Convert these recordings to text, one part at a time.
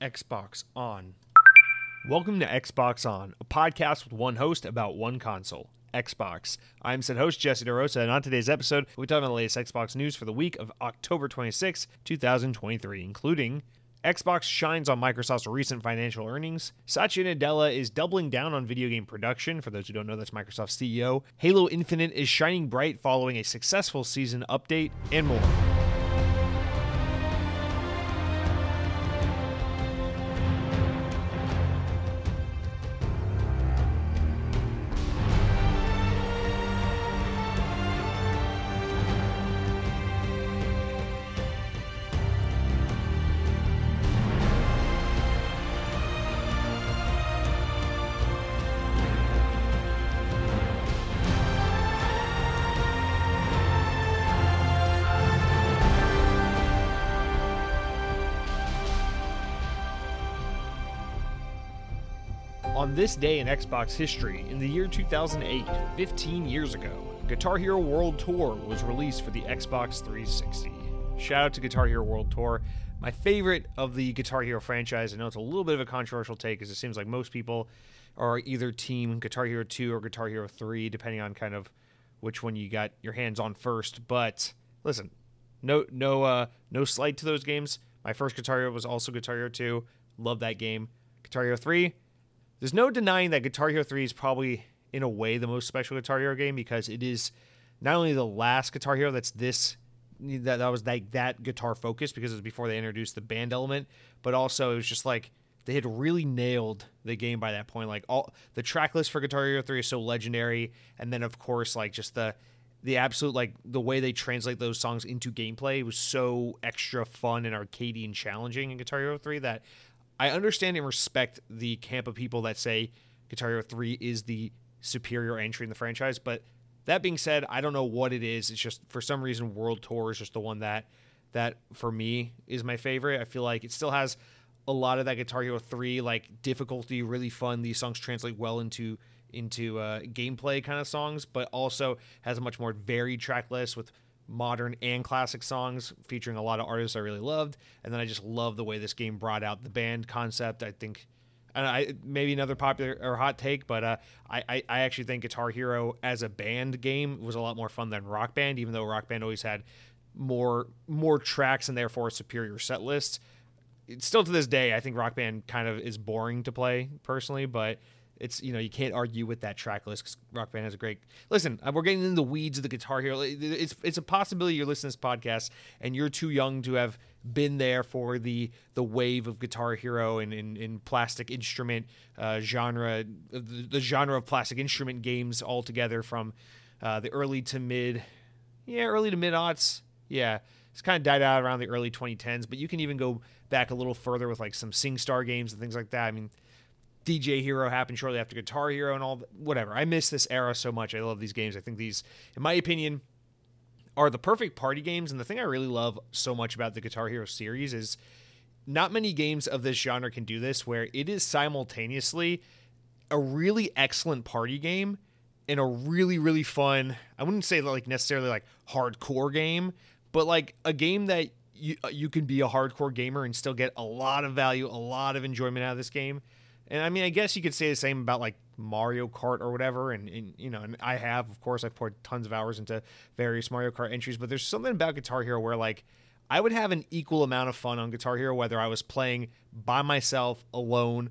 Xbox On. Welcome to Xbox On, a podcast with one host about one console. Xbox. I'm said host Jesse DeRosa, and on today's episode, we'll be talking about the latest Xbox news for the week of October 26, 2023, including Xbox shines on Microsoft's recent financial earnings. Satya Nadella is doubling down on video game production. For those who don't know, that's Microsoft's CEO. Halo Infinite is shining bright following a successful season update, and more. This day in Xbox history, in the year 2008, 15 years ago, Guitar Hero World Tour was released for the Xbox 360. Shout out to Guitar Hero World Tour, my favorite of the Guitar Hero franchise. I know it's a little bit of a controversial take because it seems like most people are either team Guitar Hero 2 or Guitar Hero 3, depending on kind of which one you got your hands on first. But listen, no no uh no slight to those games. My first Guitar Hero was also Guitar Hero 2. Love that game. Guitar Hero 3, there's no denying that Guitar Hero 3 is probably, in a way, the most special Guitar Hero game because it is not only the last Guitar Hero that's this that that was like that guitar focused because it was before they introduced the band element, but also it was just like they had really nailed the game by that point. Like all the track list for Guitar Hero 3 is so legendary, and then of course like just the the absolute like the way they translate those songs into gameplay was so extra fun and arcadey and challenging in Guitar Hero 3 that I understand and respect the camp of people that say Guitar Hero 3 is the superior entry in the franchise, but that being said, I don't know what it is. It's just for some reason World Tour is just the one that that for me is my favorite. I feel like it still has a lot of that Guitar Hero 3 like difficulty, really fun. These songs translate well into into uh, gameplay kind of songs, but also has a much more varied track list with modern and classic songs featuring a lot of artists I really loved. And then I just love the way this game brought out the band concept. I think, and I maybe another popular or hot take, but uh, I, I actually think Guitar Hero as a band game was a lot more fun than Rock Band, even though Rock Band always had more more tracks and therefore superior set lists. It's still to this day, I think Rock Band kind of is boring to play personally, but it's you know you can't argue with that track list because Rock Band has a great. Listen, uh, we're getting in the weeds of the Guitar Hero. It's it's a possibility you're listening to this podcast and you're too young to have been there for the the wave of Guitar Hero and in, in plastic instrument uh, genre, the, the, genre of plastic instrument games altogether from uh, the early to mid, yeah, early to mid aughts, yeah. It's kind of died out around the early 2010s, but you can even go back a little further with like some SingStar games and things like that. I mean, DJ Hero happened shortly after Guitar Hero and all whatever. I miss this era so much. I love these games. I think these, in my opinion, are the perfect party games. And the thing I really love so much about the Guitar Hero series is not many games of this genre can do this, where it is simultaneously a really excellent party game and a really really fun. I wouldn't say like necessarily like hardcore game, but like a game that you uh, you can be a hardcore gamer and still get a lot of value, a lot of enjoyment out of this game. And I mean, I guess you could say the same about like Mario Kart or whatever. And, and, you know, and I have, of course, I've poured tons of hours into various Mario Kart entries. But there's something about Guitar Hero where like I would have an equal amount of fun on Guitar Hero whether I was playing by myself alone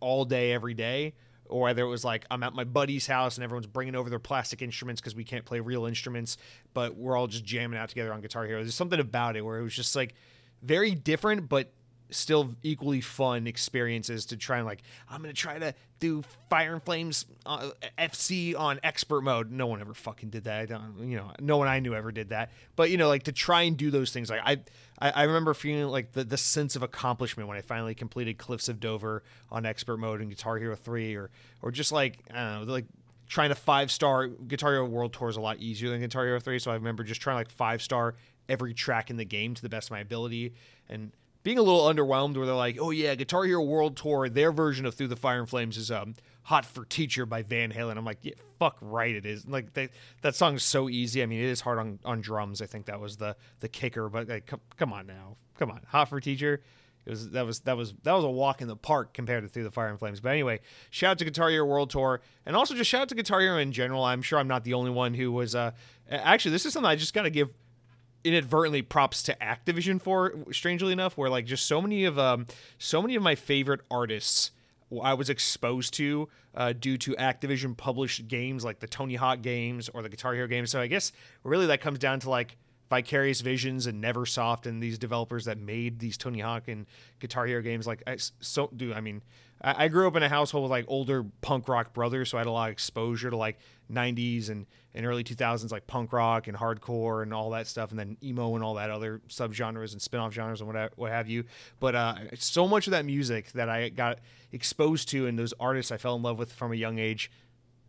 all day every day. Or whether it was like I'm at my buddy's house and everyone's bringing over their plastic instruments because we can't play real instruments, but we're all just jamming out together on Guitar Hero. There's something about it where it was just like very different, but still equally fun experiences to try and like I'm gonna try to do Fire and Flames uh, FC on expert mode. No one ever fucking did that. I don't, you know, no one I knew ever did that. But you know, like to try and do those things, like I, I, remember feeling like the the sense of accomplishment when I finally completed Cliffs of Dover on expert mode in Guitar Hero Three, or or just like I don't know, like trying to five star Guitar Hero World Tour is a lot easier than Guitar Hero Three. So I remember just trying like five star every track in the game to the best of my ability and being a little underwhelmed where they're like, oh yeah, Guitar Hero World Tour, their version of Through the Fire and Flames is um, Hot for Teacher by Van Halen. I'm like, yeah, fuck right it is. Like they, that song is so easy. I mean, it is hard on, on drums. I think that was the the kicker, but like, come, come on now. Come on. Hot for Teacher. it was that was that was that was a walk in the park compared to Through the Fire and Flames. But anyway, shout out to Guitar Hero World Tour, and also just shout out to Guitar Hero in general. I'm sure I'm not the only one who was. Uh, actually, this is something I just got to give inadvertently props to Activision for. Strangely enough, where like just so many of um so many of my favorite artists. I was exposed to uh, due to Activision published games like the Tony Hawk games or the Guitar Hero games. So I guess really that comes down to like Vicarious Visions and Neversoft and these developers that made these Tony Hawk and Guitar Hero games. Like, I, so do I mean, I, I grew up in a household with like older punk rock brothers, so I had a lot of exposure to like 90s and, and early 2000s, like punk rock and hardcore and all that stuff, and then emo and all that other subgenres and spin off genres and what, what have you. But uh, so much of that music that I got exposed to and those artists I fell in love with from a young age,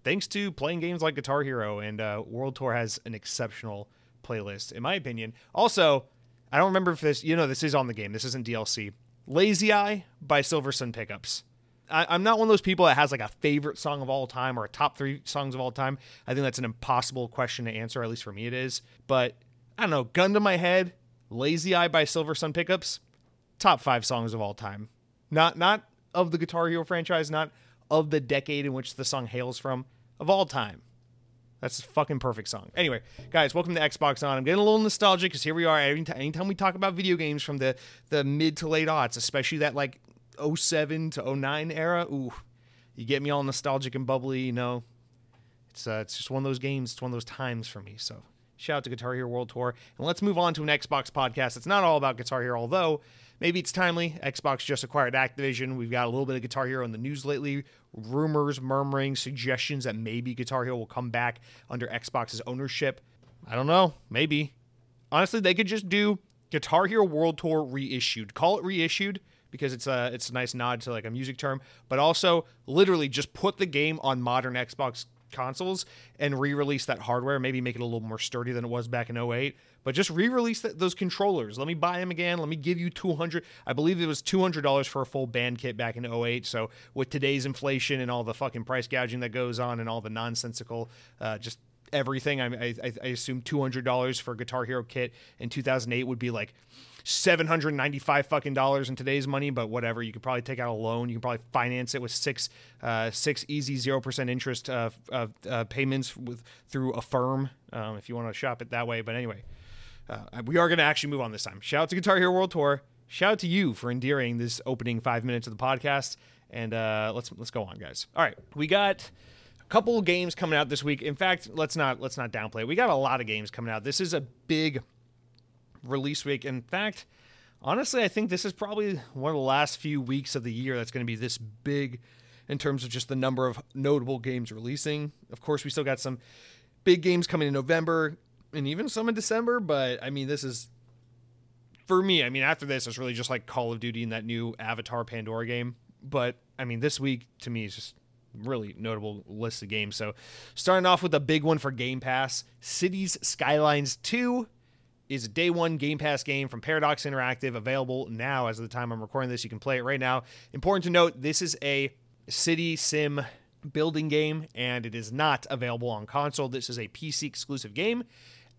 thanks to playing games like Guitar Hero and uh, World Tour has an exceptional playlist, in my opinion. Also, I don't remember if this, you know, this is on the game. This isn't DLC. Lazy Eye by Silversun Pickups. I, am not one of those people that has like a favorite song of all time or a top three songs of all time. I think that's an impossible question to answer, at least for me it is. But I don't know, gun to my head, Lazy Eye by Silversun Pickups, top five songs of all time. Not not of the Guitar Hero franchise, not of the decade in which the song hails from, of all time. That's a fucking perfect song. Anyway, guys, welcome to Xbox On. I'm getting a little nostalgic because here we are. Anytime, we talk about video games from the the mid to late aughts, especially that like 07 to 09 era, ooh, you get me all nostalgic and bubbly. You know, it's uh, it's just one of those games. It's one of those times for me. So shout out to Guitar Hero World Tour, and let's move on to an Xbox podcast. It's not all about Guitar Hero, although maybe it's timely. Xbox just acquired Activision. We've got a little bit of Guitar Hero in the news lately. Rumors, murmuring, suggestions that maybe Guitar Hero will come back under Xbox's ownership. I don't know. Maybe. Honestly, they could just do Guitar Hero World Tour reissued. Call it reissued because it's a it's a nice nod to like a music term, but also literally just put the game on modern Xbox consoles and re-release that hardware maybe make it a little more sturdy than it was back in 08 but just re-release th- those controllers. Let me buy them again. Let me give you 200 i believe it was $200 for a full band kit back in 08 so with today's inflation and all the fucking price gouging that goes on and all the nonsensical uh, just everything I, I, I assume $200 for a guitar hero kit in 2008 would be like 795 fucking dollars in today's money, but whatever. You could probably take out a loan. You can probably finance it with six uh, six easy zero percent interest uh, uh, uh, payments with through Affirm um, if you want to shop it that way. But anyway, uh, we are going to actually move on this time. Shout out to Guitar Hero World Tour. Shout out to you for endearing this opening five minutes of the podcast. And uh, let's let's go on, guys. All right, we got a couple games coming out this week. In fact, let's not let's not downplay. We got a lot of games coming out. This is a big release week. In fact, honestly, I think this is probably one of the last few weeks of the year that's going to be this big in terms of just the number of notable games releasing. Of course, we still got some big games coming in November and even some in December, but I mean, this is for me. I mean, after this, it's really just like Call of Duty and that new Avatar Pandora game. But I mean, this week to me is just really notable list of games. So, starting off with a big one for Game Pass Cities Skylines 2 is a day one Game Pass game from Paradox Interactive, available now as of the time I'm recording this. You can play it right now. Important to note, this is a city sim building game, and it is not available on console. This is a PC exclusive game,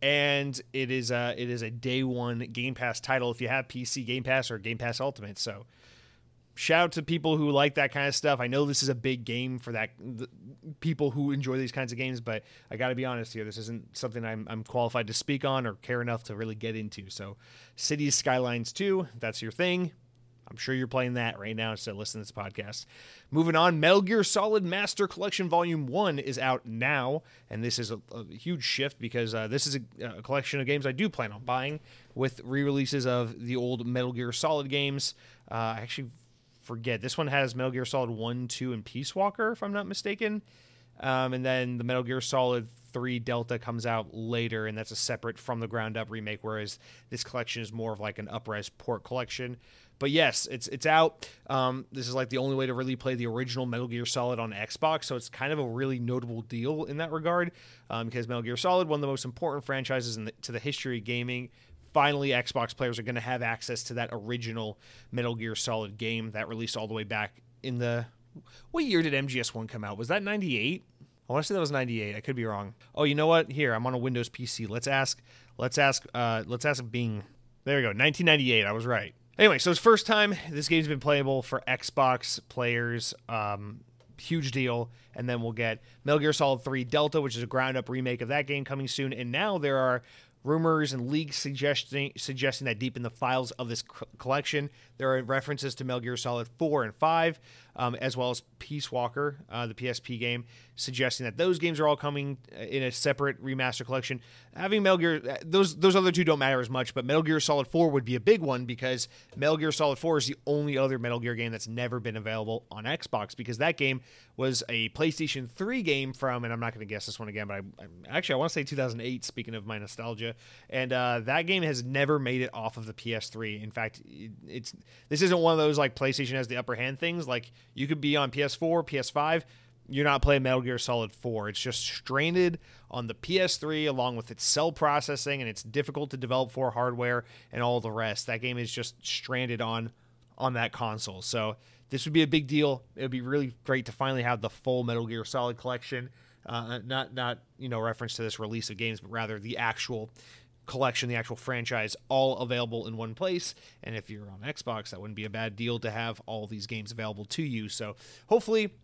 and it is a it is a day one Game Pass title if you have PC Game Pass or Game Pass Ultimate. So shout out to people who like that kind of stuff. I know this is a big game for that people who enjoy these kinds of games, but I got to be honest here. This isn't something I'm, I'm qualified to speak on or care enough to really get into. So, Cities Skylines 2, that's your thing. I'm sure you're playing that right now instead of listening to this podcast. Moving on, Metal Gear Solid Master Collection Volume 1 is out now, and this is a, a huge shift because uh, this is a, a, collection of games I do plan on buying with re releases of the old Metal Gear Solid games. Uh, I actually forget. This one has Metal Gear Solid 1, 2, and Peace Walker, if I'm not mistaken. Um, and then the Metal Gear Solid 3 Delta comes out later, and that's a separate from the ground up remake, whereas this collection is more of like an uprise port collection. But yes, it's it's out. Um, this is like the only way to really play the original Metal Gear Solid on Xbox, so it's kind of a really notable deal in that regard. Um, because Metal Gear Solid, one of the most important franchises the, to the history of gaming, finally Xbox players are going to have access to that original Metal Gear Solid game that released all the way back in the what year did MGS1 come out? Was that 98? I want to say that was 98. I could be wrong. Oh, you know what? Here, I'm on a Windows PC. Let's ask let's ask uh let's ask Bing. There we go. 1998. I was right. Anyway, so it's first time this game's been playable for Xbox players. Um, huge deal. And then we'll get Metal Gear Solid 3 Delta, which is a ground up remake of that game coming soon. And now there are rumors and leaks suggesting suggesting that deep in the files of this collection, there are references to Metal Gear Solid 4 and 5, um, as well as Peace Walker, uh, the PSP game, suggesting that those games are all coming uh, in a separate remaster collection. Having Metal Gear, uh, those those other two don't matter as much, but Metal Gear Solid 4 would be a big one because Metal Gear Solid 4 is the only other Metal Gear game that's never been available on Xbox because that game was a PlayStation 3 game from, and I'm not going to guess this one again, but I, I actually I want to say 2008. Speaking of my nostalgia, and uh, that game has never made it off of the PS3. In fact, it, it's this isn't one of those like PlayStation has the upper hand things. Like you could be on PS4, PS5. You're not playing Metal Gear Solid 4. It's just stranded on the PS3 along with its cell processing and it's difficult to develop for hardware and all the rest. That game is just stranded on on that console. So this would be a big deal. It would be really great to finally have the full Metal Gear Solid collection. Uh, not not you know reference to this release of games, but rather the actual collection, the actual franchise, all available in one place. And if you're on Xbox, that wouldn't be a bad deal to have all these games available to you. So hopefully.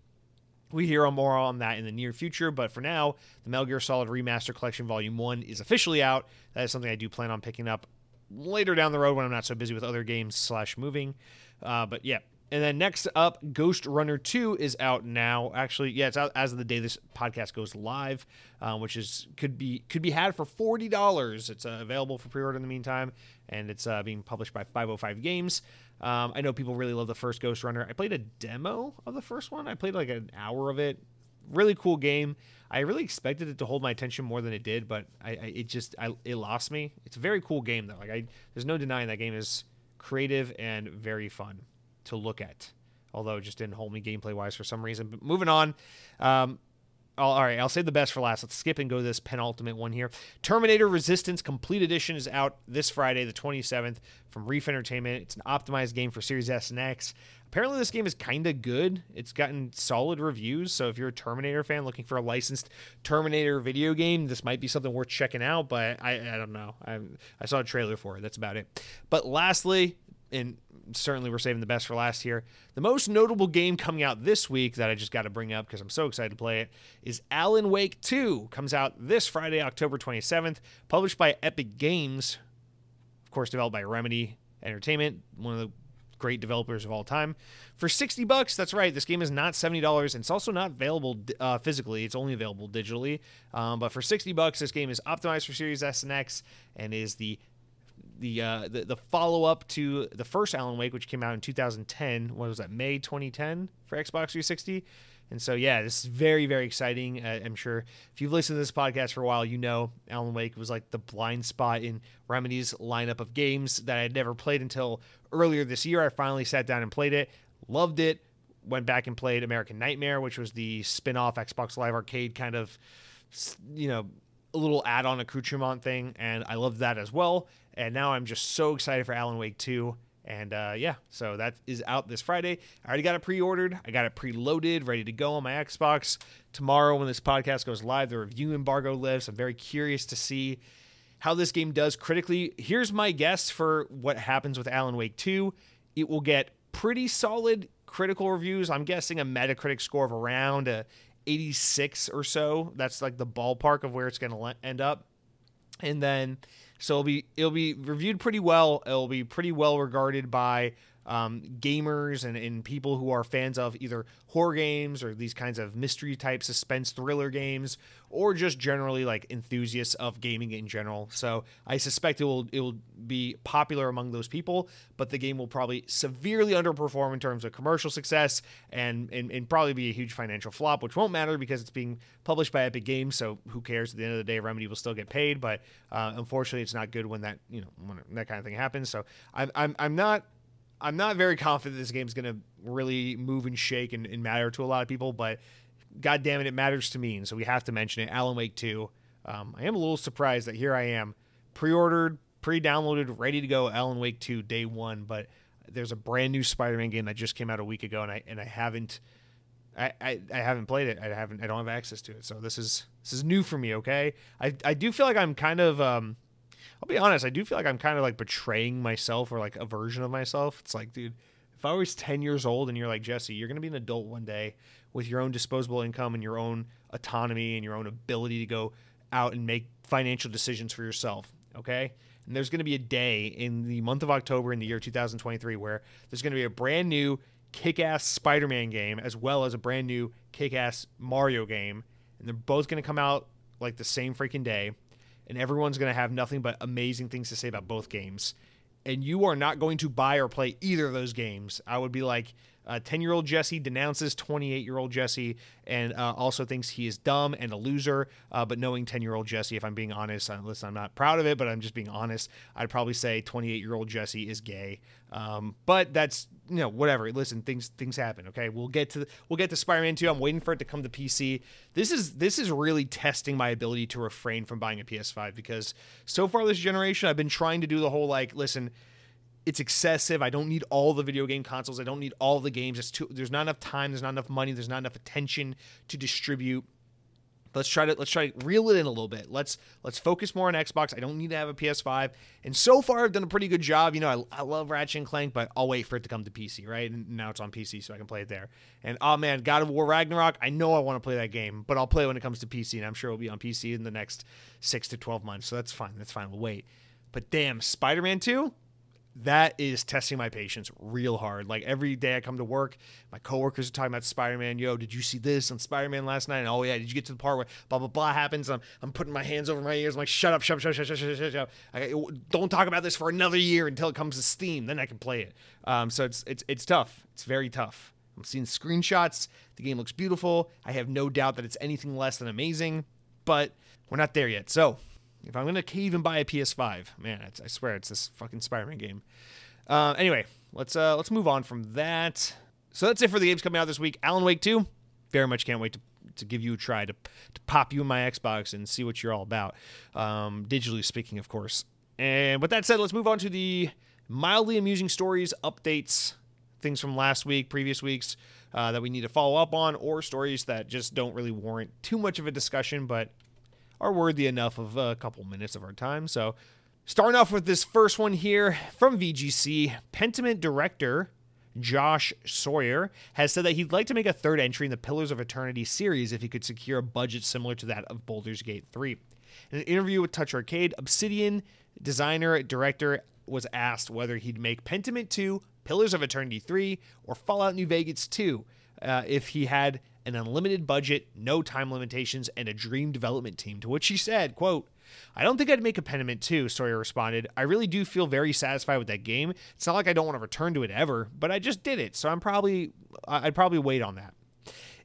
We hear more on that in the near future, but for now, the Metal Gear Solid Remaster Collection Volume 1 is officially out. That is something I do plan on picking up later down the road when I'm not so busy with other games slash moving. Uh, but yeah, and then next up, Ghostrunner 2 is out now. Actually, yeah, it's out as of the day this podcast goes live, uh, which is could be could be had for forty dollars. It's uh, available for pre-order in the meantime, and it's uh, being published by 505 Games. Um, I know people really love the first Ghostrunner. I played a demo of the first one. I played like an hour of it. Really cool game. I really expected it to hold my attention more than it did, but I, I it just I, it lost me. It's a very cool game though. Like I, there's no denying that game is creative and very fun to look at. Although it just didn't hold me gameplay wise for some reason. But moving on. Um, all right, I'll save the best for last. Let's skip and go to this penultimate one here. Terminator Resistance Complete Edition is out this Friday, the 27th, from Reef Entertainment. It's an optimized game for Series S and X. Apparently, this game is kind of good. It's gotten solid reviews. So, if you're a Terminator fan looking for a licensed Terminator video game, this might be something worth checking out. But I, I don't know. I, I saw a trailer for it. That's about it. But lastly, and certainly we're saving the best for last here. The most notable game coming out this week that I just got to bring up because I'm so excited to play it is Alan Wake 2. Comes out this Friday, October 27th, published by Epic Games, of course developed by Remedy Entertainment, one of the great developers of all time. For 60 bucks, that's right. This game is not $70 and it's also not available uh, physically. It's only available digitally. Um, but for 60 bucks, this game is optimized for Series S and X and is the the uh, the, the follow up to the first Alan Wake, which came out in 2010. What was that? May 2010 for Xbox 360. And so, yeah, this is very, very exciting. Uh, I'm sure if you've listened to this podcast for a while, you know Alan Wake was like the blind spot in Remedy's lineup of games that I had never played until earlier this year. I finally sat down and played it, loved it, went back and played American Nightmare, which was the spin off Xbox Live Arcade kind of, you know, little add on accoutrement thing. And I loved that as well. And now I'm just so excited for Alan Wake 2. And uh, yeah, so that is out this Friday. I already got it pre ordered. I got it preloaded, ready to go on my Xbox. Tomorrow, when this podcast goes live, the review embargo lifts. I'm very curious to see how this game does critically. Here's my guess for what happens with Alan Wake 2 it will get pretty solid critical reviews. I'm guessing a Metacritic score of around a 86 or so. That's like the ballpark of where it's going to end up. And then so it'll be it'll be reviewed pretty well. It'll be pretty well regarded by um, gamers and, and people who are fans of either horror games or these kinds of mystery type suspense thriller games or just generally like enthusiasts of gaming in general. So I suspect it will it will be popular among those people, but the game will probably severely underperform in terms of commercial success and, and and probably be a huge financial flop, which won't matter because it's being published by Epic Games. So who cares? At the end of the day, Remedy will still get paid, but uh, unfortunately, it's not good when that you know when that kind of thing happens. So I'm I'm I'm not I'm not very confident this game's going to really move and shake and, and, matter to a lot of people, but God damn it, it matters to me. And so we have to mention it. Alan Wake 2. Um, I am a little surprised that here I am, pre ordered, pre downloaded, ready to go Alan Wake 2 day one, but there's a brand new Spider Man game that just came out a week ago, and I, and I haven't. I, I, I haven't played it. I haven't. I don't have access to it. So this is this is new for me. Okay. I, I do feel like I'm kind of um, I'll be honest, I do feel like I'm kind of like betraying myself or like a version of myself. It's like, dude, if I was 10 years old and you're like, Jesse, you're going to be an adult one day with your own disposable income and your own autonomy and your own ability to go out and make financial decisions for yourself, okay? And there's going to be a day in the month of October in the year 2023 where there's going to be a brand new kick ass Spider Man game as well as a brand new kick ass Mario game. And they're both going to come out like the same freaking day. And everyone's going to have nothing but amazing things to say about both games. And you are not going to buy or play either of those games. I would be like, 10 uh, year old Jesse denounces 28 year old Jesse and uh, also thinks he is dumb and a loser. Uh, but knowing 10 year old Jesse, if I'm being honest, uh, listen, I'm not proud of it, but I'm just being honest. I'd probably say 28 year old Jesse is gay. Um, but that's you know whatever. Listen, things things happen. Okay, we'll get to the, we'll get to Spider-Man 2. I'm waiting for it to come to PC. This is this is really testing my ability to refrain from buying a PS5 because so far this generation I've been trying to do the whole like listen it's excessive. I don't need all the video game consoles. I don't need all the games. It's too, there's not enough time. There's not enough money. There's not enough attention to distribute. Let's try to let's try to reel it in a little bit. Let's let's focus more on Xbox. I don't need to have a PS5. And so far, I've done a pretty good job. You know, I, I love Ratchet and Clank, but I'll wait for it to come to PC, right? And now it's on PC, so I can play it there. And oh man, God of War Ragnarok. I know I want to play that game, but I'll play when it comes to PC, and I'm sure it'll be on PC in the next six to twelve months. So that's fine. That's fine. We'll wait. But damn, Spider-Man 2, that is testing my patience real hard. Like every day I come to work, my coworkers are talking about Spider Man. Yo, did you see this on Spider Man last night? And oh yeah, did you get to the part where blah blah blah happens? I'm, I'm putting my hands over my ears. I'm like, shut up, shut up, shut up, shut up, shut up, shut up. I, don't talk about this for another year until it comes to Steam. Then I can play it. Um, so it's it's it's tough. It's very tough. I'm seeing screenshots. The game looks beautiful. I have no doubt that it's anything less than amazing, but we're not there yet. So if I'm gonna even buy a PS5, man, I swear it's this fucking Spider-Man game. Uh, anyway, let's uh, let's move on from that. So that's it for the games coming out this week. Alan Wake 2, very much can't wait to, to give you a try to, to pop you in my Xbox and see what you're all about. Um, digitally speaking, of course. And with that said, let's move on to the mildly amusing stories, updates, things from last week, previous weeks uh, that we need to follow up on, or stories that just don't really warrant too much of a discussion, but are worthy enough of a couple minutes of our time. So, starting off with this first one here from VGC, Pentiment director Josh Sawyer has said that he'd like to make a third entry in the Pillars of Eternity series if he could secure a budget similar to that of Baldur's Gate 3. In an interview with Touch Arcade, Obsidian designer director was asked whether he'd make Pentiment 2, Pillars of Eternity 3, or Fallout New Vegas 2 uh, if he had an unlimited budget, no time limitations, and a dream development team. To which he said, quote, I don't think I'd make a Pentiment 2, Sawyer responded. I really do feel very satisfied with that game. It's not like I don't want to return to it ever, but I just did it, so I'm probably I'd probably wait on that.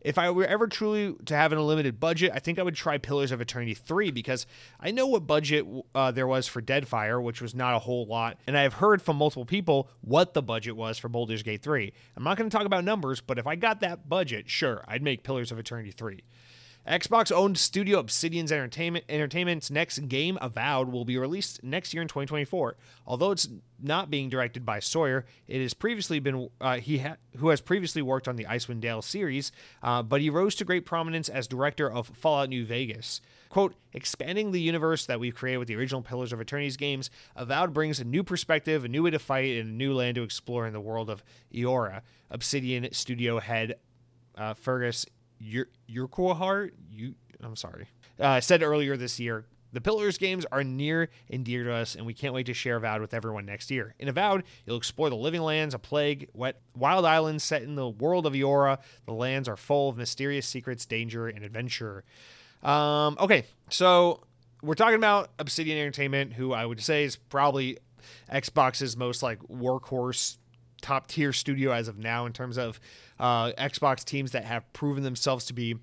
If I were ever truly to have an unlimited budget, I think I would try Pillars of Eternity 3 because I know what budget uh, there was for Deadfire, which was not a whole lot, and I have heard from multiple people what the budget was for Baldur's Gate 3. I'm not going to talk about numbers, but if I got that budget, sure, I'd make Pillars of Eternity 3. Xbox owned studio Obsidian's Entertainment Entertainment's next game, Avowed, will be released next year in 2024. Although it's not being directed by Sawyer, it has previously been uh, he ha- who has previously worked on the Icewind Dale series, uh, but he rose to great prominence as director of Fallout New Vegas. Quote, expanding the universe that we've created with the original Pillars of Eternity's games, Avowed brings a new perspective, a new way to fight, and a new land to explore in the world of Eora. Obsidian studio head uh, Fergus your Urquhart, you I'm sorry. Uh, said earlier this year, the Pillars games are near and dear to us, and we can't wait to share Avowed with everyone next year. In Avowed, you'll explore the living lands, a plague, wet, wild islands set in the world of Eora. The lands are full of mysterious secrets, danger, and adventure. Um, okay, so we're talking about Obsidian Entertainment, who I would say is probably Xbox's most like workhorse top tier studio as of now in terms of uh, Xbox teams that have proven themselves to be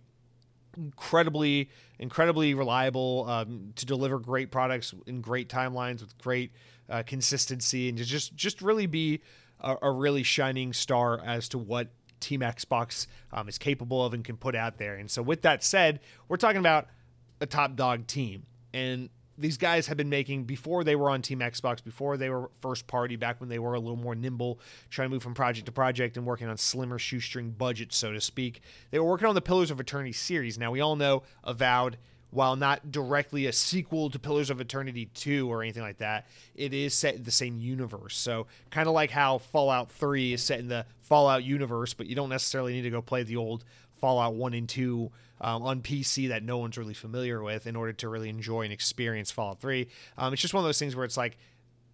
incredibly incredibly reliable um, to deliver great products in great timelines with great uh, consistency and to just just really be a, a, really shining star as to what team xbox um, is capable of and can put out there. And so with that said we're talking about a top dog team. And these guys have been making before they were on Team Xbox, before they were first party, back when they were a little more nimble, trying to move from project to project and working on slimmer shoestring budgets, so to speak. They were working on the Pillars of Eternity series. Now, we all know Avowed while not directly a sequel to Pillars of Eternity 2 or anything like that, it is set in the same universe. So, kind of like how Fallout 3 is set in the Fallout universe, but you don't necessarily need to go play the old Fallout 1 and 2 um, on PC that no one's really familiar with in order to really enjoy and experience Fallout 3. Um, it's just one of those things where it's like,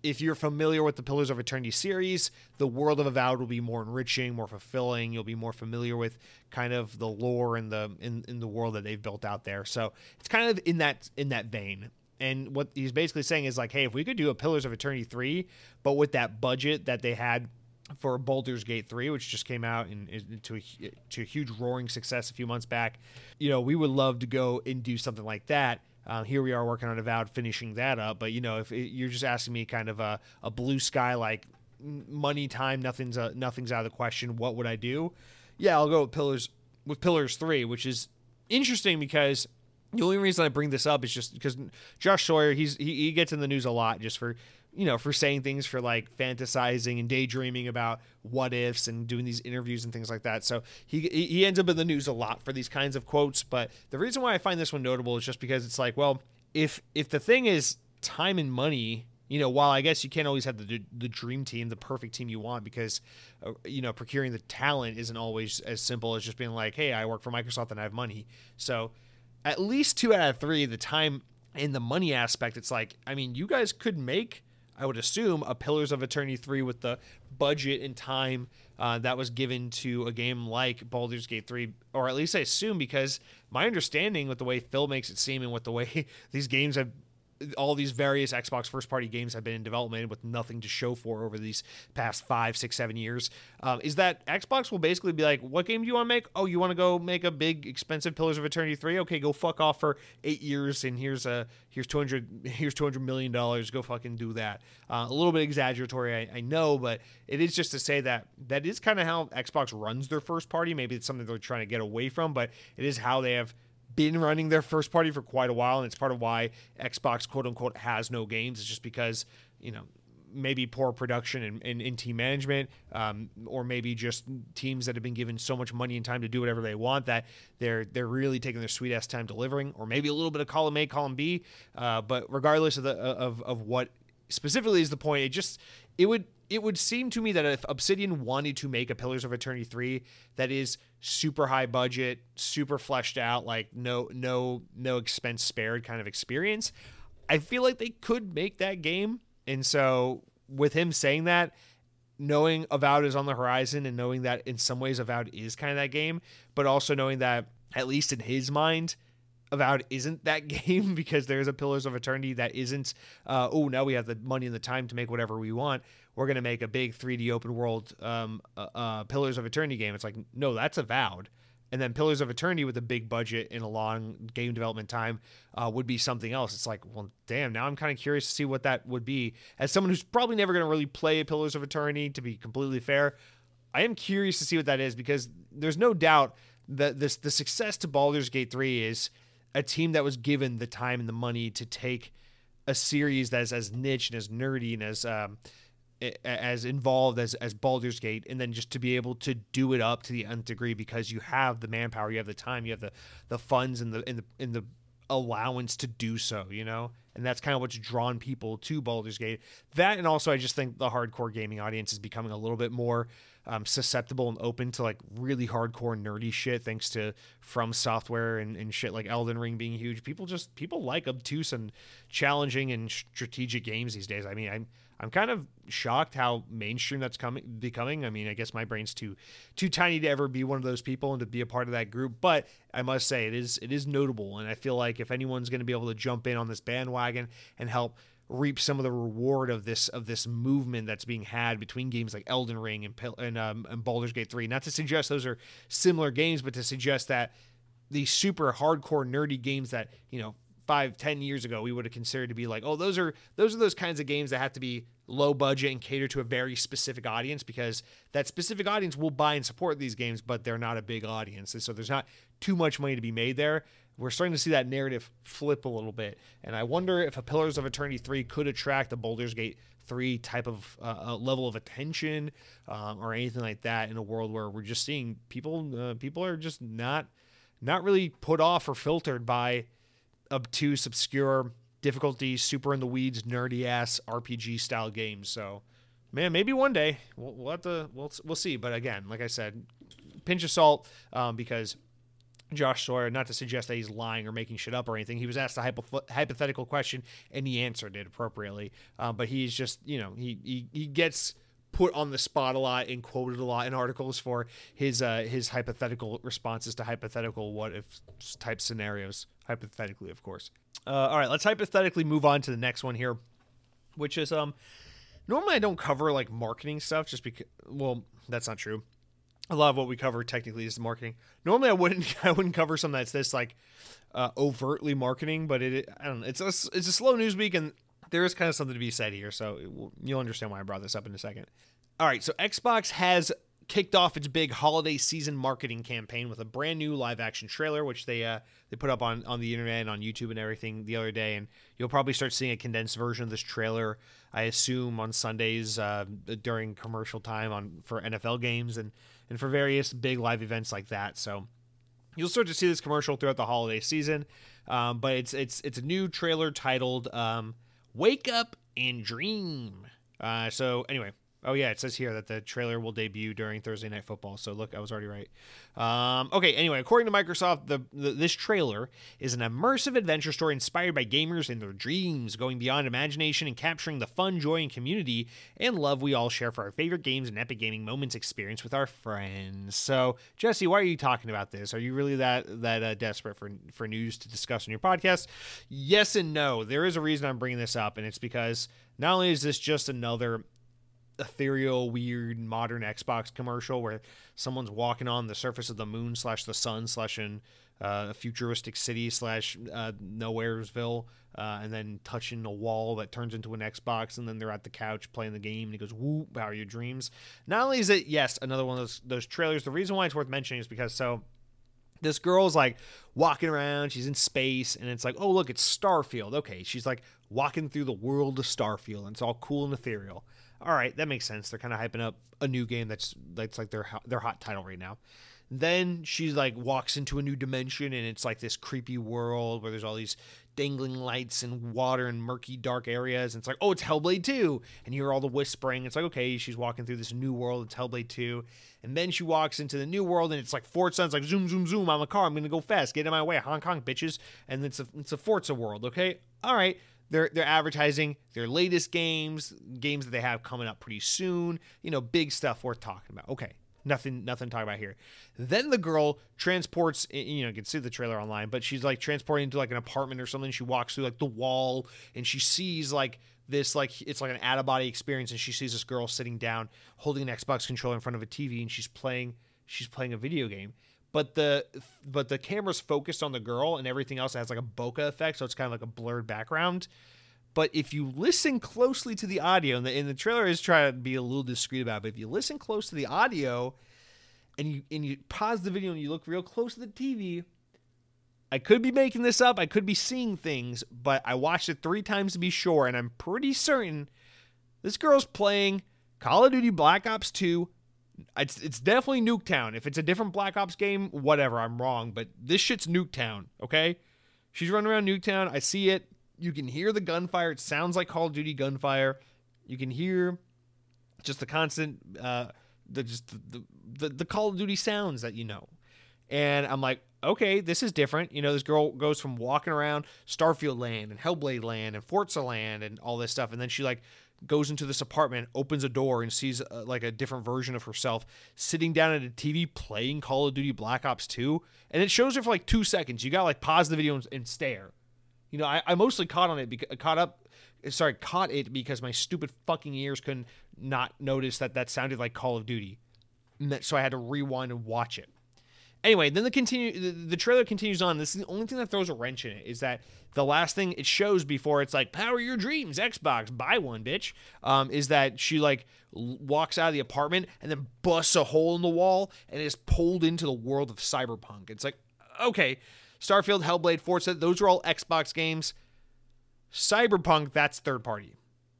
if you're familiar with the Pillars of Eternity series, the world of Avowed will be more enriching, more fulfilling. You'll be more familiar with kind of the lore and the in, in the world that they've built out there. So it's kind of in that in that vein. And what he's basically saying is like, hey, if we could do a Pillars of Eternity three, but with that budget that they had for Baldur's Gate 3, which just came out and to a, to a huge roaring success a few months back. You know, we would love to go and do something like that. Um, here we are working on Avowed, finishing that up. But you know, if it, you're just asking me kind of a, a blue sky like money time, nothing's a, nothing's out of the question. What would I do? Yeah, I'll go with Pillars with Pillars Three, which is interesting because the only reason I bring this up is just because Josh Sawyer, he's he, he gets in the news a lot just for you know, for saying things for like fantasizing and daydreaming about what ifs and doing these interviews and things like that. So he he ends up in the news a lot for these kinds of quotes. But the reason why I find this one notable is just because it's like, well, if if the thing is time and money, you know, while I guess you can't always have the the dream team, the perfect team you want, because uh, you know procuring the talent isn't always as simple as just being like, hey, I work for Microsoft and I have money. So at least two out of three, the time and the money aspect, it's like, I mean, you guys could make I would assume, a Pillars of Eternity 3 with the budget and time uh, that was given to a game like Baldur's Gate 3, or at least I assume because my understanding with the way Phil makes it seem and with the way these games have all these various Xbox first party games have been in development with nothing to show for over these past five, six, seven years. Um, is that Xbox will basically be like, what game do you want to make? Oh, you want to go make a big, expensive Pillars of Eternity three? Okay, go fuck off for eight years, and here's a here's two hundred here's two hundred million dollars. Go fucking do that. Uh, a little bit exaggeratory, I, I know, but it is just to say that that is kind of how Xbox runs their first party. Maybe it's something they're trying to get away from, but it is how they have been running their first party for quite a while, and it's part of why Xbox quote unquote has no games. It's just because you know maybe poor production and, and, and team management, um, or maybe just teams that have been given so much money and time to do whatever they want that they're they're really taking their sweet ass time delivering, or maybe a little bit of column A, column B. Uh, but regardless of the of of what specifically is the point, it just it would it would seem to me that if Obsidian wanted to make a Pillars of Eternity 3 that is super high budget, super fleshed out, like no no no expense spared kind of experience, I feel like they could make that game. And so with him saying that, knowing Avowed is on the horizon and knowing that in some ways Avowed is kind of that game, but also knowing that at least in his mind, Avowed isn't that game because there's a Pillars of Eternity that isn't, uh, oh, now we have the money and the time to make whatever we want. We're going to make a big 3D open world um, uh, uh, Pillars of Eternity game. It's like, no, that's Avowed. And then Pillars of Eternity with a big budget and a long game development time uh, would be something else. It's like, well, damn, now I'm kind of curious to see what that would be. As someone who's probably never going to really play Pillars of Eternity, to be completely fair, I am curious to see what that is because there's no doubt that this the success to Baldur's Gate 3 is a team that was given the time and the money to take a series that's as niche and as nerdy and as um, as involved as as Baldur's Gate, and then just to be able to do it up to the nth degree because you have the manpower, you have the time, you have the the funds and the in the in the allowance to do so, you know? And that's kind of what's drawn people to Baldur's Gate. That and also I just think the hardcore gaming audience is becoming a little bit more um, susceptible and open to like really hardcore nerdy shit thanks to FromSoftware and, and shit like Elden Ring being huge. People just people like obtuse and challenging and strategic games these days. I mean, I'm I'm kind of shocked how mainstream that's coming becoming. I mean, I guess my brain's too too tiny to ever be one of those people and to be a part of that group, but I must say it is it is notable and I feel like if anyone's going to be able to jump in on this bandwagon and help reap some of the reward of this of this movement that's being had between games like Elden Ring and and, um, and Baldur's Gate 3. Not to suggest those are similar games, but to suggest that these super hardcore nerdy games that you know five ten years ago we would have considered to be like oh those are those are those kinds of games that have to be low budget and cater to a very specific audience because that specific audience will buy and support these games but they're not a big audience and so there's not too much money to be made there we're starting to see that narrative flip a little bit. And I wonder if a Pillars of Eternity 3 could attract a Baldur's Gate 3 type of uh, level of attention um, or anything like that in a world where we're just seeing people uh, people are just not not really put off or filtered by obtuse, obscure, difficulty, super in the weeds, nerdy ass RPG style games. So, man, maybe one day we'll, we'll have to we'll we'll see. But again, like I said, pinch of salt um, because Josh Sawyer, not to suggest that he's lying or making shit up or anything. He was asked a hypo- hypothetical question and he answered it appropriately. Um, but he's just, you know, he, he, he gets put on the spot a lot and quoted a lot in articles for his uh, his hypothetical responses to hypothetical what if type scenarios, hypothetically, of course. Uh, all right, let's hypothetically move on to the next one here, which is um normally I don't cover like marketing stuff just because well that's not true a lot of what we cover technically is marketing. Normally, I wouldn't I wouldn't cover something that's this like uh, overtly marketing, but it I don't know. It's a it's a slow news week, and there is kind of something to be said here. So you'll understand why I brought this up in a second. All right, so Xbox has kicked off its big holiday season marketing campaign with a brand new live action trailer, which they uh, they put up on on the internet and on YouTube and everything the other day, and you'll probably start seeing a condensed version of this trailer. I assume on Sundays uh, during commercial time on for NFL games and and for various big live events like that. So you'll start to see this commercial throughout the holiday season. Um, but it's it's it's a new trailer titled um, "Wake Up and Dream." Uh, so anyway, Oh yeah, it says here that the trailer will debut during Thursday Night Football. So look, I was already right. Um, okay, anyway, according to Microsoft, the, the, this trailer is an immersive adventure story inspired by gamers and their dreams, going beyond imagination and capturing the fun, joy, and community and love we all share for our favorite games and epic gaming moments experience with our friends. So, Jesse, why are you talking about this? Are you really that that uh, desperate for for news to discuss on your podcast? Yes and no. There is a reason I'm bringing this up, and it's because not only is this just another ethereal, weird, modern Xbox commercial where someone's walking on the surface of the moon slash the sun slash in uh, a futuristic city slash uh, nowheresville, uh, and then touching a wall that turns into an Xbox, and then they're at the couch playing the game, and he goes, "Whoop, how are your dreams?" Not only is it yes another one of those those trailers. The reason why it's worth mentioning is because so this girl's like walking around she's in space and it's like oh look it's starfield okay she's like walking through the world of starfield and it's all cool and ethereal all right, that makes sense. They're kind of hyping up a new game that's that's like their their hot title right now. Then she like walks into a new dimension and it's like this creepy world where there's all these dangling lights and water and murky dark areas. And it's like, oh, it's Hellblade 2. And you hear all the whispering. It's like, okay, she's walking through this new world. It's Hellblade 2. And then she walks into the new world and it's like Forza. Like zoom, zoom, zoom. I'm a car. I'm going to go fast. Get in my way. Hong Kong, bitches. And it's a, it's a Forza world, okay? All right they're they're advertising their latest games, games that they have coming up pretty soon. You know, big stuff worth talking about. Okay, nothing nothing to talk about here. Then the girl transports. You know, you can see the trailer online, but she's like transporting into like an apartment or something. She walks through like the wall and she sees like this like it's like an out of body experience, and she sees this girl sitting down holding an Xbox controller in front of a TV, and she's playing she's playing a video game but the but the camera's focused on the girl and everything else has like a bokeh effect so it's kind of like a blurred background. But if you listen closely to the audio and the, and the trailer is trying to be a little discreet about it but if you listen close to the audio and you and you pause the video and you look real close to the tv i could be making this up i could be seeing things but i watched it three times to be sure and i'm pretty certain this girl's playing call of duty black ops 2 it's it's definitely Nuketown. If it's a different Black Ops game, whatever, I'm wrong. But this shit's Nuketown, okay? She's running around Nuketown. I see it. You can hear the gunfire. It sounds like Call of Duty gunfire. You can hear just the constant, uh, the just the, the the Call of Duty sounds that you know. And I'm like, okay, this is different. You know, this girl goes from walking around Starfield Land and Hellblade Land and Forza Land and all this stuff, and then she like goes into this apartment, opens a door, and sees uh, like a different version of herself sitting down at a TV playing Call of Duty Black Ops 2. And it shows her for like two seconds. You got like pause the video and, and, stare. You know, I, I mostly caught on it, because, caught up, sorry, caught it because my stupid fucking ears couldn't not notice that that sounded like Call of Duty. So I had to rewind and watch it. Anyway, then the continue the, the, trailer continues on. This is the only thing that throws a wrench in it is that the last thing it shows before it's like power your dreams, Xbox, buy one, bitch. Um, is that she like walks out of the apartment and then busts a hole in the wall and is pulled into the world of cyberpunk. It's like okay, Starfield, Hellblade, Forza, those are all Xbox games. Cyberpunk, that's third party.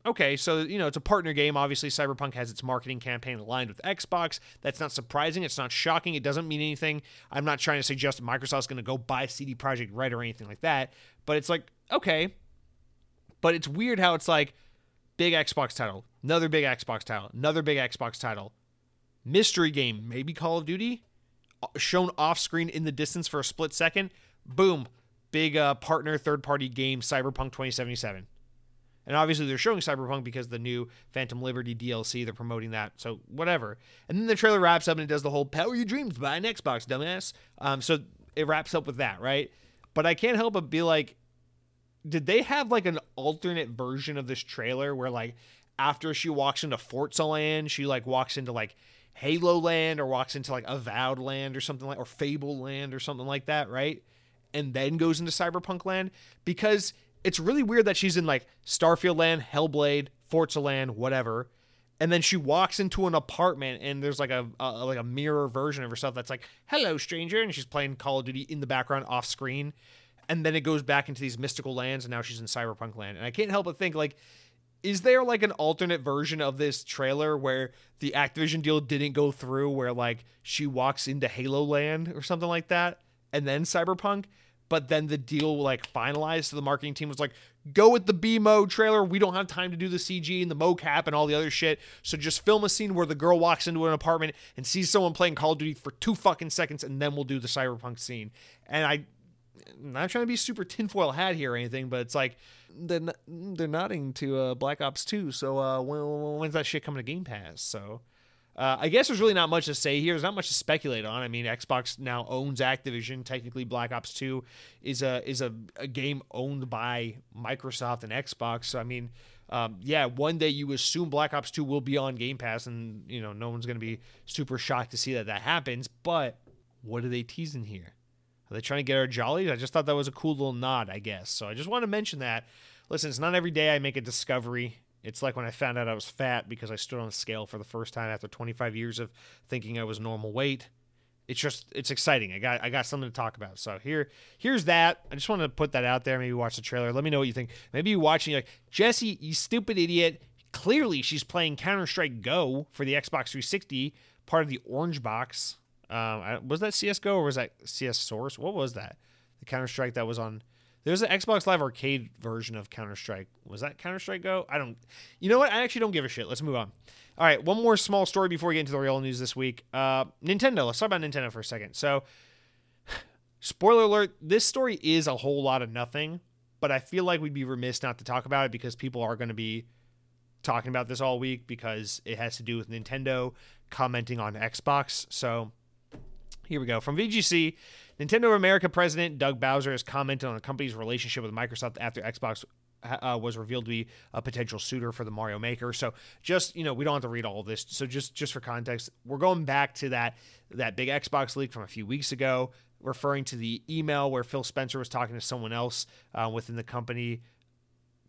Okay, so you know it's a partner game. Obviously, Cyberpunk has its marketing campaign aligned with Xbox. That's not surprising. It's not shocking. It doesn't mean anything. I'm not trying to suggest Microsoft's going to go buy CD Projekt Red or anything like that. But it's like okay, but it's weird how it's like big Xbox title, another big Xbox title, another big Xbox title, mystery game, maybe Call of Duty, uh, shown off screen in the distance for a split second. Boom, big uh, partner third party game, Cyberpunk 2077. And obviously they're showing Cyberpunk because the new Phantom Liberty DLC, they're promoting that. So whatever. And then the trailer wraps up and it does the whole power your dreams, buy an Xbox, dumbass. Um, so it wraps up with that, right? But I can't help but be like, did they have like an alternate version of this trailer where like after she walks into Forza Land, she like walks into like Halo Land or walks into like Avowed Land or something like or Fable Land or something like that, right? And then goes into Cyberpunk Land because it's really weird that she's in like Starfield Land, Hellblade, Forza Land, whatever. And then she walks into an apartment and there's like a, a like a mirror version of herself that's like, "Hello, stranger," and she's playing Call of Duty in the background off screen and then it goes back into these mystical lands and now she's in cyberpunk land and i can't help but think like is there like an alternate version of this trailer where the activision deal didn't go through where like she walks into halo land or something like that and then cyberpunk but then the deal like finalized so the marketing team was like go with the b mode trailer we don't have time to do the cg and the mocap and all the other shit so just film a scene where the girl walks into an apartment and sees someone playing call of duty for two fucking seconds and then we'll do the cyberpunk scene and i I'm not trying to be super tinfoil hat here or anything, but it's like they're they're nodding to uh, Black Ops 2. So uh, when, when's that shit coming to Game Pass? So uh, I guess there's really not much to say here. There's not much to speculate on. I mean, Xbox now owns Activision. Technically, Black Ops 2 is a is a, a game owned by Microsoft and Xbox. So I mean. Um, yeah, one day you assume Black Ops 2 will be on Game Pass, and you know no one's going to be super shocked to see that that happens. But what are they teasing here? Are they trying to get our jollies? I just thought that was a cool little nod, I guess. So I just want to mention that. Listen, it's not every day I make a discovery. It's like when I found out I was fat because I stood on a scale for the first time after 25 years of thinking I was normal weight. It's just it's exciting. I got I got something to talk about. So here here's that. I just wanted to put that out there. Maybe watch the trailer. Let me know what you think. Maybe you're watching like Jesse, you stupid idiot. Clearly she's playing Counter Strike Go for the Xbox 360, part of the Orange Box. Um, was that CS:GO or was that CS Source? What was that? The Counter Strike that was on. There's an Xbox Live Arcade version of Counter Strike. Was that Counter Strike Go? I don't. You know what? I actually don't give a shit. Let's move on. All right, one more small story before we get into the real news this week. Uh, Nintendo. Let's talk about Nintendo for a second. So, spoiler alert: this story is a whole lot of nothing, but I feel like we'd be remiss not to talk about it because people are going to be talking about this all week because it has to do with Nintendo commenting on Xbox. So here we go. From VGC, Nintendo of America president Doug Bowser has commented on the company's relationship with Microsoft after Xbox uh, was revealed to be a potential suitor for the Mario Maker. So just you know, we don't have to read all this. So just just for context, we're going back to that that big Xbox leak from a few weeks ago, referring to the email where Phil Spencer was talking to someone else uh, within the company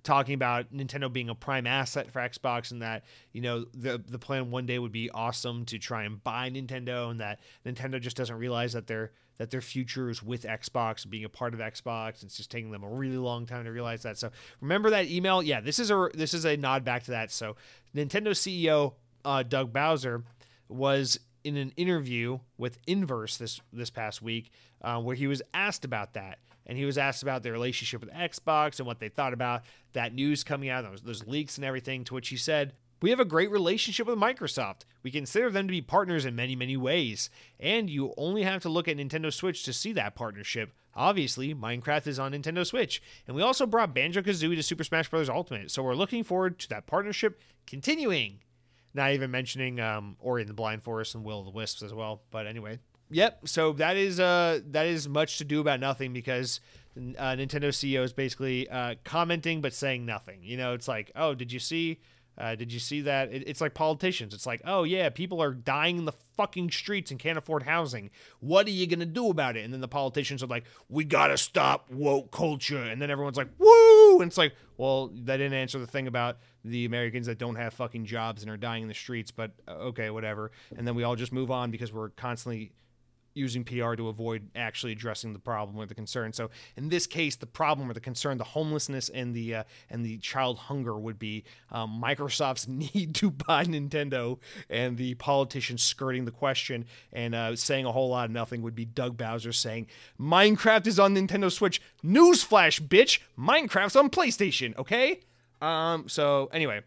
talking about Nintendo being a prime asset for Xbox and that you know the the plan one day would be awesome to try and buy Nintendo and that Nintendo just doesn't realize that their that their future is with Xbox being a part of Xbox it's just taking them a really long time to realize that. So remember that email? Yeah this is a this is a nod back to that. So Nintendo CEO uh, Doug Bowser was in an interview with Inverse this this past week uh, where he was asked about that. And he was asked about their relationship with Xbox and what they thought about that news coming out, those, those leaks and everything. To which he said, we have a great relationship with Microsoft. We consider them to be partners in many, many ways. And you only have to look at Nintendo Switch to see that partnership. Obviously, Minecraft is on Nintendo Switch. And we also brought Banjo Kazooie to Super Smash Bros. Ultimate. So we're looking forward to that partnership continuing. Not even mentioning um, Ori and the Blind Forest and Will of the Wisps as well. But anyway, Yep. So that is uh that is much to do about nothing because uh, Nintendo CEO is basically uh, commenting but saying nothing. You know, it's like, oh, did you see? Uh, did you see that? It, it's like politicians. It's like, oh yeah, people are dying in the fucking streets and can't afford housing. What are you gonna do about it? And then the politicians are like, we gotta stop woke culture. And then everyone's like, woo! And it's like, well, that didn't answer the thing about the Americans that don't have fucking jobs and are dying in the streets. But uh, okay, whatever. And then we all just move on because we're constantly using PR to avoid actually addressing the problem or the concern. So in this case, the problem or the concern, the homelessness and the uh, and the child hunger would be um, Microsoft's need to buy Nintendo, and the politicians skirting the question and uh, saying a whole lot of nothing would be Doug Bowser saying Minecraft is on Nintendo Switch. Newsflash, bitch! Minecraft's on PlayStation. Okay. Um. So anyway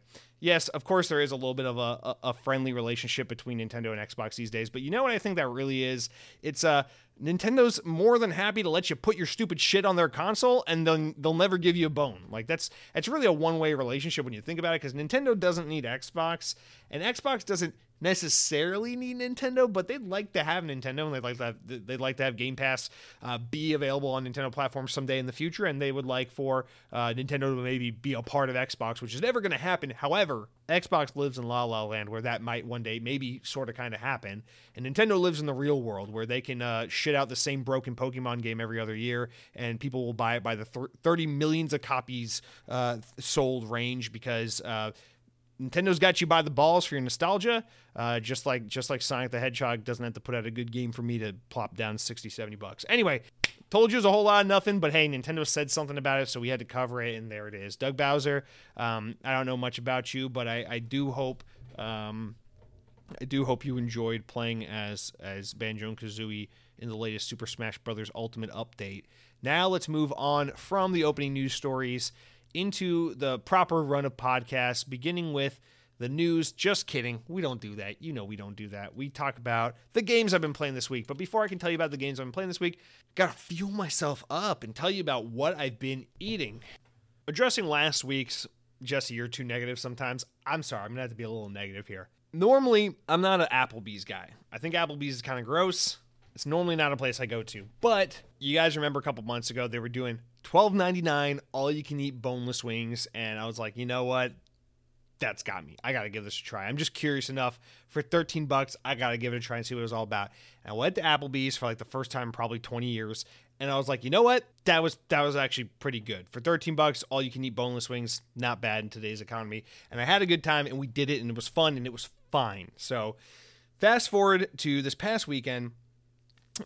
yes, of course, there is a little bit of a, a, friendly relationship between Nintendo and Xbox these days. But you know what I think that really is? It's uh, Nintendo's more than happy to let you put your stupid shit on their console, and then they'll never give you a bone. Like that's it's really a one way relationship when you think about it, because Nintendo doesn't need Xbox, and Xbox doesn't necessarily need Nintendo, but they'd like to have Nintendo, and they'd like to have, they'd like to have Game Pass uh, be available on Nintendo platforms someday in the future, and they would like for uh, Nintendo to maybe be a part of Xbox, which is never going to happen. However, Xbox lives in La La Land, where that might one day maybe sort of kind of happen, and Nintendo lives in the real world, where they can uh, shit out the same broken Pokemon game every other year, and people will buy it by the th- 30 millions of copies uh, sold range because uh, Nintendo's got you by the balls for your nostalgia, uh, just like just like Sonic the Hedgehog doesn't have to put out a good game for me to plop down 60, 70 bucks. Anyway, told you it was a whole lot of nothing, but hey, Nintendo said something about it, so we had to cover it, and there it is. Doug Bowser, um, I don't know much about you, but I, I do hope um, I do hope you enjoyed playing as as Banjo and Kazooie in the latest Super Smash Bros. Ultimate update. Now let's move on from the opening news stories into the proper run of podcasts, beginning with the news. Just kidding. We don't do that. You know we don't do that. We talk about the games I've been playing this week. But before I can tell you about the games I've been playing this week, gotta fuel myself up and tell you about what I've been eating. Addressing last week's Jesse, you're too negative sometimes. I'm sorry, I'm gonna have to be a little negative here. Normally, I'm not an Applebee's guy. I think Applebee's is kind of gross. It's normally not a place I go to. But you guys remember a couple months ago they were doing $12.99 all you can eat boneless wings and I was like, "You know what? That's got me. I got to give this a try. I'm just curious enough for 13 bucks. I got to give it a try and see what it was all about." And I went to Applebee's for like the first time in probably 20 years and I was like, "You know what? That was that was actually pretty good. For 13 bucks all you can eat boneless wings, not bad in today's economy." And I had a good time and we did it and it was fun and it was fine. So, fast forward to this past weekend,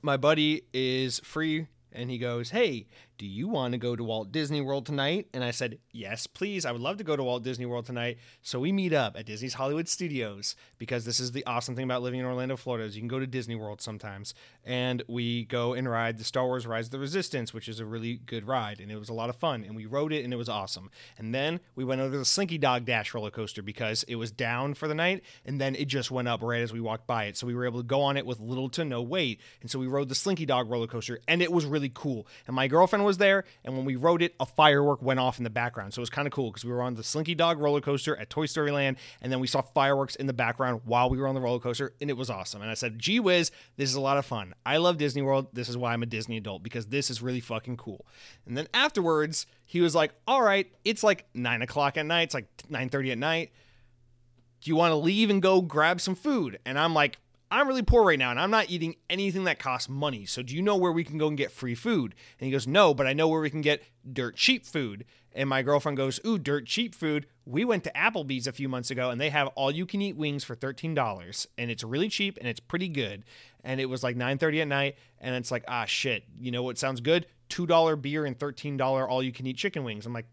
my buddy is free and he goes, Hey, do you want to go to Walt Disney World tonight? And I said, Yes, please. I would love to go to Walt Disney World tonight. So we meet up at Disney's Hollywood Studios because this is the awesome thing about living in Orlando, Florida is you can go to Disney World sometimes. And we go and ride the Star Wars Rise of the Resistance, which is a really good ride. And it was a lot of fun. And we rode it and it was awesome. And then we went over the Slinky Dog Dash roller coaster because it was down for the night. And then it just went up right as we walked by it. So we were able to go on it with little to no wait. And so we rode the Slinky Dog roller coaster and it was really cool. And my girlfriend was there and when we rode it, a firework went off in the background. So it was kind of cool because we were on the Slinky Dog roller coaster at Toy Story Land, and then we saw fireworks in the background while we were on the roller coaster, and it was awesome. And I said, gee whiz, this is a lot of fun. I love Disney World. This is why I'm a Disney adult because this is really fucking cool. And then afterwards, he was like, all right, it's like nine o'clock at night. It's like 9:30 at night. Do you want to leave and go grab some food? And I'm like, I'm really poor right now and I'm not eating anything that costs money. So do you know where we can go and get free food? And he goes, No, but I know where we can get dirt cheap food. And my girlfriend goes, Ooh, dirt cheap food. We went to Applebee's a few months ago and they have all you can eat wings for $13. And it's really cheap and it's pretty good. And it was like 9:30 at night. And it's like, ah shit, you know what sounds good? $2 beer and $13 all you can eat chicken wings. I'm like,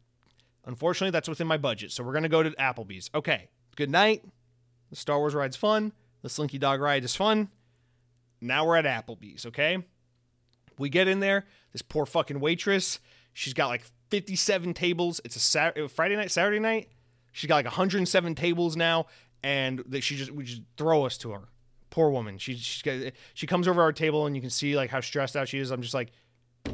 unfortunately, that's within my budget. So we're gonna go to Applebee's. Okay. Good night. The Star Wars ride's fun. The Slinky Dog ride is fun. Now we're at Applebee's, okay? We get in there. This poor fucking waitress, she's got like 57 tables. It's a Saturday, uh, Friday night, Saturday night. She's got like 107 tables now, and that she just we just throw us to her. Poor woman. She she she comes over our table, and you can see like how stressed out she is. I'm just like,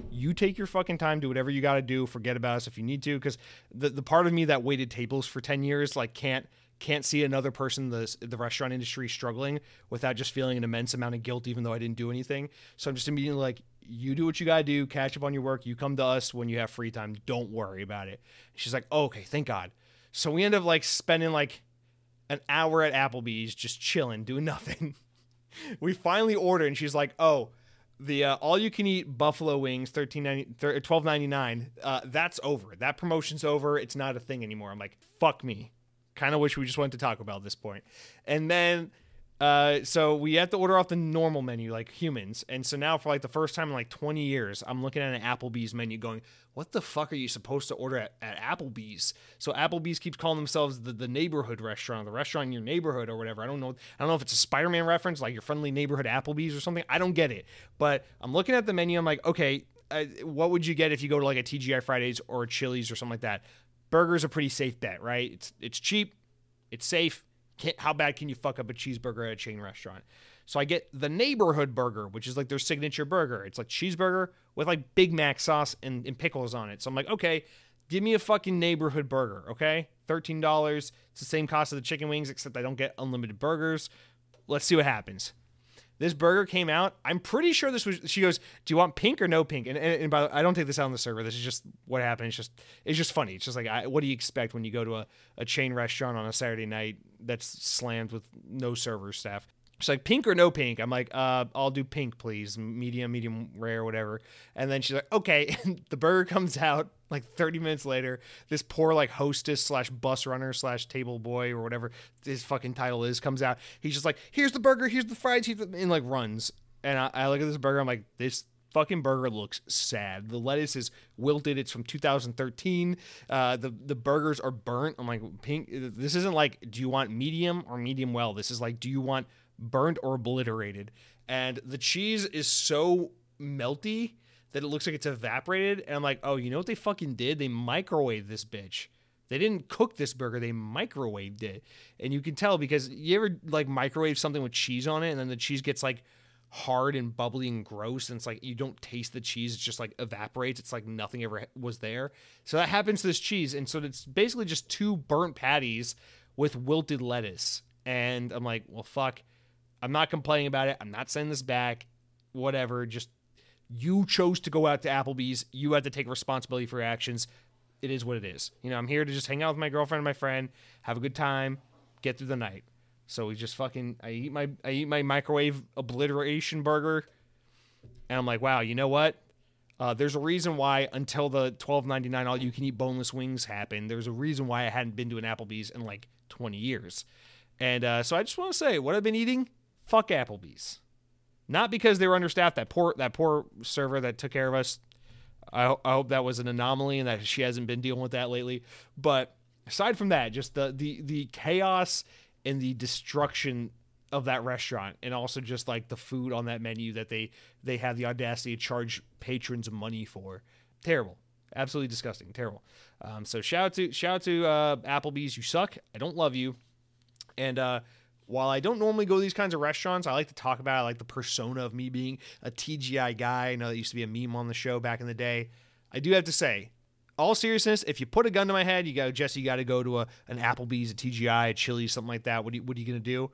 you take your fucking time, do whatever you got to do. Forget about us if you need to, because the the part of me that waited tables for 10 years like can't can't see another person the the restaurant industry struggling without just feeling an immense amount of guilt even though I didn't do anything. So I'm just immediately like you do what you got to do, catch up on your work, you come to us when you have free time, don't worry about it. She's like, oh, "Okay, thank God." So we end up like spending like an hour at Applebee's just chilling, doing nothing. we finally order and she's like, "Oh, the uh, all you can eat buffalo wings 13 12.99 uh, that's over that promotion's over it's not a thing anymore i'm like fuck me Kind of wish we just went to Taco Bell at this point. And then Uh, so we have to order off the normal menu like humans, and so now for like the first time in like 20 years, I'm looking at an Applebee's menu, going, "What the fuck are you supposed to order at, at Applebee's?" So Applebee's keeps calling themselves the, the neighborhood restaurant, the restaurant in your neighborhood or whatever. I don't know. I don't know if it's a Spider-Man reference, like your friendly neighborhood Applebee's or something. I don't get it. But I'm looking at the menu. I'm like, okay, uh, what would you get if you go to like a TGI Fridays or a Chili's or something like that? Burger's a pretty safe bet, right? It's it's cheap, it's safe can't, how bad can you fuck up a cheeseburger at a chain restaurant? So I get the neighborhood burger, which is like their signature burger. It's like cheeseburger with like Big Mac sauce and, and pickles on it. So I'm like, okay, give me a fucking neighborhood burger, okay? $13. It's the same cost of the chicken wings, except I don't get unlimited burgers. Let's see what happens. This burger came out. I'm pretty sure this was. She goes, "Do you want pink or no pink?" And, and, and by I don't take this out on the server. This is just what happened. It's just it's just funny. It's just like I, what do you expect when you go to a, a chain restaurant on a Saturday night that's slammed with no server staff? She's like, pink or no pink? I'm like, uh, I'll do pink, please. Medium, medium rare, whatever. And then she's like, okay. And the burger comes out like 30 minutes later. This poor like hostess slash bus runner slash table boy or whatever his fucking title is comes out. He's just like, here's the burger, here's the fries, here's the, and like runs. And I, I look at this burger, I'm like, this fucking burger looks sad. The lettuce is wilted. It's from 2013. Uh, the the burgers are burnt. I'm like, pink. This isn't like, do you want medium or medium well? This is like, do you want burnt or obliterated. And the cheese is so melty that it looks like it's evaporated. And I'm like, oh, you know what they fucking did? They microwaved this bitch. They didn't cook this burger, they microwaved it. And you can tell because you ever like microwave something with cheese on it and then the cheese gets like hard and bubbly and gross and it's like you don't taste the cheese, it just like evaporates. It's like nothing ever was there. So that happens to this cheese. And so it's basically just two burnt patties with wilted lettuce. And I'm like, well, fuck. I'm not complaining about it. I'm not sending this back. Whatever. Just you chose to go out to Applebee's. You had to take responsibility for your actions. It is what it is. You know, I'm here to just hang out with my girlfriend and my friend, have a good time, get through the night. So we just fucking I eat my I eat my microwave obliteration burger, and I'm like, wow, you know what? Uh, there's a reason why until the 12.99 all you can eat boneless wings happened. There's a reason why I hadn't been to an Applebee's in like 20 years, and uh, so I just want to say what I've been eating fuck Applebee's. Not because they were understaffed. That poor that poor server that took care of us. I, I hope that was an anomaly and that she hasn't been dealing with that lately. But aside from that, just the the the chaos and the destruction of that restaurant and also just like the food on that menu that they they have the audacity to charge patrons money for terrible absolutely disgusting terrible um, so shout out to shout out to uh, applebee's you suck i don't love you and uh, while I don't normally go to these kinds of restaurants, I like to talk about I like the persona of me being a TGI guy. I know that used to be a meme on the show back in the day. I do have to say, all seriousness, if you put a gun to my head, you go, Jesse, you got to go to a, an Applebee's, a TGI, a Chili's, something like that. What, what are you going to do?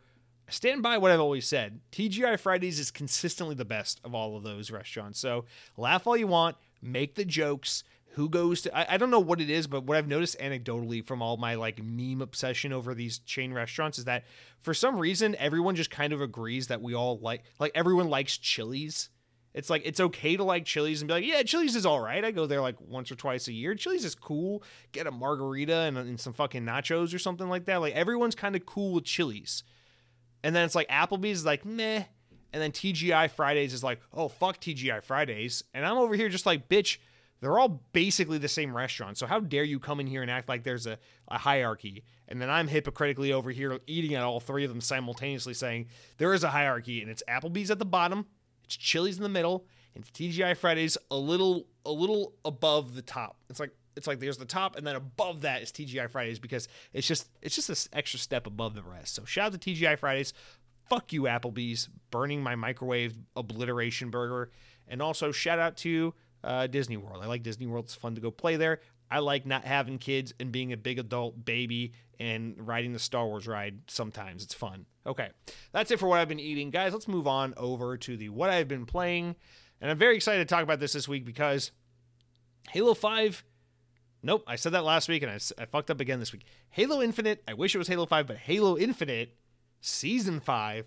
I stand by what I've always said. TGI Fridays is consistently the best of all of those restaurants. So laugh all you want, make the jokes, who goes to I, I, don't know what it is but what i've noticed anecdotally from all my like meme obsession over these chain restaurants is that for some reason everyone just kind of agrees that we all like like everyone likes chili's. It's like it's okay to like chili's and be like yeah chili's is all right. I go there like once or twice a year. Chili's is cool. Get a margarita and, and some fucking nachos or something like that. Like everyone's kind of cool with chili's. And then it's like applebee's is like meh. And then tgi fridays is like oh fuck tgi fridays. And i'm over here just like bitch they're all basically the same restaurant. So how dare you come in here and act like there's a, a hierarchy? And then I'm hypocritically over here eating at all three of them simultaneously saying there is a hierarchy and it's Applebee's at the bottom, it's Chili's in the middle, and TGI Fridays a little a little above the top. It's like it's like there's the top and then above that is TGI Fridays because it's just it's just this extra step above the rest. So shout out to TGI Fridays. Fuck you, Applebee's, burning my microwave obliteration burger. And also shout out to uh, Disney World. I like Disney World. It's fun to go play there. I like not having kids and being a big adult baby and riding the Star Wars ride sometimes. It's fun. Okay, that's it for what I've been eating. Guys, let's move on over to the what I've been playing. And I'm very excited to talk about this this week because Halo 5. Nope, I said that last week and I, I fucked up again this week. Halo Infinite, I wish it was Halo 5, but Halo Infinite Season 5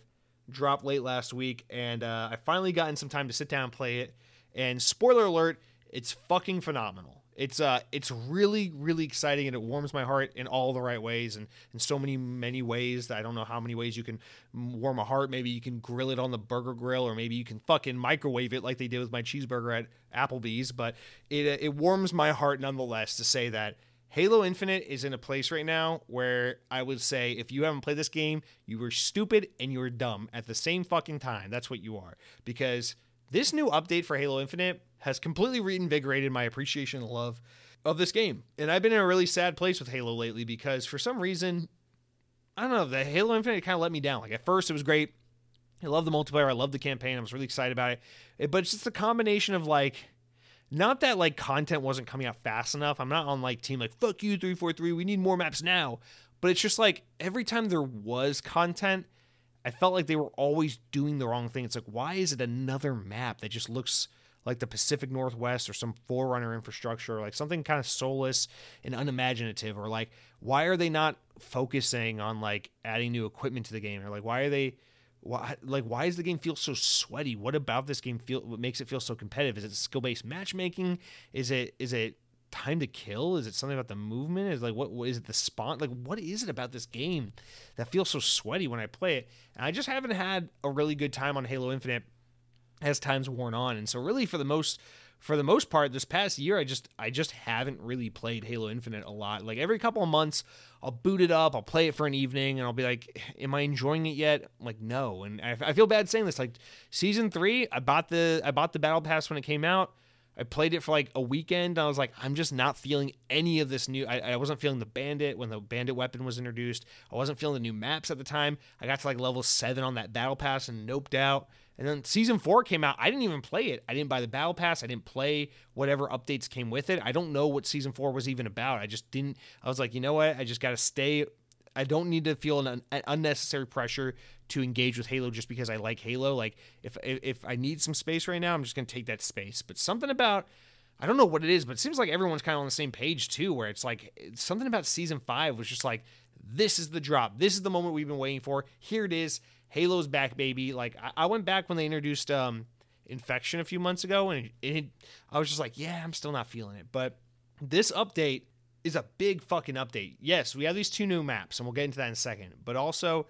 dropped late last week and uh, I finally gotten some time to sit down and play it and spoiler alert, it's fucking phenomenal. It's uh it's really really exciting and it warms my heart in all the right ways and in so many many ways that I don't know how many ways you can warm a heart. Maybe you can grill it on the burger grill or maybe you can fucking microwave it like they did with my cheeseburger at Applebee's. But it uh, it warms my heart nonetheless to say that Halo Infinite is in a place right now where I would say if you haven't played this game, you were stupid and you were dumb at the same fucking time. That's what you are. Because this new update for Halo Infinite has completely reinvigorated my appreciation and love of this game. And I've been in a really sad place with Halo lately because for some reason, I don't know, the Halo Infinite kind of let me down. Like at first it was great. I love the multiplayer. I love the campaign. I was really excited about it. Eh, but it's just a combination of like not that like content wasn't coming out fast enough. I'm not on like team like fuck you 343. We need more maps now. But it's just like every time there was content, I felt like they were always doing the wrong thing. It's like why is it another map that just looks like the Pacific Northwest or some Forerunner infrastructure, or like something kind of soulless and unimaginative, or like why are they not focusing on like adding new equipment to the game, or like why are they why like why does the game feel so sweaty? What about this game feel what makes it feel so competitive? Is it skill based matchmaking? Is it is it time to kill? Is it something about the movement? Is like what, what is it the spawn? Like what is it about this game that feels so sweaty when i play it? And i just haven't had a really good time on halo infinite as time's worn on. And so really for the most for the most part this past year i just i just haven't really played halo infinite a lot. Like every couple of months i'll boot it up i'll play it for an evening and i'll be like am i enjoying it yet? I'm like no. And I, I feel bad saying this. Like season three i bought the i bought the battle pass when it came out I played it for like a weekend. I was like, I'm just not feeling any of this new. I, I, wasn't feeling the bandit when the bandit weapon was introduced. I wasn't feeling the new maps at the time. I got to like level seven on that battle pass and noped out. And then season four came out. I didn't even play it. I didn't buy the battle pass. I didn't play whatever updates came with it. I don't know what season four was even about. I just didn't. I was like, you know what? I just got to stay. I don't need to feel an, an unnecessary pressure to engage with Halo just because I like Halo. Like if if I need some space right now, I'm just gonna take that space. But something about I don't know what it is, but it seems like everyone's kind of on the same page too, where it's like something about season five was just like, this is the drop. This is the moment we've been waiting for. Here it is. Halo's back, baby. Like I, I went back when they introduced um, Infection a few months ago, and it, it, I was just like, yeah, I'm still not feeling it. But this update is a big fucking update. Yes, we have these two new maps, and we'll get into that in a second. But also,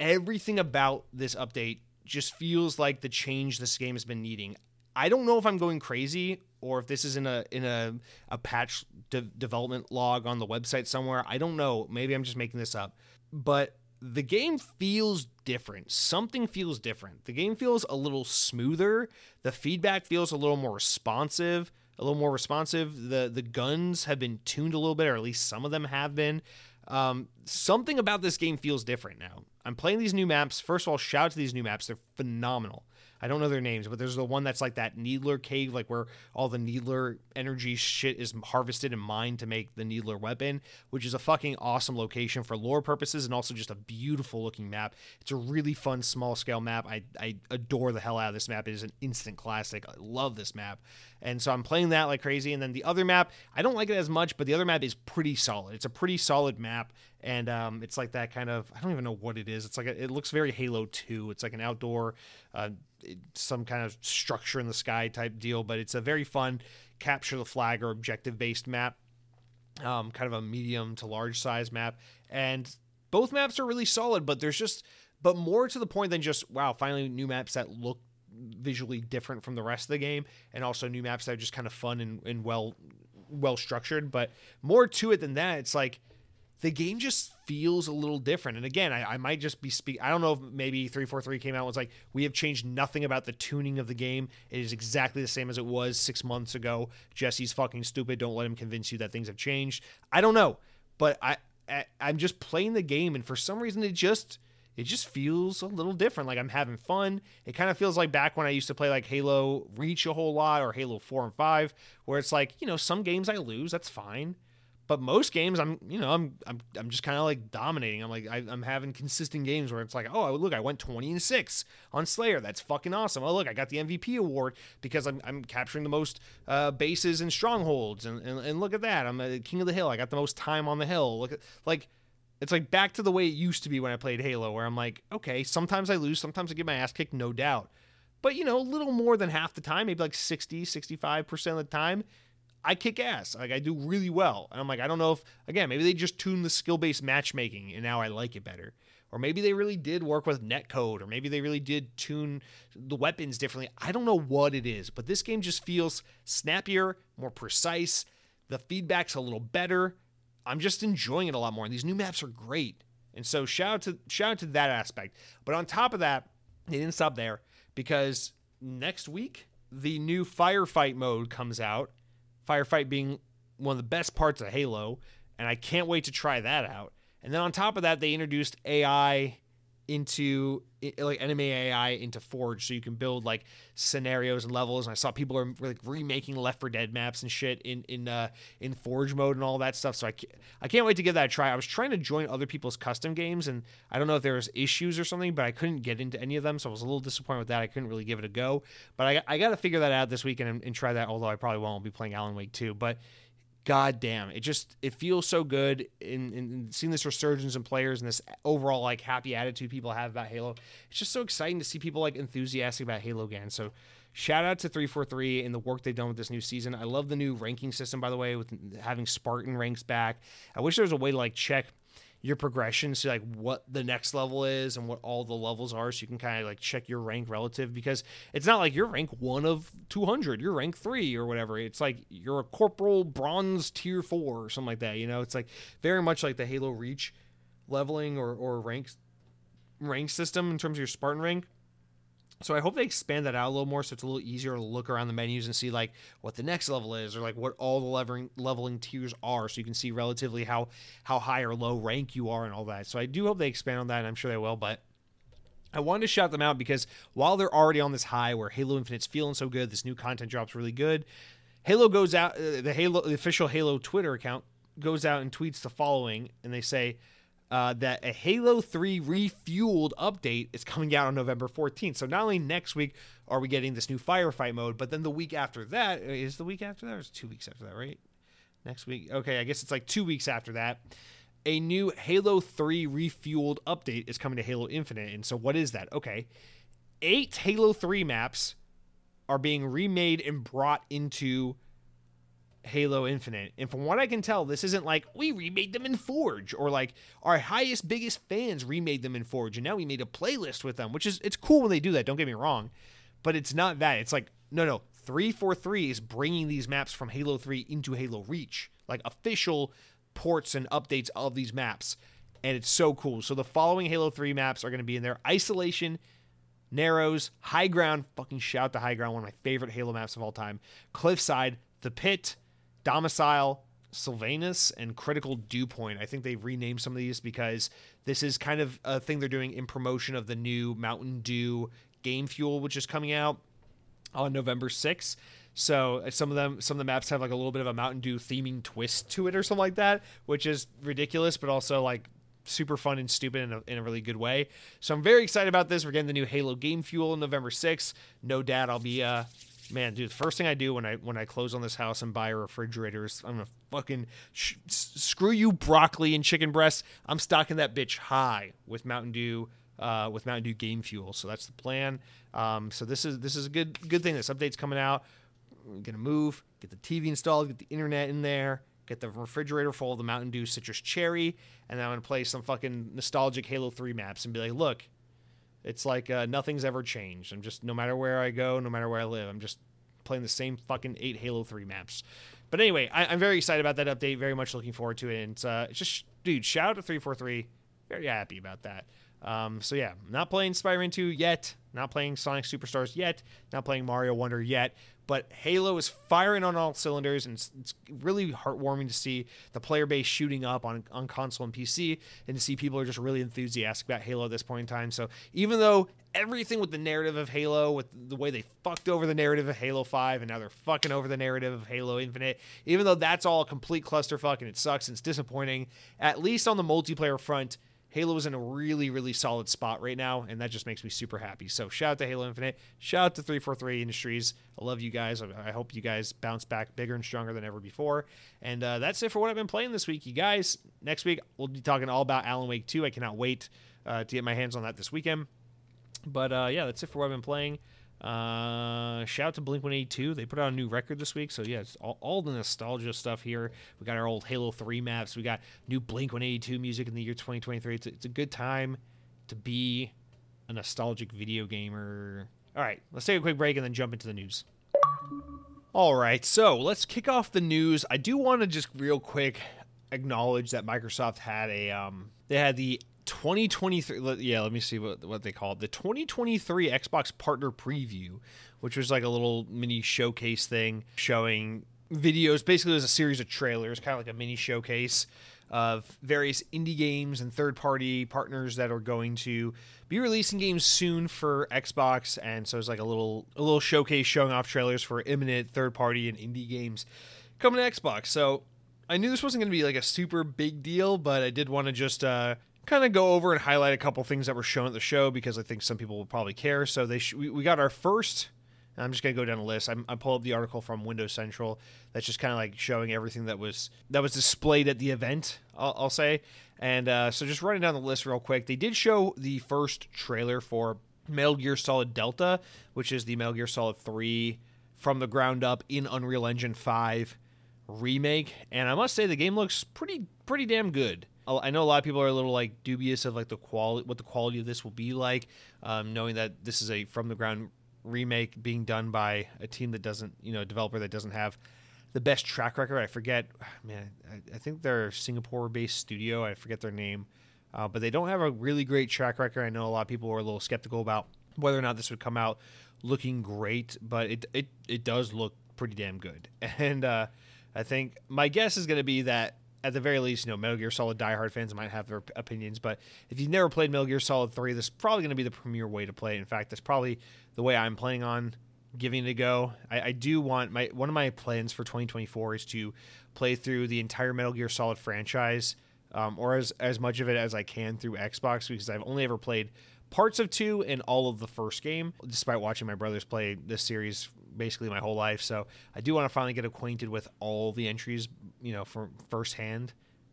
everything about this update just feels like the change this game has been needing. I don't know if I'm going crazy or if this is in a in a a patch de- development log on the website somewhere. I don't know. Maybe I'm just making this up. But the game feels different. Something feels different. The game feels a little smoother. The feedback feels a little more responsive, a little more responsive. The the guns have been tuned a little bit, or at least some of them have been. Um, something about this game feels different now. I'm playing these new maps. First of all, shout out to these new maps. They're phenomenal. I don't know their names, but there's the one that's like that Needler cave, like where all the Needler energy shit is harvested and mined to make the Needler weapon, which is a fucking awesome location for lore purposes and also just a beautiful looking map. It's a really fun small scale map. I, I adore the hell out of this map. It is an instant classic. I love this map. And so I'm playing that like crazy. And then the other map, I don't like it as much, but the other map is pretty solid. It's a pretty solid map and um, it's like that kind of I don't even know what it is. It's like a, it looks very Halo Two. It's like an outdoor uh, some kind of structure in the sky type deal, but it's a very fun capture the flag or objective based map, um, kind of a medium to large size map. And both maps are really solid, but there's just, but more to the point than just, wow, finally new maps that look visually different from the rest of the game, and also new maps that are just kind of fun and, and well well structured. But more to it than that, it's like the game just feels a little different. And again, I, I might just be speak. I don't know if maybe 343 came out and was like, we have changed nothing about the tuning of the game. It is exactly the same as it was six months ago. Jesse's fucking stupid. Don't let him convince you that things have changed. I don't know, but I, I I'm just playing the game, and for some reason, it just it just feels a little different. Like I'm having fun. It kind of feels like back when I used to play like Halo Reach a whole lot or Halo 4 and 5, where it's like, you know, some games I lose, that's fine. But most games, I'm you know I'm I'm, I'm just kind of like dominating. I'm like I, am having consistent games where it's like, oh look, I went 20 and six on Slayer. That's fucking awesome. Oh look, I got the MVP award because I'm, I'm capturing the most uh, bases and strongholds. And, and and look at that, I'm a king of the hill. I got the most time on the hill. Look at like it's like back to the way it used to be when I played Halo, where I'm like, okay, sometimes I lose, sometimes I get my ass kicked, no doubt. But you know, a little more than half the time, maybe like 60, 65% of the time, I kick ass. Like I do really well. And I'm like, I don't know if again, maybe they just tuned the skill based matchmaking and now I like it better. Or maybe they really did work with netcode, or maybe they really did tune the weapons differently. I don't know what it is, but this game just feels snappier, more precise. The feedback's a little better. I'm just enjoying it a lot more. And these new maps are great. And so shout out to shout out to that aspect. But on top of that, they didn't stop there because next week the new firefight mode comes out. Firefight being one of the best parts of Halo, and I can't wait to try that out. And then on top of that, they introduced AI into like enemy AI into Forge, so you can build like scenarios and levels. And I saw people are like remaking Left 4 Dead maps and shit in in uh, in Forge mode and all that stuff. So I can't, I can't wait to give that a try. I was trying to join other people's custom games, and I don't know if there was issues or something, but I couldn't get into any of them, so I was a little disappointed with that. I couldn't really give it a go, but I I got to figure that out this weekend and, and try that. Although I probably won't be playing Alan Wake 2, but god damn it just it feels so good in, in, seeing this resurgence in players and this overall like happy attitude people have about halo. It's just so exciting to see people like enthusiastic about halo again. So shout out to 343 and the work they've done with this new season. I love the new ranking system by the way with having spartan ranks back. I wish there was a way to like check your progression so like what the next level is and what all the levels are so you can kind of like check your rank relative because it's not like you're rank 1 of 200 you're rank 3 or whatever. It's like you're a corporal bronze tier 4 or something like that you know? It's like very much like the halo reach leveling or or rank rank system in terms of your spartan rank so I hope they expand that out a little more so it's a little easier to look around the menus and see like what the next level is or like what all the leveling leveling tiers are so you can see relatively how how high or low rank you are and all that. So I do hope they expand on that and I'm sure they will, but I wanted to shout them out because while they're already on this high where Halo Infinite's feeling so good, this new content drops really good. Halo goes out uh, the Halo the official Halo Twitter account goes out and tweets the following and they say uh, that a Halo 3 refueled update is coming out on November 14th. So not only next week are we getting this new firefight mode, but then the week after that uh, the week after that, or is two weeks after that, right? Next week. Okay, I guess it's like two weeks after that. A new Halo 3 refueled update is coming to Halo Infinite. And so what is that? Okay. Eight Halo 3 maps are being remade and brought into Halo Infinite. And from what I can tell, this isn't like we remade them in Forge or like our highest biggest fans remade them in Forge and now we made a playlist with them, which is it's cool when they do that, don't get me wrong, but it's not that. It's like no, no, 343 is bringing these maps from Halo 3 into Halo Reach, like official ports and updates of these maps. And it's so cool. So the following Halo 3 maps are going to be in there. Isolation, Narrows, High Ground, fucking shout to High Ground, one of my favorite Halo maps of all time. Cliffside, The Pit, Domicile, Sylvanus, and Critical Dew Point. I think they've renamed some of these because this is kind of a thing they're doing in promotion of the new Mountain Dew game fuel, which is coming out on November 6th. So uh, some of them, some of the maps have like a little bit of a Mountain Dew theming twist to it or something like that, which is ridiculous, but also like super fun and stupid in a, in a really good way. So I'm very excited about this. We're getting the new Halo game fuel on November 6th. No doubt I'll be uh, man, dude, the first thing I do when I when I close on this house and buy a refrigerator is I'm gonna fucking sh- screw you broccoli and chicken breasts. I'm stocking that bitch high with Mountain Dew. Uh, with Mountain Dew Game Fuel, so that's the plan. Um, so this is this is a good good thing. This update's coming out. We're gonna move, get the TV installed, get the internet in there, get the refrigerator full of the Mountain Dew Citrus Cherry, and then I'm gonna play some fucking nostalgic Halo 3 maps and be like, look, it's like uh, nothing's ever changed. I'm just no matter where I go, no matter where I live, I'm just playing the same fucking eight Halo Three maps. But anyway, I, am very excited about that update. Very much looking forward to it. And uh, it's just, dude, shout out to 343. Very happy about that. Um, so yeah, not playing Spider-Man 2 yet. Not playing Sonic Superstars yet. Not playing Mario Wonder yet but Halo is firing on all cylinders, and it's, it's, really heartwarming to see the player base shooting up on, on console and PC, and to see people are just really enthusiastic about Halo at this point in time. So even though everything with the narrative of Halo, with the way they fucked over the narrative of Halo 5, and now they're fucking over the narrative of Halo Infinite, even though that's all a complete clusterfuck and it sucks and it's disappointing, at least on the multiplayer front, Halo is in a really, really solid spot right now, and that just makes me super happy. So shout out to Halo Infinite. Shout out to 343 Industries. I love you guys. I hope you guys bounce back bigger and stronger than ever before. And uh, that's it for what I've been playing this week, you guys. Next week, we'll be talking all about Alan Wake 2. I cannot wait uh, to get my hands on that this weekend. But uh, yeah, that's it for what I've been playing. Uh, shout out to Blink 182. They put out a new record this week. So, yeah, it's all, all the nostalgia stuff here. We got our old Halo 3 maps. We got new Blink 182 music in the year 2023. It's a, it's a good time to be a nostalgic video gamer. All right, let's take a quick break and then jump into the news. All right, so let's kick off the news. I do want to just real quick acknowledge that Microsoft had a um they had the 2023 yeah let me see what what they call it the 2023 Xbox partner preview which was like a little mini showcase thing showing videos. Basically it was a series of trailers kind of like a mini showcase of various indie games and third party partners that are going to be releasing games soon for Xbox. And so it's like a little a little showcase showing off trailers for imminent third party and indie games coming to Xbox. So I knew this wasn't going to be like a super big deal, but I did want to just uh, kind of go over and highlight a couple things that were shown at the show because I think some people will probably care. So they sh- we, we got our first. I'm just gonna go down the list. I'm, I pull up the article from Windows Central that's just kind of like showing everything that was that was displayed at the event. I'll, I'll say, and uh, so just running down the list real quick. They did show the first trailer for Metal Gear Solid Delta, which is the Metal Gear Solid 3 from the ground up in Unreal Engine 5 remake, and I must say the game looks pretty pretty damn good. I know a lot of people are a little like dubious of like the quality, what the quality of this will be like, um, knowing that this is a from the ground remake being done by a team that doesn't, you know, a developer that doesn't have the best track record. I forget, man, I, I think they're Singapore-based studio. I forget their name, uh, but they don't have a really great track record. I know a lot of people were a little skeptical about whether or not this would come out looking great, but it it it does look pretty damn good, and. uh I think my guess is going to be that at the very least, you know, Metal Gear Solid diehard fans might have their opinions, but if you've never played Metal Gear Solid 3, this is probably going to be the premier way to play. In fact, that's probably the way I'm planning on giving it a go. I, I, do want my one of my plans for 2024 is to play through the entire Metal Gear Solid franchise, um, or as as much of it as I can through Xbox, because I've only ever played parts of two and all of the first game, despite watching my brothers play this series basically my whole life. So I do want to finally get acquainted with all the entries, you know, from firsthand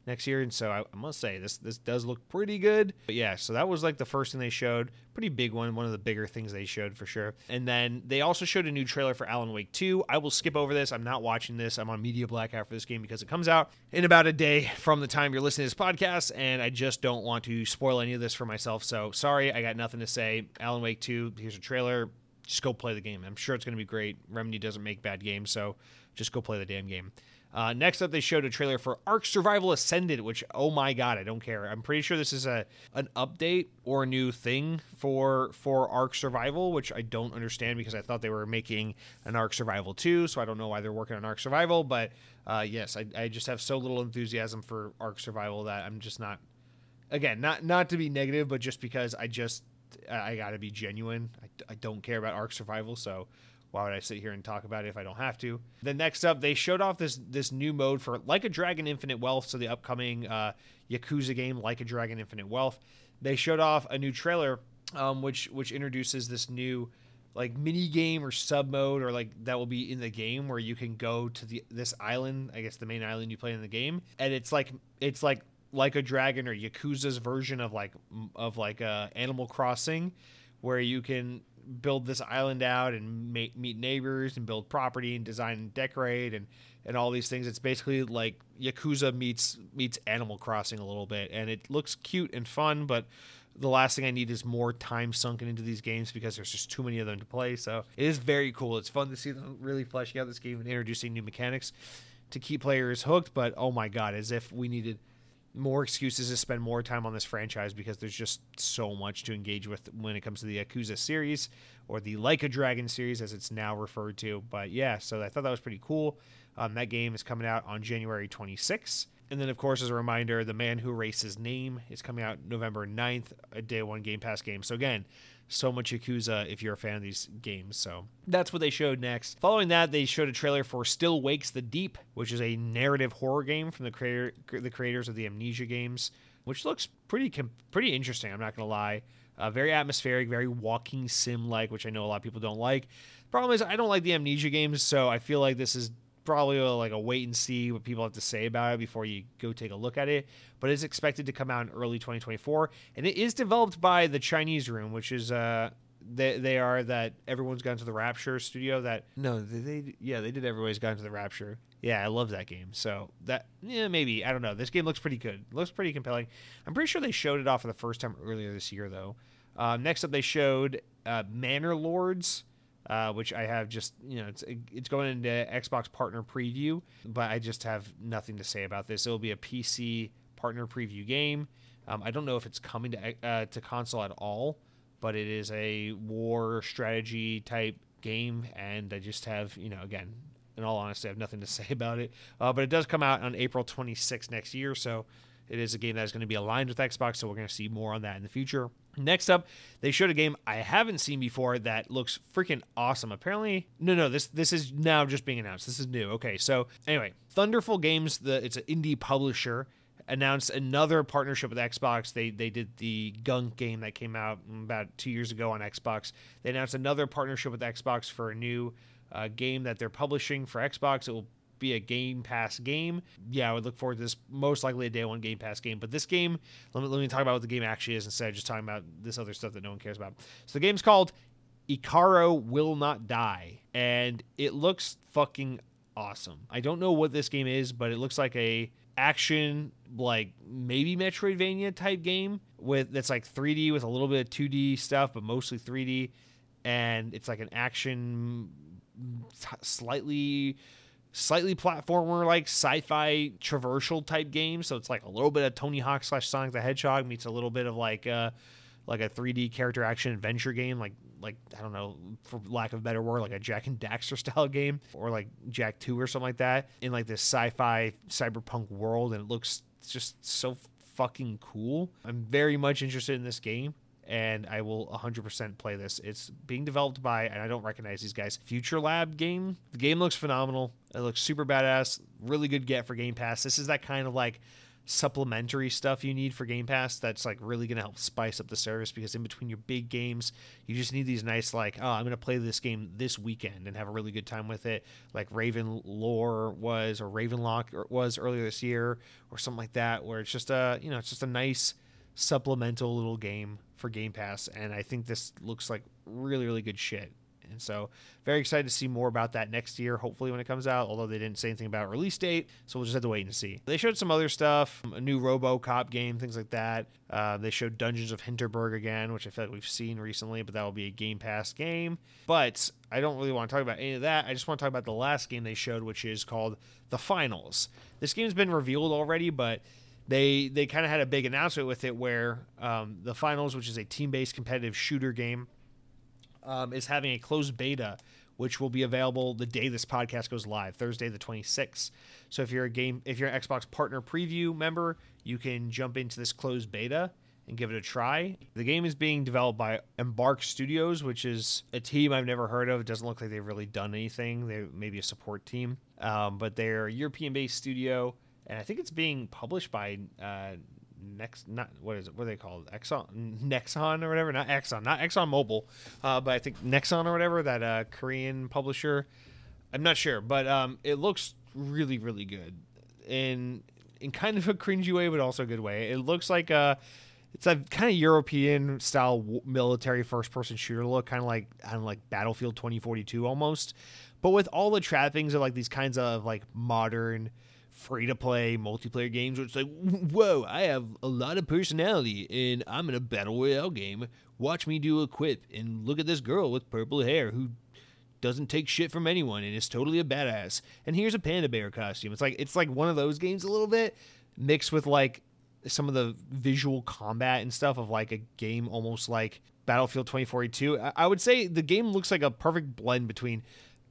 next year. And so I, I, must say this this does look pretty good. But yeah, so that was like the first thing they showed. Pretty big one, one of the bigger things they showed for sure. And then they also showed a new trailer for Alan Wake 2. I will skip over this. I'm not watching this. I'm on media blackout for this game because it comes out in about a day from the time you're listening to this podcast, and I just don't want to spoil any of this for myself. So sorry, I got nothing to say. Alan Wake 2, here's a trailer just go play the game. I'm sure it's going to be great. Remedy doesn't make bad games, so just go play the damn game. Uh, next up, they showed a trailer for Ark Survival Ascended, which oh my god, I don't care. I'm pretty sure this is a an update or a new thing for for Ark Survival, which I don't understand because I thought they were making an Ark Survival 2, so I don't know why they're working on Ark Survival. But uh, yes, I, I just have so little enthusiasm for Ark Survival that I'm just not. Again, not not to be negative, but just because I just I got to be genuine. I, I don't care about Ark Survival, so why would I sit here and talk about it if I don't have to? Then next up, they showed off this this new mode for Like a Dragon Infinite Wealth, so the upcoming uh, Yakuza game, Like a Dragon Infinite Wealth. They showed off a new trailer, um, which which introduces this new like mini game or sub mode or like that will be in the game where you can go to the this island, I guess the main island you play in the game, and it's like it's like like a dragon or yakuza's version of like of like uh, animal crossing where you can build this island out and meet neighbors and build property and design and decorate and and all these things it's basically like yakuza meets meets animal crossing a little bit and it looks cute and fun but the last thing I need is more time sunken into these games because there's just too many of them to play. So it is very cool. It's fun to see them really fleshing out this game and introducing new mechanics to keep players hooked. But oh my god, as if we needed more excuses to spend more time on this franchise because there's just so much to engage with when it comes to the Yakuza series or the Like a Dragon series as it's now referred to. But yeah, so I thought that was pretty cool. Um, that game is coming out on January 26th. And then, of course, as a reminder, The Man Who His Name is coming out November 9th, a day one Game Pass game. So, again, so much Yakuza if you're a fan of these games. So that's what they showed next. Following that, they showed a trailer for Still Wakes the Deep, which is a narrative horror game from the creator the creators of the Amnesia games, which looks pretty pretty interesting. I'm not gonna lie. Uh, very atmospheric, very walking sim like, which I know a lot of people don't like. Problem is, I don't like the Amnesia games, so I feel like this is probably a, like a wait and see what people have to say about it before you go take a look at it. But it's expected to come out in early 2024, and it is developed by the Chinese Room, which is uh, They they are that everyone's gone to the Rapture studio. That no, they, they yeah they did everybody's gone to the Rapture. Yeah, I love that game. So that yeah maybe I don't know. This game looks pretty good. looks pretty compelling. I'm pretty sure they showed it off for the first time earlier this year though. Uh, next up, they showed uh, Manor Lords. Uh, which I have just you know it's it's going into Xbox partner preview, but I just have nothing to say about this. It will be a PC partner preview game. Um, I don't know if it's coming to uh, to console at all, but it is a war strategy type game, and I just have you know again, in all honesty, I have nothing to say about it. Uh, but it does come out on April 26th next year, so it is a game that is going to be aligned with Xbox, so we're going to see more on that in the future. Next up, they showed a game I haven't seen before that looks freaking awesome. Apparently, no, no, this this is now just being announced. This is new. Okay, so anyway, Thunderful Games, the it's an indie publisher announced another partnership with Xbox. They they did the Gunk game that came out about two years ago on Xbox. They announced another partnership with Xbox for a new uh, game that they're publishing for Xbox. It will be a Game Pass game. Yeah, I would look forward to this. Most likely a day one Game Pass game. But this game, let me, let me talk about what the game actually is instead of just talking about this other stuff that no one cares about. So the game's called Ikaro Will Not Die, and it looks fucking awesome. I don't know what this game is, but it looks like a action like maybe Metroidvania type game with that's like 3D with a little bit of 2D stuff, but mostly 3D, and it's like an action, t- slightly slightly platformer like sci-fi traversal type game. So it's like a little bit of tony hawk slash sonic the hedgehog meets a little bit of like uh like a 3d character action adventure game like like i don't know for lack of a better word like a Jak and Daxter style game or like Jak 2 or something like that in like this sci-fi cyberpunk world. And it looks just so fucking cool. I'm very much interested in this game and I will 100% play this. It's being developed by, and I don't recognize these guys, Future Lab game. The game looks phenomenal. It looks super badass. Really good get for Game Pass. This is that kind of like supplementary stuff you need for Game Pass that's like really going to help spice up the service because in between your big games, you just need these nice like, oh, I'm going to play this game this weekend and have a really good time with it, like Raven Lore was or Ravenlock was earlier this year or something like that where it's just a, you know, it's just a nice supplemental little game for Game Pass, and I think this looks like really, really good shit. And so, very excited to see more about that next year, hopefully, when it comes out. Although they didn't say anything about release date, so we'll just have to wait and see. They showed some other stuff, a new RoboCop game, things like that. Uh, they showed Dungeons of Hinterberg again, which I feel like we've seen recently, but that will be a Game Pass game. But I don't really want to talk about any of that. I just want to talk about the last game they showed, which is called The Finals. This game's been revealed already, but they they kind of had a big announcement with it where um, the finals, which is a team-based competitive shooter game, um, is having a closed beta, which will be available the day this podcast goes live, Thursday the 26th. So if you're a game, if you're an Xbox Partner Preview member, you can jump into this closed beta and give it a try. The game is being developed by Embark Studios, which is a team I've never heard of. It doesn't look like they've really done anything. They may be a support team, um, but they're a European-based studio and I think it's being published by uh, Next, not what is it? What are they called? Exxon, Nexon or whatever. Not Exxon, not Exxon Mobil, uh, but I think Nexon or whatever that uh, Korean publisher. I'm not sure, but um, it looks really, really good in in kind of a cringy way, but also a good way. It looks like a uh, it's a kind of European style military first person shooter look, kind of like don't like Battlefield 2042 almost, but with all the trappings of like these kinds of like modern free to play multiplayer games where it's like, whoa, I have a lot of personality and I'm in a battle royale game. Watch me do a quip and look at this girl with purple hair who doesn't take shit from anyone and is totally a badass. And here's a panda bear costume. It's like it's like one of those games a little bit mixed with like some of the visual combat and stuff of like a game almost like Battlefield 2042. I would say the game looks like a perfect blend between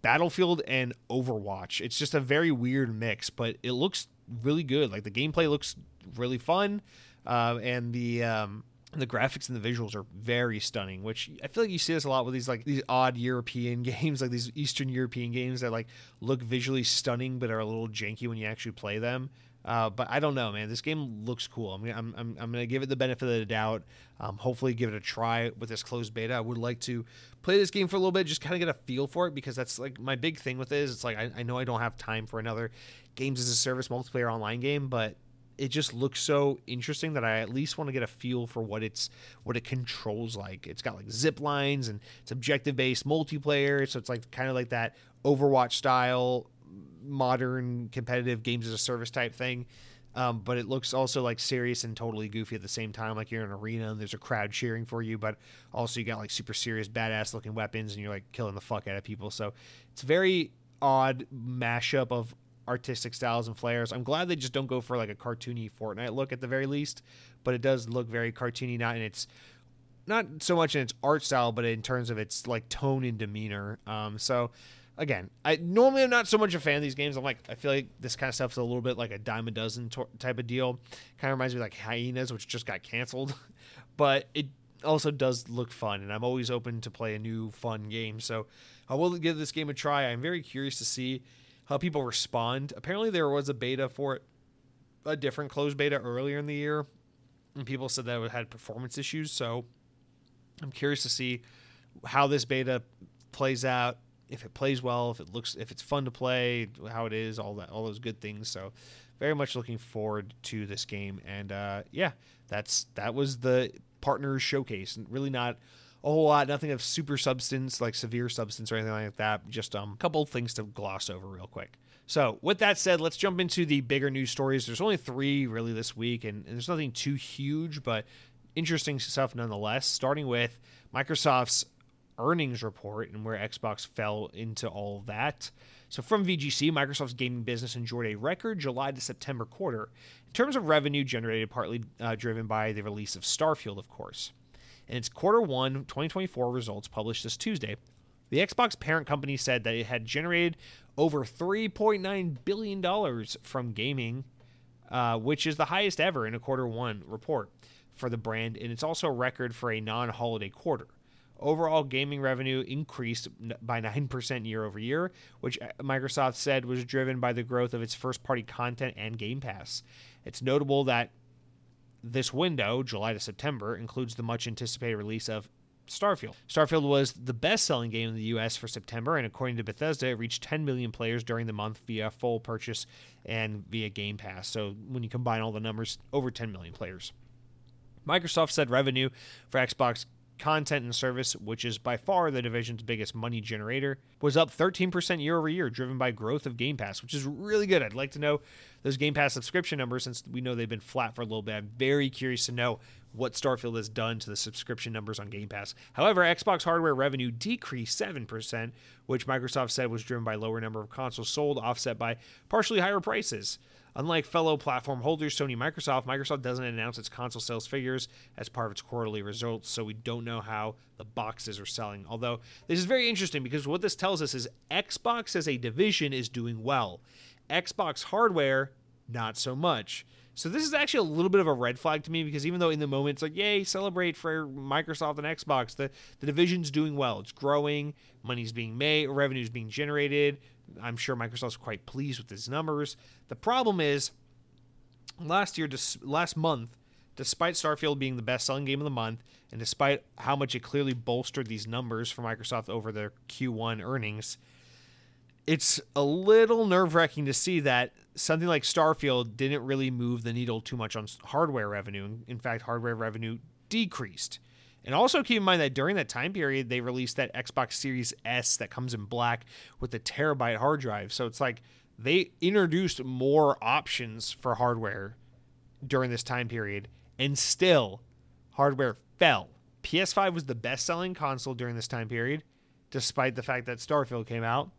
Battlefield and Overwatch. It's just a very weird mix, but it looks really good. Like the gameplay looks really fun, uh, and the um, the graphics and the visuals are very stunning. Which I feel like you see this a lot with these like these odd European games, like these Eastern European games that like look visually stunning but are a little janky when you actually play them. Uh, but I don't know, man. This game looks cool. I'm, I'm, I'm, going to give it the benefit of the doubt. Um, hopefully, give it a try with this closed beta. I would like to play this game for a little bit, just kind of get a feel for it, because that's like my big thing with it is it's like I, I know I don't have time for another games as a service multiplayer online game, but it just looks so interesting that I at least want to get a feel for what it's what it controls like. It's got like zip lines and it's objective based multiplayer, so it's like kind of like that Overwatch style modern competitive games as a service type thing. Um, but it looks also like serious and totally goofy at the same time. Like you're in an arena and there's a crowd cheering for you, but also you got like super serious, badass looking weapons and you're like killing the fuck out of people. So it's very odd mashup of artistic styles and flares. I'm glad they just don't go for like a cartoony Fortnite look at the very least, but it does look very cartoony, not in its not so much in its art style, but in terms of its like tone and demeanor. Um, so again, I normally I'm not so much a fan of these games. I'm like, I feel like this kind of stuff is a little bit like a dime a dozen to- type of deal. Kind of reminds me like Hyenas, which just got canceled, but it also does look fun, and I'm always open to play a new fun game. So I will give this game a try. I'm very curious to see how people respond. Apparently, there was a beta for it, a different closed beta earlier in the year, and people said that it had performance issues. So I'm curious to see how this beta plays out. If it plays well, if it looks, if it's fun to play, how it is, all that, all those good things. So, very much looking forward to this game. And uh, yeah, that's that was the partners showcase. And really not a whole lot, nothing of super substance, like severe substance or anything like that. Just um, a couple things to gloss over real quick. So, with that said, let's jump into the bigger news stories. There's only three really this week, and, and there's nothing too huge, but interesting stuff nonetheless. Starting with Microsoft's earnings report and where Xbox fell into all that. So, from VGC, Microsoft's gaming business enjoyed a record July to September quarter in terms of revenue generated, partly uh, driven by the release of Starfield, of course. In its quarter one 2024 results published this Tuesday, the Xbox parent company said that it had generated over $3.9 billion from gaming, uh, which is the highest ever in a quarter one report for the brand, and it's also a record for a non holiday quarter. Overall gaming revenue increased by 9% year over year, which uh, Microsoft said was driven by the growth of its first party content and Game Pass. It's notable that this window, July to September, includes the much anticipated release of Starfield. Starfield was the best selling game in the US for September, and according to Bethesda, it reached 10 million players during the month via full purchase and via Game Pass. So when you combine all the numbers, over 10 million players. Microsoft said revenue for Xbox content and service, which is by far the division's biggest money generator, was up 13% year over year, driven by growth of Game Pass, which is really good. I'd like to know those Game Pass subscription numbers since we know they've been flat for a little bit. I'm very curious to know what Starfield has done to the subscription numbers on Game Pass. However, Xbox hardware revenue decreased 7%, which Microsoft said was driven by lower number of consoles sold, offset by partially higher prices. Unlike fellow platform holders Sony Microsoft, Microsoft doesn't announce its console sales figures as part of its quarterly results, so we don't know how the boxes are selling. Although this is very interesting because what this tells us is Xbox as a division is doing well. Xbox hardware, not so much. So this is actually a little bit of a red flag to me because even though in the moment it's like, yay, celebrate for Microsoft and Xbox, the, the division's doing well. It's growing, money's being made, revenue's being generated. I'm sure Microsoft's quite pleased with its numbers. The problem is, last year, last month, despite Starfield being the best-selling game of the month, and despite how much it clearly bolstered these numbers for Microsoft over their Q1 earnings, it's a little nerve-wracking to see that something like Starfield didn't really move the needle too much on hardware revenue. In fact, hardware revenue decreased. And also keep in mind that during that time period, they released that Xbox Series S that comes in black with a terabyte hard drive. So it's like they introduced more options for hardware during this time period, and still hardware fell. PS5 was the best selling console during this time period, despite the fact that Starfield came out,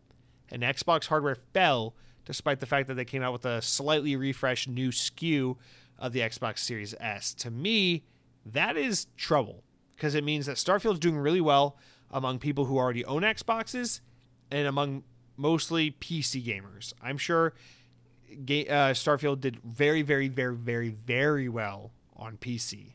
and Xbox hardware fell despite the fact that they came out with a slightly refreshed new SKU of the Xbox Series S. To me, that is trouble because it means that Starfield's doing really well among people who already own Xboxes and among mostly PC gamers. I'm sure uh, Starfield did very, very, very, very, very well on PC,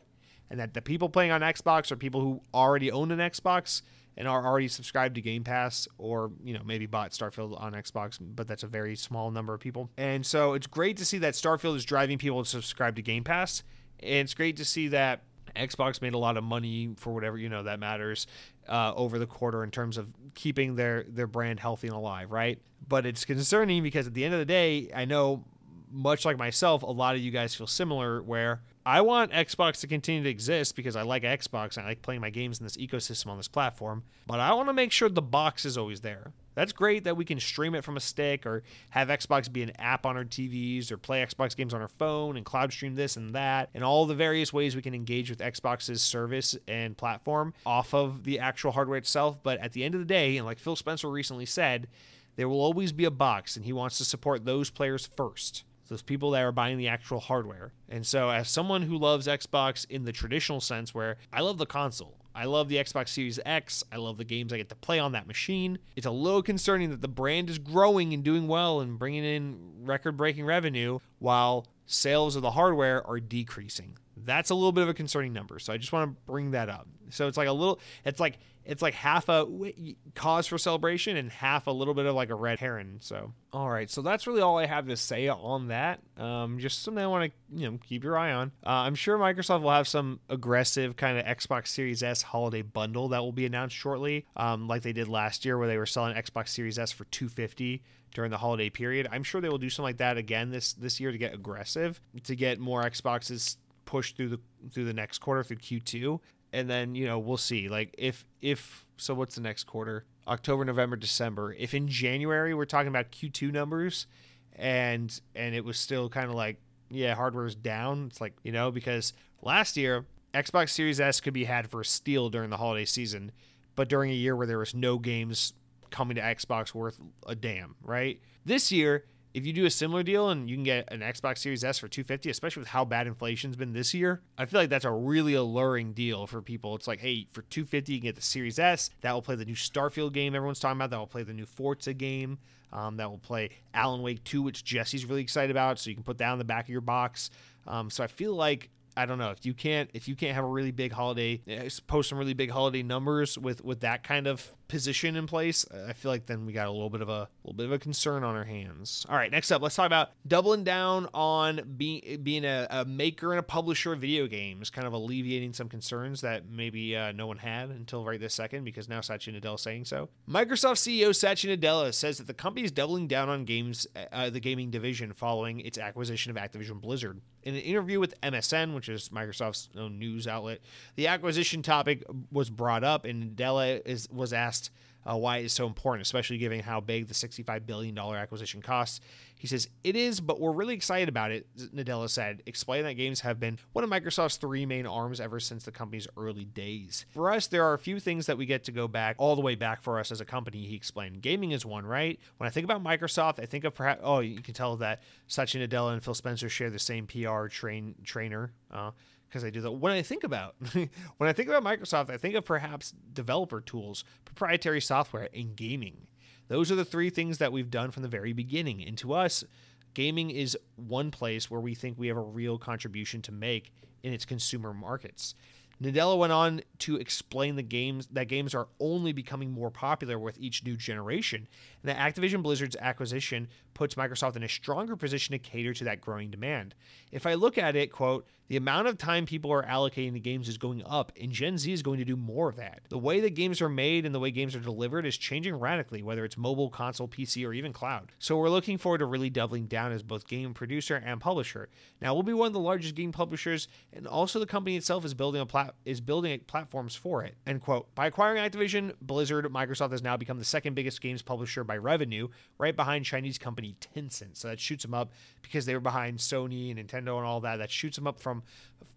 and that the people playing on Xbox are people who already own an Xbox and are already subscribed to Game Pass or, you know, maybe bought Starfield on Xbox, but that's a very small number of people. And so it's great to see that Starfield is driving people to subscribe to Game Pass. And it's great to see that Xbox made a lot of money for whatever, you know, that matters uh, over the quarter in terms of keeping their, their brand healthy and alive, right? But it's concerning because at the end of the day, I know much like myself, a lot of you guys feel similar where I want Xbox to continue to exist because I like Xbox and I like playing my games in this ecosystem on this platform, but I want to make sure the box is always there. That's great that we can stream it from a stick or have Xbox be an app on our TVs or play Xbox games on our phone and cloud stream this and that and all the various ways we can engage with Xbox's service and platform off of the actual hardware itself. But at the end of the day, and like Phil Spencer recently said, there will always be a box and he wants to support those players first those people that are buying the actual hardware. And so, as someone who loves Xbox in the traditional sense, where I love the console, I love the Xbox Series X, I love the games I get to play on that machine, it's a little concerning that the brand is growing and doing well and bringing in record breaking revenue while sales of the hardware are decreasing. That's a little bit of a concerning number. So, I just want to bring that up. So, it's like a little, it's like, it's like half a cause for celebration and half a little bit of like a red herring. So, all right. So that's really all I have to say on that. Um, just something I want to you know keep your eye on. Uh, I'm sure Microsoft will have some aggressive kind of Xbox Series S holiday bundle that will be announced shortly, um, like they did last year where they were selling Xbox Series S for 250 during the holiday period. I'm sure they will do something like that again this this year to get aggressive to get more Xboxes pushed through the through the next quarter through Q2 and then you know we'll see. Like if if so what's the next quarter? October november december. If in january we're talking about q2 numbers and and it was still kind of like yeah hardware's down it's like you know because last year xbox series s could be had for a steal during the holiday season but during a year where there was no games coming to xbox worth a damn right? This year if you do a similar deal and you can get an Xbox Series S for 250, especially with how bad inflation's been this year, I feel like that's a really alluring deal for people. It's like, hey, for 250 you can get the Series S. That will play the new Starfield game everyone's talking about. That will play the new Forza game. Um, that will play Alan Wake 2, which Jesse's really excited about. So you can put that on the back of your box. Um, so I feel like I don't know if you can't if you can't have a really big holiday eh, post some really big holiday numbers with with that kind of position in place I feel like then we got a little bit of a little bit of a concern on our hands. All right, next up, let's talk about doubling down on being being a, a maker and a publisher of video games, kind of alleviating some concerns that maybe uh, no one had until right this second because now Satya Nadella is saying so. Microsoft CEO Satya Nadella says that the company is doubling down on games uh, the gaming division following its acquisition of Activision Blizzard. In an interview with MSN, which is Microsoft's news outlet, the acquisition topic was brought up, and Nadella is was asked uh, why it's so important, especially given how big the $65 billion acquisition costs. He says, It is, but we're really excited about it, Nadella said, explaining that games have been one of Microsoft's three main arms ever since the company's early days. For us, there are a few things that we get to go back, all the way back for us as a company, he explained. Gaming is one, right? When I think about Microsoft, I think of perhaps, oh, you can tell that Satya Nadella and Phil Spencer share the same PR train trainer. Uh, because I do that. When I think about when I think about Microsoft, I think of perhaps developer tools, proprietary software, and gaming. Those are the three things that we've done from the very beginning. And to us, gaming is one place where we think we have a real contribution to make in its consumer markets. Nadella went on to explain the games that games are only becoming more popular with each new generation, that Activision Blizzard's acquisition puts Microsoft in a stronger position to cater to that growing demand. If I look at it, quote, the amount of time people are allocating to games is going up, and Gen Z is going to do more of that. The way that games are made and the way games are delivered is changing radically, whether it's mobile, console, PC, or even cloud. So we're looking forward to really doubling down as both game producer and publisher. Now we'll be one of the largest game publishers, and also the company itself is building a plat- is building platforms for it. End quote. By acquiring Activision, Blizzard, Microsoft has now become the second biggest games publisher by revenue, right behind Chinese company Tencent. So that shoots them up because they were behind Sony and Nintendo and all that. That shoots them up from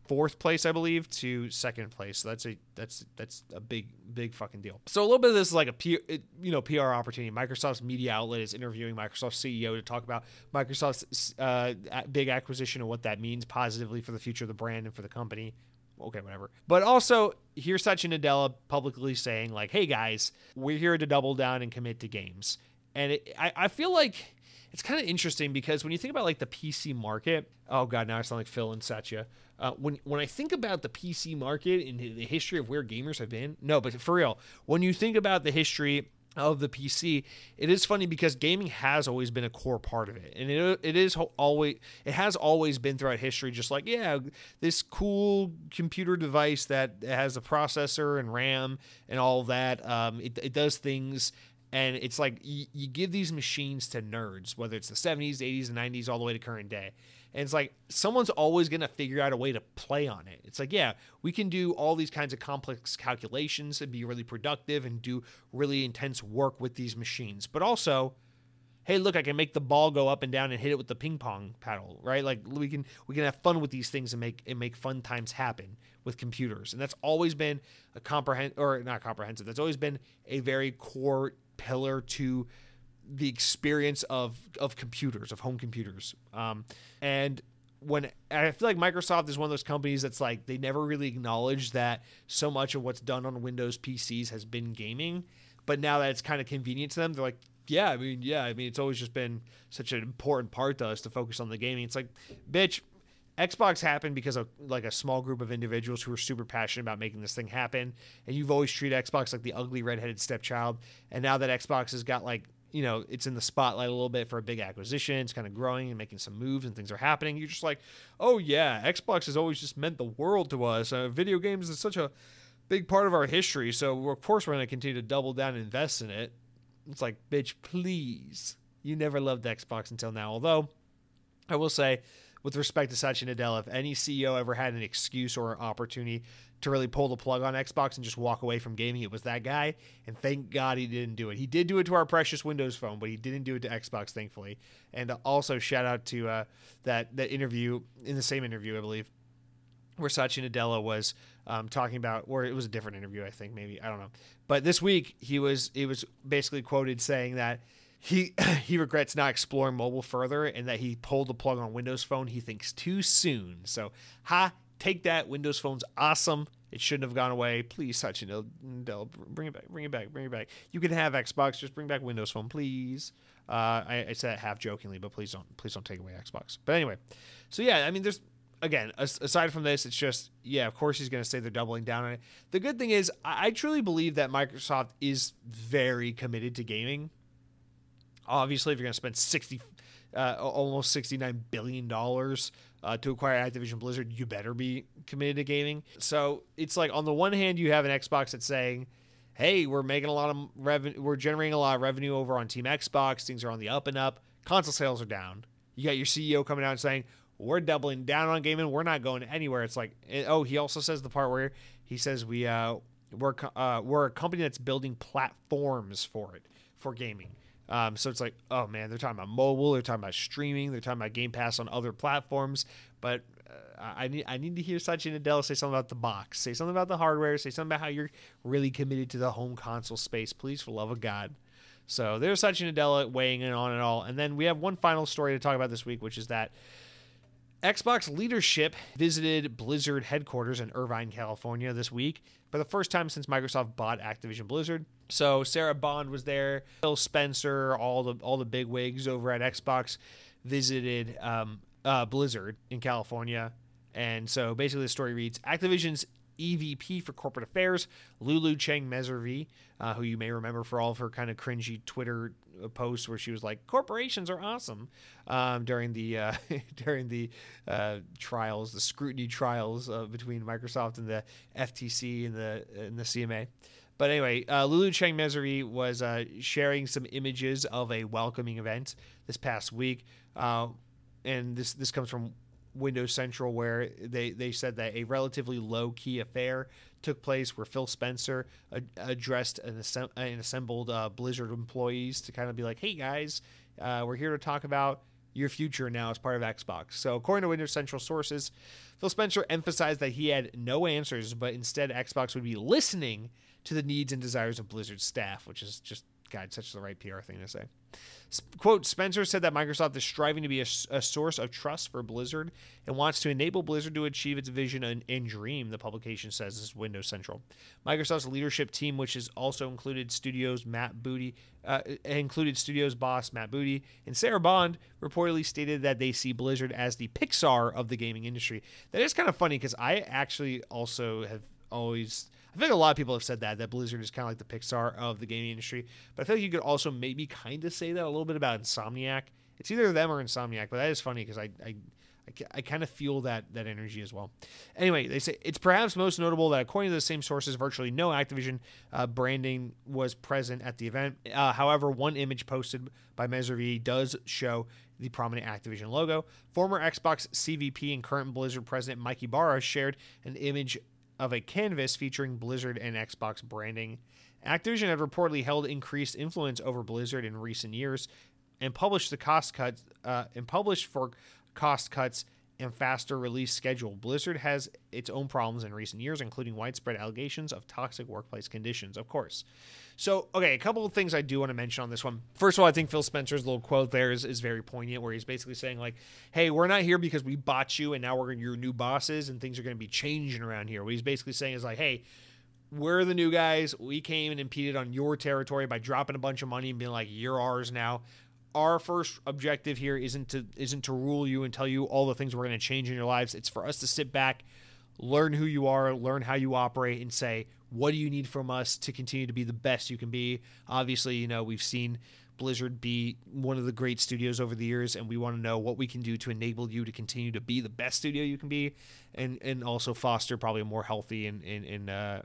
fourth place, I believe, to second place. So that's a that's that's a big big fucking deal. So a little bit of this is like a you know PR opportunity. Microsoft's media outlet is interviewing Microsoft's CEO to talk about Microsoft's uh, big acquisition and what that means positively for the future of the brand and for the company. Okay, whatever. But also, here's Satya Nadella publicly saying, like, hey guys, we're here to double down and commit to games. And it, I, I feel like it's kind of interesting because when you think about like the PC market, oh god, now I sound like Phil and Satya. Uh, when when I think about the PC market and the history of where gamers have been, no, but for real, when you think about the history of the PC, it is funny because gaming has always been a core part of it, and it it is always it has always been throughout history. Just like yeah, this cool computer device that has a processor and RAM and all that, um, it, it does things And it's like you, you give these machines to nerds, whether it's the 70s, 80s, and 90s, all the way to current day. And it's like someone's always going to figure out a way to play on it. It's like, yeah, we can do all these kinds of complex calculations and be really productive and do really intense work with these machines. But also, hey, look, I can make the ball go up and down and hit it with the ping pong paddle, right? Like we can we can have fun with these things and make and make fun times happen with computers. And that's always been a comprehend or not comprehensive. That's always been a very core pillar to the experience of of computers, of home computers. Um, and when I feel like Microsoft is one of those companies that's like they never really acknowledge that so much of what's done on Windows PCs has been gaming, but now that it's kind of convenient to them, they're like, yeah, I mean, yeah, I mean, it's always just been such an important part to us to focus on the gaming. It's like, bitch, Xbox happened because of like a small group of individuals who were super passionate about making this thing happen, and you've always treated Xbox like the ugly redheaded stepchild. And now that Xbox has got like you know it's in the spotlight a little bit for a big acquisition, it's kind of growing and making some moves and things are happening. You're just like, oh yeah, Xbox has always just meant the world to us. Uh, video games is such a big part of our history, so of course we're going to continue to double down and invest in it. It's like, bitch, please. You never loved Xbox until now. Although, I will say, with respect to Satya Nadella, if any CEO ever had an excuse or an opportunity to really pull the plug on Xbox and just walk away from gaming, it was that guy. And thank God he didn't do it. He did do it to our precious Windows phone, but he didn't do it to Xbox, thankfully. And also, shout out to uh, that that interview in the same interview, I believe, where Satya Nadella was um, talking about, or it was a different interview, I think, maybe I don't know. But this week he was he was basically quoted saying that he he regrets not exploring mobile further and that he pulled the plug on Windows Phone. He thinks too soon. So ha, take that. Windows Phone's awesome. It shouldn't have gone away. Please, Satya Nadella, bring it back, bring it back, bring it back. You can have Xbox, just bring back Windows Phone, please. Uh, I, I said half jokingly, but please don't, please don't take away Xbox. But anyway, so yeah, I mean, there's again, aside from this, it's just, yeah, of course he's going to say they're doubling down on it. The good thing is, I truly believe that Microsoft is very committed to gaming. Obviously, if you're going to spend 60, uh, almost $69 billion uh, to acquire Activision Blizzard, you better be committed to gaming. So it's like, on the one hand, you have an Xbox that's saying, hey, we're making a lot of revenue, we're generating a lot of revenue over on Team Xbox, things are on the up and up, console sales are down. You got your CEO coming out and saying, we're doubling down on gaming. We're not going anywhere. It's like, eh, oh, he also says the part where he says we uh, we're uh, we're a company that's building platforms for it for gaming. Um, so it's like, oh man, they're talking about mobile, they're talking about streaming, they're talking about Game Pass on other platforms. But uh, I need I need to hear Satya Nadella say something about the box, say something about the hardware, say something about how you're really committed to the home console space, please, for love of God. So there's Satya Nadella weighing in on it all, and then we have one final story to talk about this week, which is that Xbox leadership visited Blizzard headquarters in Irvine, California this week for the first time since Microsoft bought Activision Blizzard. So Sarah Bond was there, Phil Spencer, all the all the big wigs over at Xbox visited um, uh, Blizzard in California. And so basically the story reads Activision's EVP for Corporate Affairs, Lulu Cheng Meservey, uh, who you may remember for all of her kind of cringy Twitter uh, posts where she was like, "Corporations are awesome," um, during the uh, during the uh, trials, the scrutiny trials uh, between Microsoft and the FTC and the and the CMA. But anyway, uh, Lulu Cheng Meservey was sharing some images of a welcoming event this past week, and this this comes from Windows Central, where they, they said that a relatively low key affair took place where Phil Spencer ad- addressed an, assemb- an assembled uh, Blizzard employees to kind of be like, hey guys, uh, we're here to talk about your future now as part of Xbox. So, according to Windows Central sources, Phil Spencer emphasized that he had no answers, but instead Xbox would be listening to the needs and desires of Blizzard staff, which is just God, such the right PR thing to say. Quote Spencer said that Microsoft is striving to be a, a, source of trust for Blizzard and wants to enable Blizzard to achieve its vision and, and dream, the publication says is Windows Central. Microsoft's leadership team, which has also included studios Matt Booty, uh, included studios boss Matt Booty, and Sarah Bond, reportedly stated that they see Blizzard as the Pixar of the gaming industry. That is kind of funny because I actually also have always I think a lot of people have said that that Blizzard is kind of like the Pixar of the gaming industry. But I feel like you could also maybe kind of say that a little bit about Insomniac. It's either them or Insomniac, but that is funny because I, I I, kind of feel that that energy as well. Anyway, they say it's perhaps most notable that according to the same sources, virtually no Activision uh, branding was present at the event. Uh, however, one image posted by Meservey does show the prominent Activision logo. Former Xbox CVP and current Blizzard president Mike Ybarra shared an image of a canvas featuring Blizzard and Xbox branding. Activision had reportedly held increased influence over Blizzard in recent years and published the cost cuts uh, and published for cost cuts and faster release schedule. Blizzard has its own problems in recent years, including widespread allegations of toxic workplace conditions, of course. So, okay, a couple of things I do want to mention on this one. First of all, I think Phil Spencer's little quote there is, is very poignant, where he's basically saying, like, hey, we're not here because we bought you and now we're your new bosses and things are going to be changing around here. What he's basically saying is, like, hey, we're the new guys. We came and impeded on your territory by dropping a bunch of money and being like, you're ours now our first objective here isn't to isn't to rule you and tell you all the things we're going to change in your lives. It's for us to sit back, learn who you are, learn how you operate, and say, what do you need from us to continue to be the best you can be? Obviously, you know, we've seen Blizzard be one of the great studios over the years, and we want to know what we can do to enable you to continue to be the best studio you can be, and and also foster probably a more healthy and and, and uh,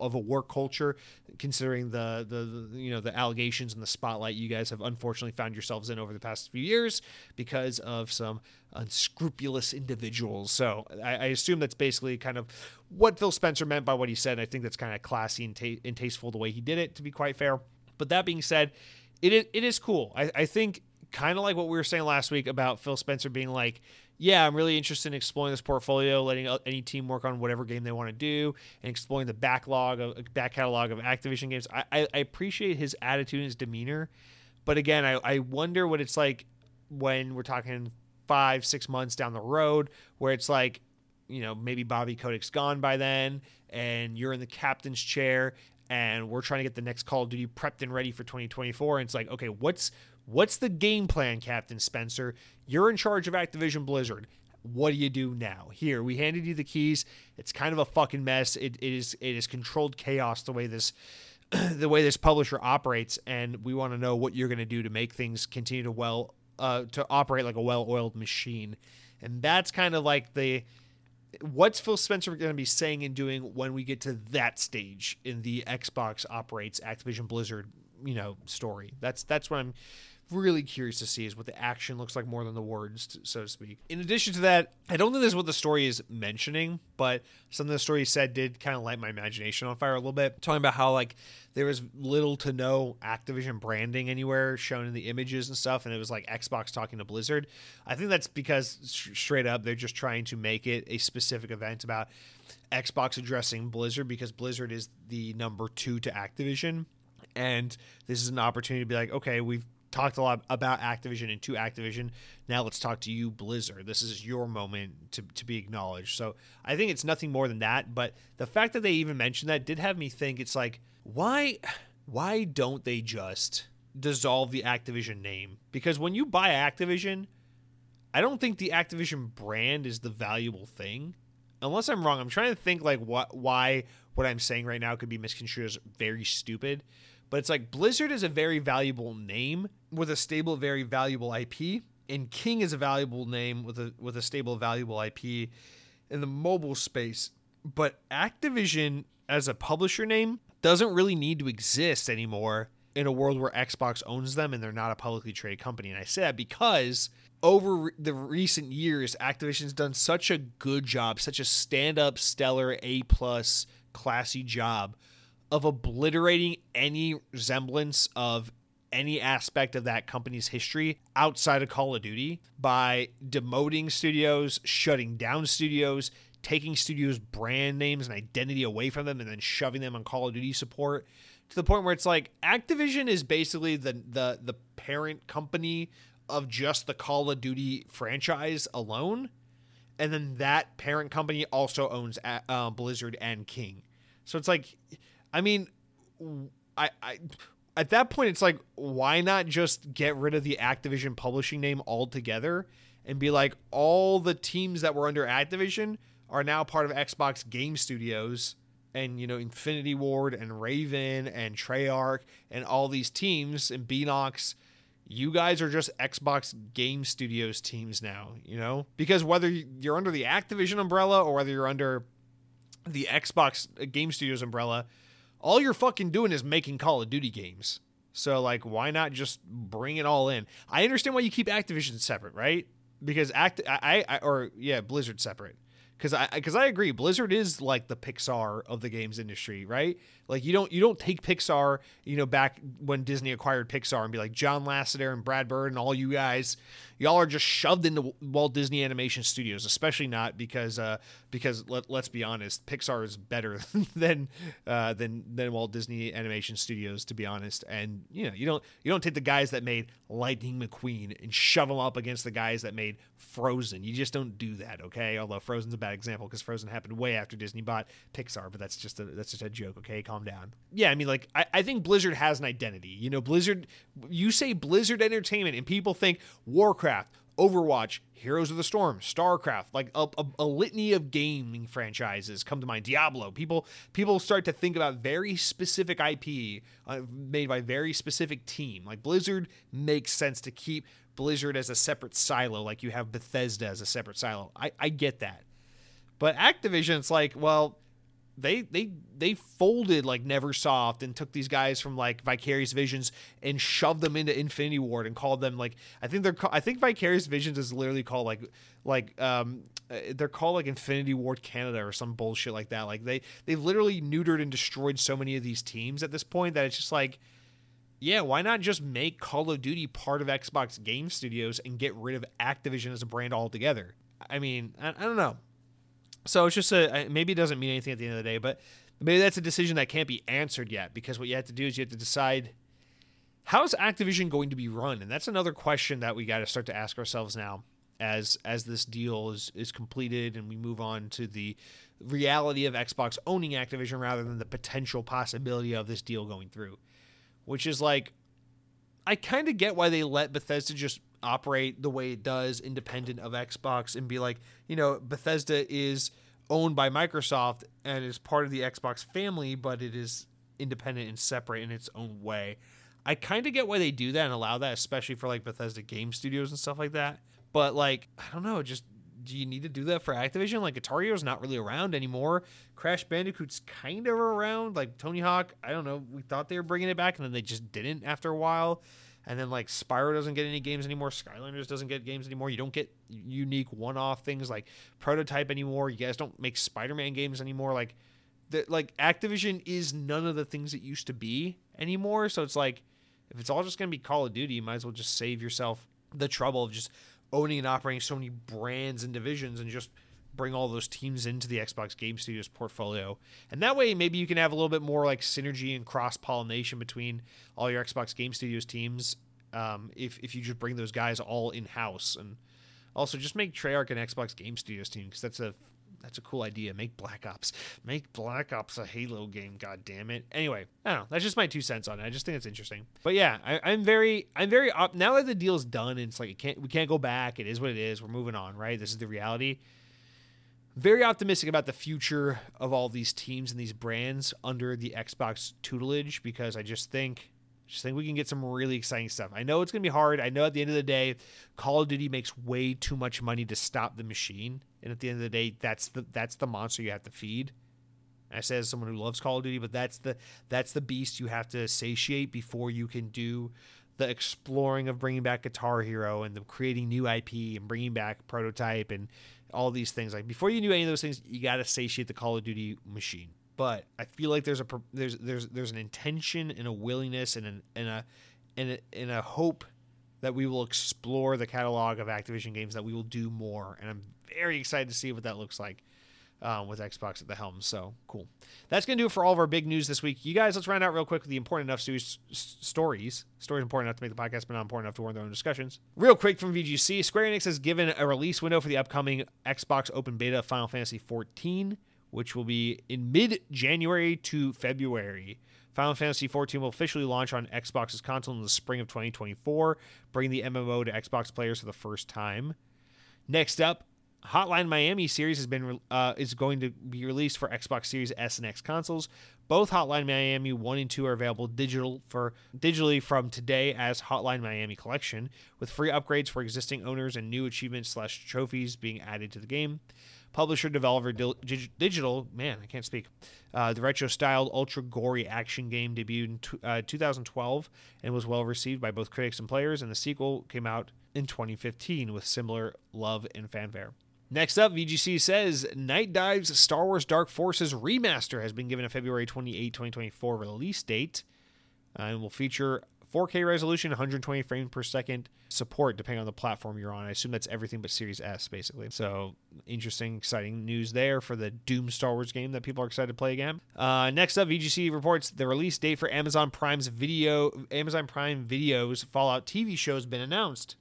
of a work culture, considering the, the, the you know the allegations and the spotlight you guys have unfortunately found yourselves in over the past few years because of some unscrupulous individuals. So I, I assume that's basically kind of what Phil Spencer meant by what he said. I think that's kind of classy and, ta- and tasteful the way he did it, to be quite fair. But that being said, it is, it is cool. I, I think kind of like what we were saying last week about Phil Spencer being like, yeah, I'm really interested in exploring this portfolio, letting any team work on whatever game they want to do, and exploring the backlog of back catalog of Activision games. I, I, I appreciate his attitude and his demeanor, but again, I, I wonder what it's like when we're talking five, six months down the road, where it's like, you know, maybe Bobby Kotick's gone by then, and you're in the captain's chair, and we're trying to get the next Call of Duty prepped and ready for 2024. And it's like, okay, what's What's the game plan, Captain Spencer? You're in charge of Activision Blizzard. What do you do now? Here, we handed you the keys. It's kind of a fucking mess. It, it is it is controlled chaos the way this the way this publisher operates, and we want to know what you're going to do to make things continue to well uh, to operate like a well-oiled machine. And that's kind of like the what's Phil Spencer going to be saying and doing when we get to that stage in the Xbox operates Activision Blizzard, you know, story. That's that's what I'm really curious to see is what the action looks like more than the words, so to speak. In addition to that, I don't think this is what the story is mentioning, but something the story said did kind of light my imagination on fire a little bit. Talking about how like there was little to no Activision branding anywhere shown in the images and stuff, and it was like Xbox talking to Blizzard. I think that's because straight up they're just trying to make it a specific event about Xbox addressing Blizzard because Blizzard is the number two to Activision and this is an opportunity to be like, okay, we've talked a lot about Activision and to Activision. Now let's talk to you, Blizzard. This is your moment to, to be acknowledged. So I think it's nothing more than that. But the fact that they even mentioned that did have me think it's like, why why don't they just dissolve the Activision name? Because when you buy Activision, I don't think the Activision brand is the valuable thing. Unless I'm wrong, I'm trying to think like what why what I'm saying right now could be misconstrued as very stupid. But it's like Blizzard is a very valuable name with a stable, very valuable IP, and King is a valuable name with a with a stable, valuable IP in the mobile space. But Activision as a publisher name doesn't really need to exist anymore in a world where Xbox owns them and they're not a publicly traded company. And I say that because over the recent years, Activision's done such a good job, such a stand-up, stellar, A plus, classy job of obliterating any semblance of any aspect of that company's history outside of Call of Duty by demoting studios, shutting down studios, taking studios' brand names and identity away from them, and then shoving them on Call of Duty support to the point where it's like Activision is basically the the the parent company of just the Call of Duty franchise alone, and then that parent company also owns uh, Blizzard and King. So it's like I mean, I, I at that point it's like why not just get rid of the Activision publishing name altogether and be like all the teams that were under Activision are now part of Xbox Game Studios and you know Infinity Ward and Raven and Treyarch and all these teams and Beenox you guys are just Xbox Game Studios teams now, you know? Because whether you're under the Activision umbrella or whether you're under the Xbox uh, Game Studios umbrella, all you're fucking doing is making Call of Duty games. So like why not just bring it all in? I understand why you keep Activision separate, right? Because act I, I or yeah, Blizzard separate because I because I agree, Blizzard is like the Pixar of the games industry, right? Like you don't you don't take Pixar, you know, back when Disney acquired Pixar and be like John Lasseter and Brad Bird and all you guys, y'all are just shoved into Walt Disney Animation Studios, especially not because uh because let, let's be honest, Pixar is better than uh than than Walt Disney Animation Studios to be honest. And you know, you don't you don't take the guys that made Lightning McQueen and shove them up against the guys that made Frozen. You just don't do that, okay? Although Frozen's a bad example because Frozen happened way after Disney bought Pixar, but that's just a that's just a joke, okay? Calm down. Yeah, I mean, like I, I think Blizzard has an identity. You know, Blizzard. You say Blizzard Entertainment, and people think Warcraft, Overwatch, Heroes of the Storm, StarCraft, like a, a, a, litany of gaming franchises come to mind. Diablo. People people start to think about very specific IP uh, made by very specific team. Like Blizzard makes sense to keep Blizzard as a separate silo, like you have Bethesda as a separate silo. I, I get that. But Activision, it's like, well, they they they folded like Neversoft and took these guys from like Vicarious Visions and shoved them into Infinity Ward and called them like I think they're I think Vicarious Visions is literally called like like um uh, they're called like Infinity Ward Canada or some bullshit like that. Like they they've literally neutered and destroyed so many of these teams at this point that it's just like yeah, why not just make Call of Duty part of Xbox Game Studios and get rid of Activision as a brand altogether? I mean, I, I don't know. So it's just a maybe it doesn't mean anything at the end of the day, but maybe that's a decision that can't be answered yet because what you have to do is you have to decide how is Activision going to be run, and that's another question that we got to start to ask ourselves now as as this deal is is completed and we move on to the reality of Xbox owning Activision rather than the potential possibility of this deal going through, which is like I kind of get why they let Bethesda just operate the way it does, independent of Xbox, and be like, you know, Bethesda is owned by Microsoft and is part of the Xbox family, but it is independent and separate in its own way. I kind of get why they do that and allow that, especially for like Bethesda game studios and stuff like that. But like, I don't know, just do you need to do that for Activision? Like Guitar Hero's not really around anymore. Crash Bandicoot's kind of around. Like Tony Hawk, I don't know. We thought they were bringing it back, and then they just didn't after a while and then like Spyro doesn't get any games anymore. Skylanders doesn't get games anymore. You don't get unique one-off things like Prototype anymore. You guys don't make Spider-Man games anymore. Like, the, like Activision is none of the things it used to be anymore. So it's like, if it's all just gonna be Call of Duty, you might as well just save yourself the trouble of just owning and operating so many brands and divisions and just bring all those teams into the Xbox Game Studios portfolio. And that way, maybe you can have a little bit more like synergy and cross pollination between all your Xbox Game Studios teams um, if, if you just bring those guys all in house. And also just make Treyarch an Xbox Game Studios team because that's a that's a cool idea. Make Black Ops. Make Black Ops a Halo game. God damn it. Anyway, I don't know. That's just my two cents on it. I just think it's interesting. But yeah, I, am very, I'm very up now that the deal's done. And it's like it can't, we can't go back. It is what it is. We're moving on, right? This is the reality very optimistic about the future of all these teams and these brands under the Xbox tutelage because I just think just think we can get some really exciting stuff. I know it's going to be hard. I know at the end of the day, Call of Duty makes way too much money to stop the machine, and at the end of the day, that's the that's the monster you have to feed. I say as someone who loves Call of Duty, but that's the that's the beast you have to satiate before you can do the exploring of bringing back Guitar Hero and the creating new IP and bringing back Prototype and all these things. Like before you do any of those things, you got to satiate the Call of Duty machine. But I feel like there's a there's there's there's an intention and a willingness and an, and a and a, and a hope that we will explore the catalog of Activision games that we will do more, and I'm very excited to see what that looks like um, with Xbox at the helm. So cool. That's going to do it for all of our big news this week. You guys, let's round out real quick with the important enough stories. Stories important enough to make the podcast, but not important enough to warrant their own discussions. Real quick from VGC Square Enix has given a release window for the upcoming Xbox Open Beta of Final Fantasy XIV, which will be in mid January to February. Final Fantasy XIV will officially launch on Xbox's console in the spring of 2024, bringing the MMO to Xbox players for the first time. Next up, Hotline Miami series has been uh, is going to be released for Xbox Series S and X consoles, Both Hotline Miami 1 and 2 are available digital for digitally from today as Hotline Miami Collection, with free upgrades for existing owners and new achievements slash trophies being added to the game. Publisher developer Dil- Digital, man, I can't speak. Uh, the retro styled, ultra gory action game debuted in t- uh, 2012 and was well received by both critics and players, and the sequel came out in 2015 with similar love and fanfare. Next up, VGC says Nightdive's Star Wars Dark Forces remaster has been given a February 28, 2024 release date uh, and will feature 4K resolution, 120 frames per second support, depending on the platform you're on. I assume that's everything but Series S, basically. So, interesting, exciting news there for the Doom Star Wars game that people are excited to play again. Uh, next up, VGC reports the release date for Amazon Prime's video, Amazon Prime Video's Fallout TV show has been announced.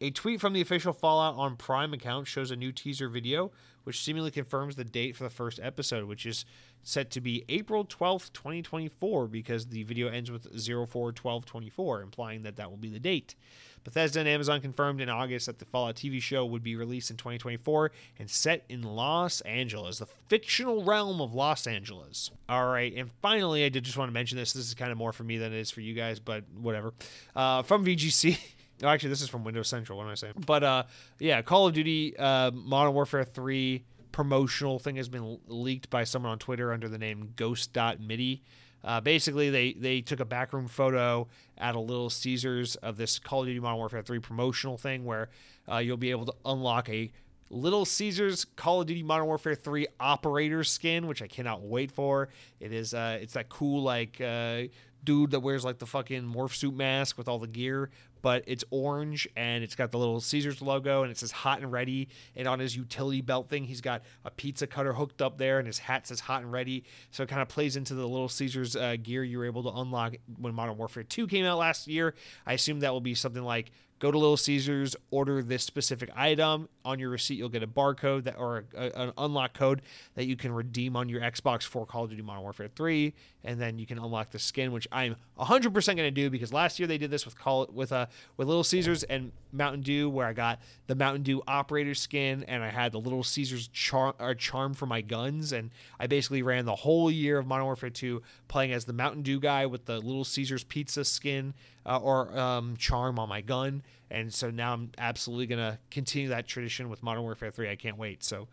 A tweet from the official Fallout on Prime account shows a new teaser video, which seemingly confirms the date for the first episode, which is set to be April 12th, 2024, because the video ends with 04 12 24, implying that that will be the date. Bethesda and Amazon confirmed in August that the Fallout TV show would be released in 2024 and set in Los Angeles, the fictional realm of Los Angeles. All right, and finally, I did just want to mention this. This is kind of more for me than it is for you guys, but whatever. Uh, from VGC. Oh, actually, this is from Windows Central. What am I saying? But uh, yeah, Call of Duty uh, Modern Warfare 3 promotional thing has been leaked by someone on Twitter under the name Ghost.midi. Uh, basically, they they took a backroom photo at a Little Caesars of this Call of Duty Modern Warfare 3 promotional thing where uh, you'll be able to unlock a Little Caesars Call of Duty Modern Warfare 3 operator skin, which I cannot wait for. It is uh, it's that cool like uh, dude that wears like the fucking morph suit mask with all the gear, but it's orange and it's got the little Caesars logo and it says hot and ready. And on his utility belt thing, he's got a pizza cutter hooked up there and his hat says hot and ready. So it kind of plays into the little Caesars uh, gear you were able to unlock when Modern Warfare 2 came out last year. I assume that will be something like go to Little Caesars, order this specific item. On your receipt, you'll get a barcode that or a, an unlock code that you can redeem on your Xbox for Call of Duty Modern Warfare 3, and then you can unlock the skin, which I'm 100% going to do because last year they did this with Call with uh with Little Caesars and Mountain Dew, where I got the Mountain Dew operator skin and I had the Little Caesars char- charm for my guns, and I basically ran the whole year of Modern Warfare 2 playing as the Mountain Dew guy with the Little Caesars pizza skin uh, or um, charm on my gun. And so now I'm absolutely going to continue that tradition with Modern Warfare 3. I can't wait. So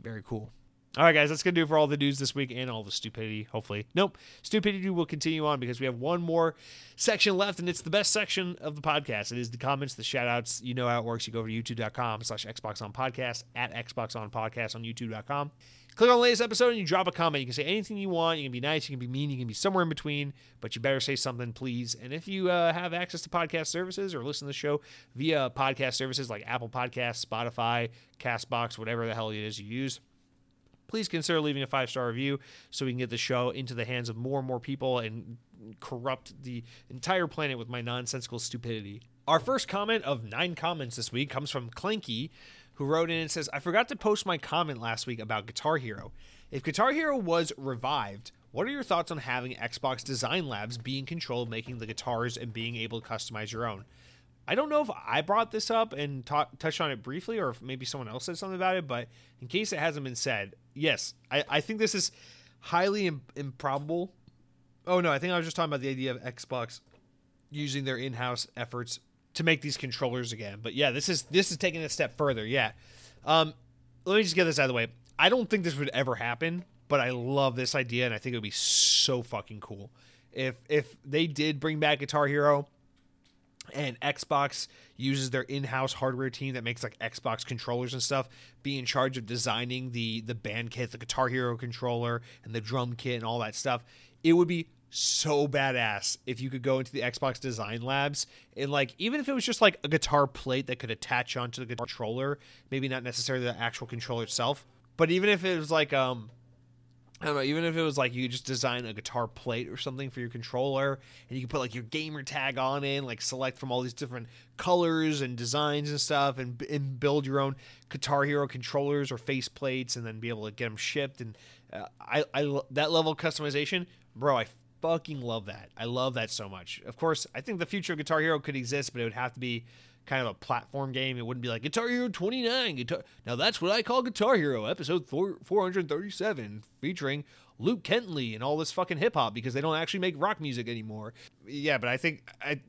very cool. All right, guys, that's going to do for all the news this week and all the stupidity, hopefully. Nope. Stupidity will continue on because we have one more section left, and it's the best section of the podcast. It is the comments, the shout outs. You know how it works. You go over to youtube.com slash Xbox on podcast, at Xbox on podcast on youtube.com. Click on the latest episode and you drop a comment. You can say anything you want. You can be nice. You can be mean. You can be somewhere in between, but you better say something, please. And if you uh, have access to podcast services or listen to the show via podcast services like Apple Podcasts, Spotify, Castbox, whatever the hell it is you use, please consider leaving a five star review so we can get the show into the hands of more and more people and corrupt the entire planet with my nonsensical stupidity. Our first comment of nine comments this week comes from Clanky, who wrote in and says, I forgot to post my comment last week about Guitar Hero. If Guitar Hero was revived, what are your thoughts on having Xbox Design Labs be in control of making the guitars and being able to customize your own? I don't know if I brought this up and talk, touched on it briefly, or if maybe someone else said something about it. But in case it hasn't been said, yes, I, I think this is highly Im- improbable. Oh no, I think I was just talking about the idea of Xbox using their in-house efforts to make these controllers again. But yeah, this is this is taking a step further. Yeah, um, let me just get this out of the way. I don't think this would ever happen, but I love this idea, and I think it would be so fucking cool if if they did bring back Guitar Hero and Xbox uses their in-house hardware team that makes like Xbox controllers and stuff be in charge of designing the the band kit, the Guitar Hero controller and the drum kit and all that stuff. It would be so badass if you could go into the Xbox design labs and like even if it was just like a guitar plate that could attach onto the controller, maybe not necessarily the actual controller itself, but even if it was like um I don't know, even if it was like you just design a guitar plate or something for your controller and you can put like your gamer tag on it like select from all these different colors and designs and stuff and, and build your own Guitar Hero controllers or face plates and then be able to get them shipped and uh, I, I that level of customization, bro, I fucking love that. I love that so much. Of course, I think the future of Guitar Hero could exist, but it would have to be kind of a platform game. It wouldn't be like Guitar Hero 29. Guitar. Now that's what I call Guitar Hero episode 4, 437 featuring Luke Kentley and all this fucking hip hop because they don't actually make rock music anymore. Yeah, but I think I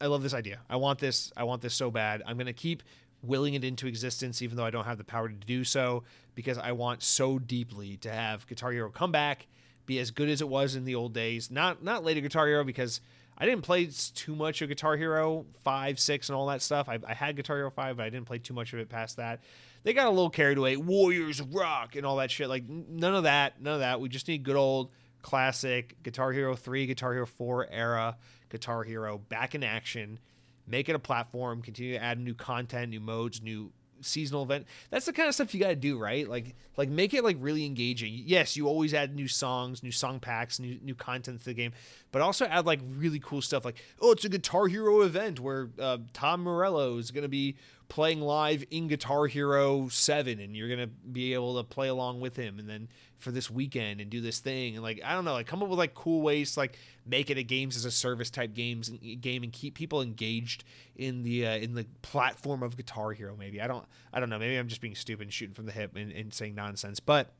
I love this idea. I want this. I want this so bad. I'm going to keep willing it into existence even though I don't have the power to do so because I want so deeply to have Guitar Hero come back, be as good as it was in the old days. Not not later Guitar Hero because I didn't play too much of Guitar Hero 5, 6, and all that stuff. I, I, had Guitar Hero 5, but I didn't play too much of it past that. They got a little carried away. Warriors of Rock and all that shit. Like, none of that. None of that. We just need good old classic Guitar Hero 3, Guitar Hero 4 era Guitar Hero back in action. Make it a platform, continue to add new content, new modes, new seasonal event. That's the kind of stuff you got to do, right? Like like make it like really engaging. Yes, you always add new songs, new song packs, new new content to the game, but also add like really cool stuff like oh, it's a Guitar Hero event where uh, Tom Morello is going to be playing live in Guitar Hero 7 and you're going to be able to play along with him and then for this weekend and do this thing and like I don't know, like come up with like cool ways to like make it a games as a service type games game and keep people engaged in the uh, in the platform of Guitar Hero maybe. I don't I don't know, maybe I'm just being stupid and shooting from the hip and, and saying nonsense, but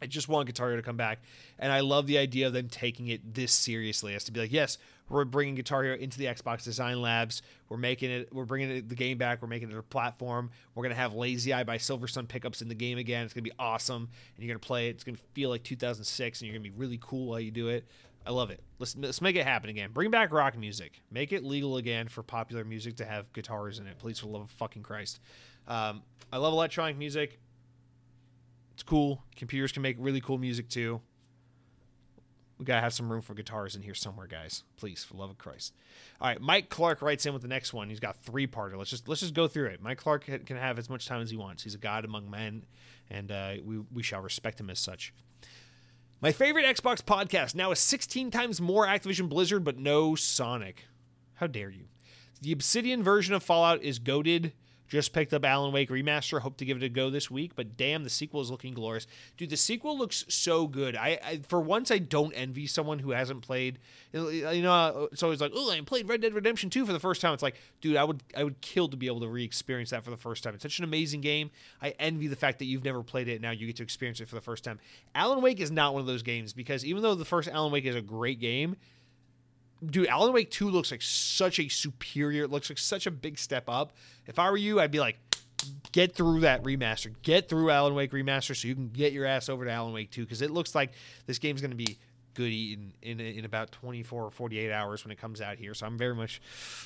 I just want Guitar Hero to come back, and I love the idea of them taking it this seriously as to be like, yes, we're bringing Guitar Hero into the Xbox Design Labs. We're making it. We're bringing the game back. We're making it a platform. We're gonna have Lazy Eye by Silversun Pickups in the game again. It's gonna be awesome, and you're gonna play it. It's gonna feel like 2006, and you're gonna be really cool while you do it. I love it. Let's let's make it happen again. Bring back rock music. Make it legal again for popular music to have guitars in it. Please, for the love of fucking Christ. Um, I love electronic music. It's cool. Computers can make really cool music too. We gotta have some room for guitars in here somewhere, guys. Please, for love of Christ. All right, Mike Clark writes in with the next one. He's got three parter. Let's just let's just go through it. Mike Clark can have as much time as he wants. He's a god among men, and uh, we we shall respect him as such. My favorite Xbox podcast now is 16 times more Activision Blizzard, but no Sonic. How dare you? The Obsidian version of Fallout is goaded just picked up Alan Wake Remaster. Hope to give it a go this week. But damn, the sequel is looking glorious. Dude, the sequel looks so good. I, I for once I don't envy someone who hasn't played. You know, it's always like, oh, I played Red Dead Redemption 2 for the first time. It's like, dude, I would I would kill to be able to re-experience that for the first time. It's such an amazing game. I envy the fact that you've never played it now you get to experience it for the first time. Alan Wake is not one of those games because even though the first Alan Wake is a great game, dude, Alan Wake 2 looks like such a superior, it looks like such a big step up. If I were you, I'd be like, get through that remaster, get through Alan Wake remaster so you can get your ass over to Alan Wake 2 because it looks like this game's going to be good in, in in about 24 or 48 hours when it comes out here. So I'm very much,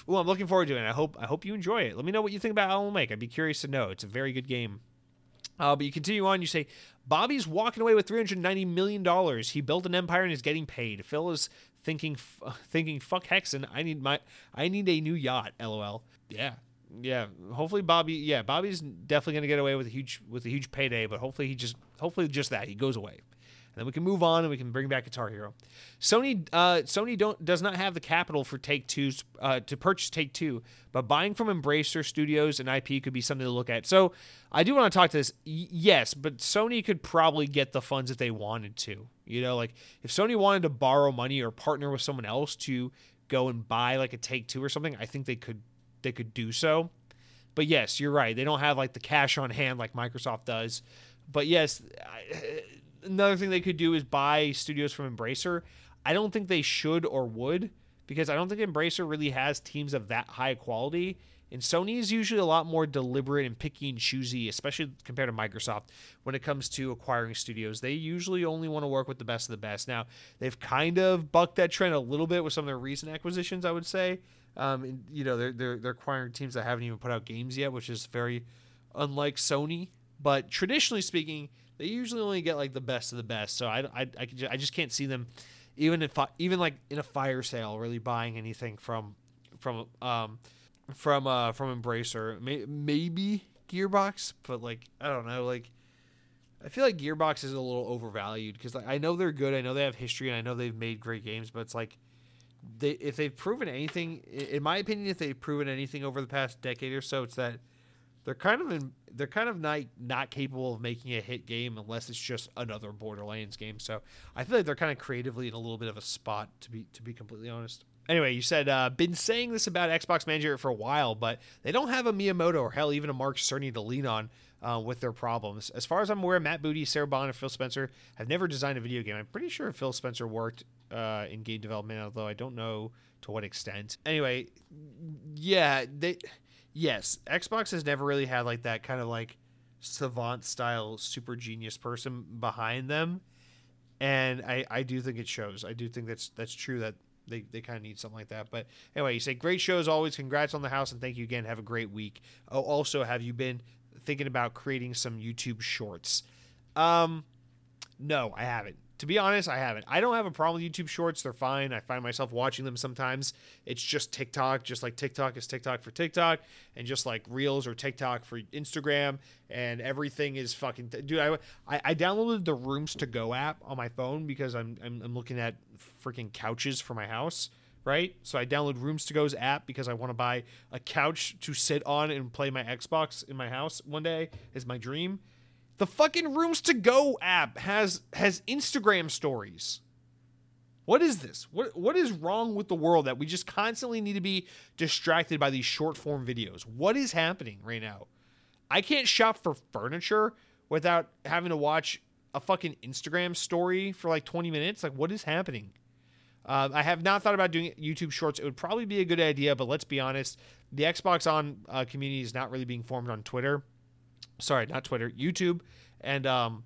well, I'm looking forward to it. I hope I hope you enjoy it. Let me know what you think about Alan Wake. I'd be curious to know. It's a very good game. Uh, but you continue on. You say Bobby's walking away with 390 million dollars. He built an empire and is getting paid. Phil is thinking thinking fuck Hexen. I need my I need a new yacht. LOL. Yeah. Yeah, hopefully Bobby. Yeah, Bobby's definitely gonna get away with a huge with a huge payday, but hopefully he just hopefully just that he goes away and then we can move on and we can bring back Guitar Hero. Sony uh, Sony don't does not have the capital for Take Two's uh, to purchase Take Two, but buying from Embracer Studios and IP could be something to look at. So I do want to talk to this. Y- yes, but Sony could probably get the funds if they wanted to. You know, like if Sony wanted to borrow money or partner with someone else to go and buy like a Take Two or something, I think they could they could do so. But yes, you're right. They don't have like the cash on hand like Microsoft does. But yes, I, another thing they could do is buy studios from Embracer. I don't think they should or would because I don't think Embracer really has teams of that high quality. And Sony is usually a lot more deliberate and picky and choosy, especially compared to Microsoft when it comes to acquiring studios. They usually only want to work with the best of the best. Now, they've kind of bucked that trend a little bit with some of their recent acquisitions, I would say. Um, and, you know, they're, they're, they're acquiring teams that haven't even put out games yet, which is very unlike Sony. But traditionally speaking, they usually only get like the best of the best. So I, I, I, just, I just can't see them, even if even like in a fire sale, really buying anything from from um from uh from Embracer. May, maybe Gearbox, but like I don't know, like. I feel like Gearbox is a little overvalued because like, I know they're good. I know they have history, and I know they've made great games. But it's like, they if they've proven anything, in my opinion, if they've proven anything over the past decade or so, it's that they're kind of in, they're kind of not not capable of making a hit game unless it's just another Borderlands game. So I feel like they're kind of creatively in a little bit of a spot to be to be completely honest. Anyway, you said uh, been saying this about Xbox Manager for a while, but they don't have a Miyamoto or hell even a Mark Cerny to lean on uh, with their problems. As far as I'm aware, Matt Booty, Sarah Bond, and Phil Spencer have never designed a video game. I'm pretty sure Phil Spencer worked uh, in game development, although I don't know to what extent. Anyway, yeah, they yes, Xbox has never really had like that kind of like savant style super genius person behind them. And I, I do think it shows. I do think that's that's true that they, they kind of need something like that. But anyway, you say great show as always. Congrats on the house and thank you again. Have a great week. Oh, also, have you been thinking about creating some YouTube shorts? Um, no, I haven't to be honest, I haven't. I don't have a problem with YouTube Shorts. They're fine. I find myself watching them sometimes. It's just TikTok, just like TikTok is TikTok for TikTok, and just like Reels or TikTok for Instagram, and everything is fucking. Dude, I, I, downloaded the Rooms to Go app on my phone because I'm, I'm, I'm looking at freaking couches for my house right? So I download Rooms to Go's app because I want to buy a couch to sit on and play my Xbox in my house one day is my dream. The fucking Rooms to Go app has has Instagram stories. What is this? What what is wrong with the world that we just constantly need to be distracted by these short form videos? What is happening right now? I can't shop for furniture without having to watch a fucking Instagram story for like 20 minutes. Like, what is happening? Uh, I have not thought about doing YouTube Shorts. It would probably be a good idea, but let's be honest, the Xbox On uh, community is not really being formed on Twitter sorry, not Twitter, YouTube. And um,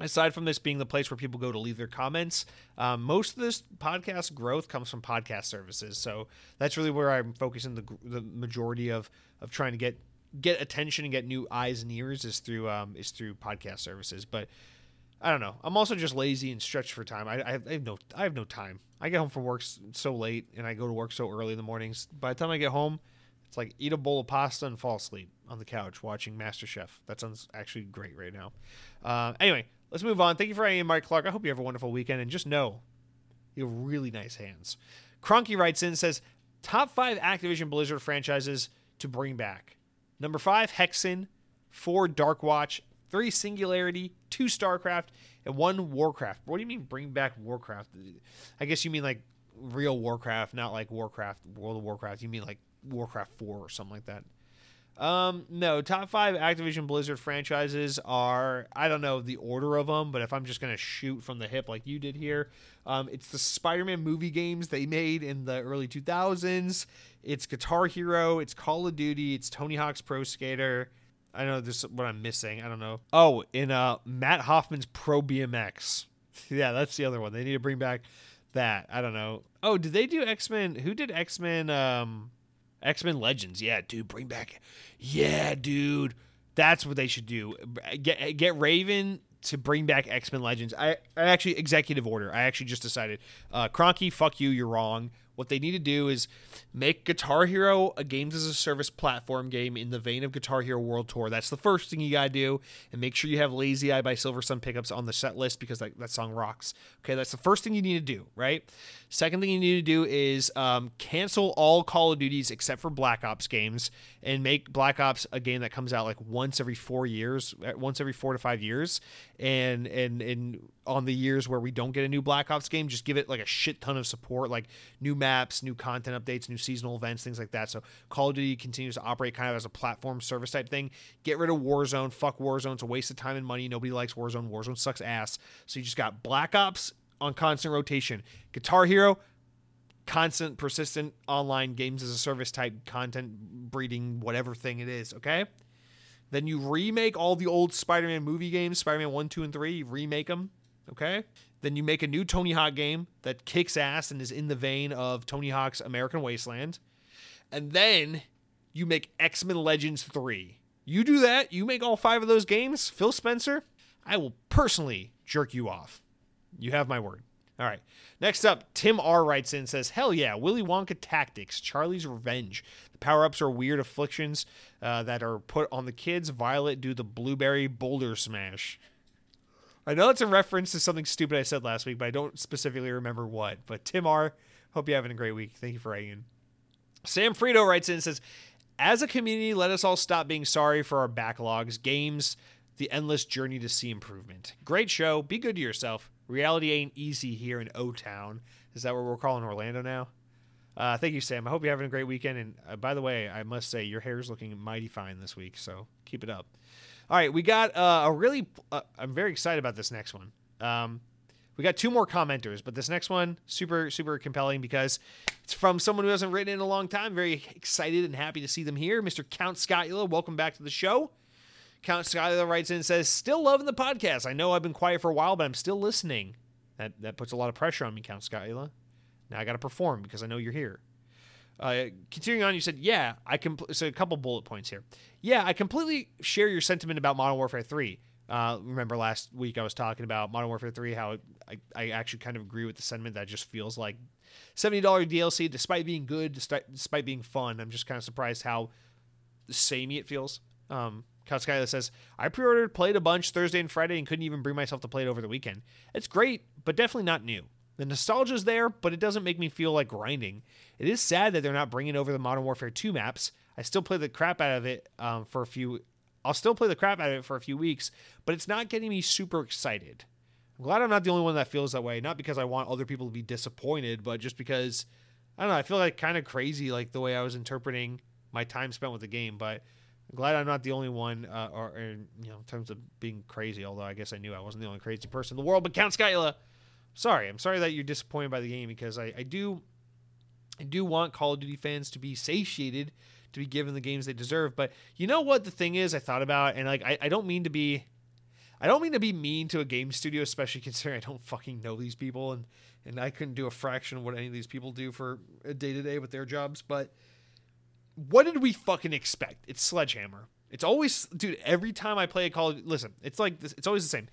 aside from this being the place where people go to leave their comments, um, most of this podcast growth comes from podcast services. So that's really where I'm focusing the, the majority of of trying to get get attention and get new eyes and ears is through um, is through podcast services. But I don't know. I'm also just lazy and stretched for time. I, I, have, I have no I have no time. I get home from work so late and I go to work so early in the mornings. By the time I get home, it's like eat a bowl of pasta and fall asleep on the couch watching MasterChef. That sounds actually great right now. Uh, anyway, let's move on. Thank you for writing Mike Clark. I hope you have a wonderful weekend and just know you have really nice hands. Cronky writes in says top five Activision Blizzard franchises to bring back. Number five, Hexen. Four, Darkwatch. Three, Singularity. Two, StarCraft. And one, Warcraft. What do you mean bring back Warcraft? I guess you mean like real Warcraft, not like Warcraft, World of Warcraft. You mean like Warcraft 4 or something like that. Um, no, top five Activision Blizzard franchises are I don't know the order of them, but if I'm just gonna shoot from the hip like you did here, um, it's the Spider-Man movie games they made in the early 2000s. It's Guitar Hero, it's Call of Duty, it's Tony Hawk's Pro Skater. I know this is what I'm missing. I don't know. Oh, in uh Matt Hoffman's Pro BMX. yeah, that's the other one. They need to bring back that. I don't know. Oh, did they do X Men? Who did X Men? Um, X Men Legends. Yeah, dude, bring back. Yeah, dude, that's what they should do. Get get Raven to bring back X Men Legends. I, I actually executive order. I actually just decided. Uh, Cronky, fuck you. You're wrong. What they need to do is make Guitar Hero a games as a service platform game in the vein of Guitar Hero World Tour. That's the first thing you gotta do, and make sure you have Lazy Eye by Silversun Pickups on the set list because that, that song rocks. Okay, that's the first thing you need to do, right? Second thing you need to do is um, cancel all Call of Duties except for Black Ops games and make Black Ops a game that comes out like once every four years, uh, once every four to five years, and and and on the years where we don't get a new Black Ops game, just give it like a shit ton of support, like new maps, new content updates, new seasonal events, things like that. So Call of Duty continues to operate kind of as a platform service type thing. Get rid of Warzone. Fuck Warzone. It's a waste of time and money. Nobody likes Warzone. Warzone sucks ass. So you just got Black Ops on constant rotation. Guitar Hero, constant, persistent online games as a service type content breeding, whatever thing it is. Okay. Then you remake all the old Spider Man movie games, Spider Man 1, 2, and 3. You remake them. Okay. Then you make a new Tony Hawk game that kicks ass and is in the vein of Tony Hawk's American Wasteland. And then you make X Men Legends 3. You do that, you make all five of those games, Phil Spencer, I will personally jerk you off. You have my word. All right. Next up, Tim R writes in says, "Hell yeah, Willy Wonka Tactics, Charlie's Revenge. The power ups are weird afflictions uh, that are put on the kids. Violet do the blueberry boulder smash." I know it's a reference to something stupid I said last week, but I don't specifically remember what. But Tim R, hope you're having a great week. Thank you for writing in. Sam Frito writes in and says, As a community, let us all stop being sorry for our backlogs, games, the endless journey to see improvement. Great show. Be good to yourself. Reality ain't easy here in O Town. Is that what we're calling Orlando now? Uh, thank you, Sam. I hope you're having a great weekend. And uh, by the way, I must say your hair is looking mighty fine this week, so keep it up. All right, we got uh, a really. Uh, I'm very excited about this next one. Um, we got two more commenters, but this next one super super compelling because it's from someone who hasn't written in a long time. Very excited and happy to see them here, Mr. Count Skyla. Welcome back to the show. Count Skyla writes in and says, "Still loving the podcast. I know I've been quiet for a while, but I'm still listening. That that puts a lot of pressure on me, Count Skyla. Now I got to perform because I know you're here." Uh, continuing on, you said, "Yeah, I can." Compl- so a couple bullet points here. Yeah, I completely share your sentiment about Modern Warfare 3. Uh, remember last week I was talking about Modern Warfare 3, how I, I actually kind of agree with the sentiment that just feels like $70 DLC, despite being good, despite, despite being fun. I'm just kind of surprised how samey it feels. Um, Skyler says, I pre ordered, played a bunch Thursday and Friday, and couldn't even bring myself to play it over the weekend. It's great, but definitely not new. The nostalgia's there, but it doesn't make me feel like grinding. It is sad that they're not bringing over the Modern Warfare 2 maps. I still play the crap out of it um, for a few. I'll still play the crap out of it for a few weeks, but it's not getting me super excited. I'm glad I'm not the only one that feels that way. Not because I want other people to be disappointed, but just because I don't know. I feel like kind of crazy, like the way I was interpreting my time spent with the game. But I'm glad I'm not the only one, uh, or, or, you know, in terms of being crazy. Although I guess I knew I wasn't the only crazy person in the world. But Count Skyla, sorry, I'm sorry that you're disappointed by the game because I, I do, I do want Call of Duty fans to be satiated, to be given the games they deserve. But you know what the thing is, I thought about, and like I, I don't mean to be, I don't mean to be mean to a game studio, especially considering I don't fucking know these people, and and I couldn't do a fraction of what any of these people do for a day to day with their jobs, but what did we fucking expect? It's Sledgehammer. It's always, dude. Every time I play a Call, of, listen, it's like this. It's always the same.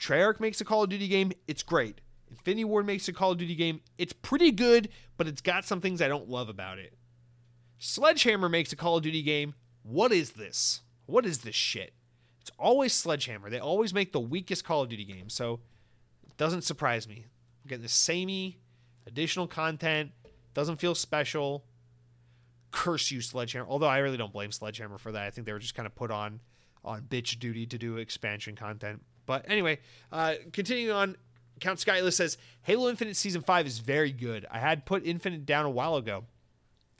Treyarch makes a Call of Duty game. It's great. Infinity Ward makes a Call of Duty game. It's pretty good, but it's got some things I don't love about it. Sledgehammer makes a Call of Duty game. What is this? What is this shit? It's always Sledgehammer. They always make the weakest Call of Duty game, so it doesn't surprise me. I'm getting the samey additional content. Doesn't feel special curse you, Sledgehammer. Although I really don't blame Sledgehammer for that. I think they were just kind of put on on bitch duty to do expansion content. But anyway, uh, continuing on, Count Skyless says Halo Infinite Season 5 is very good. I had put Infinite down a while ago.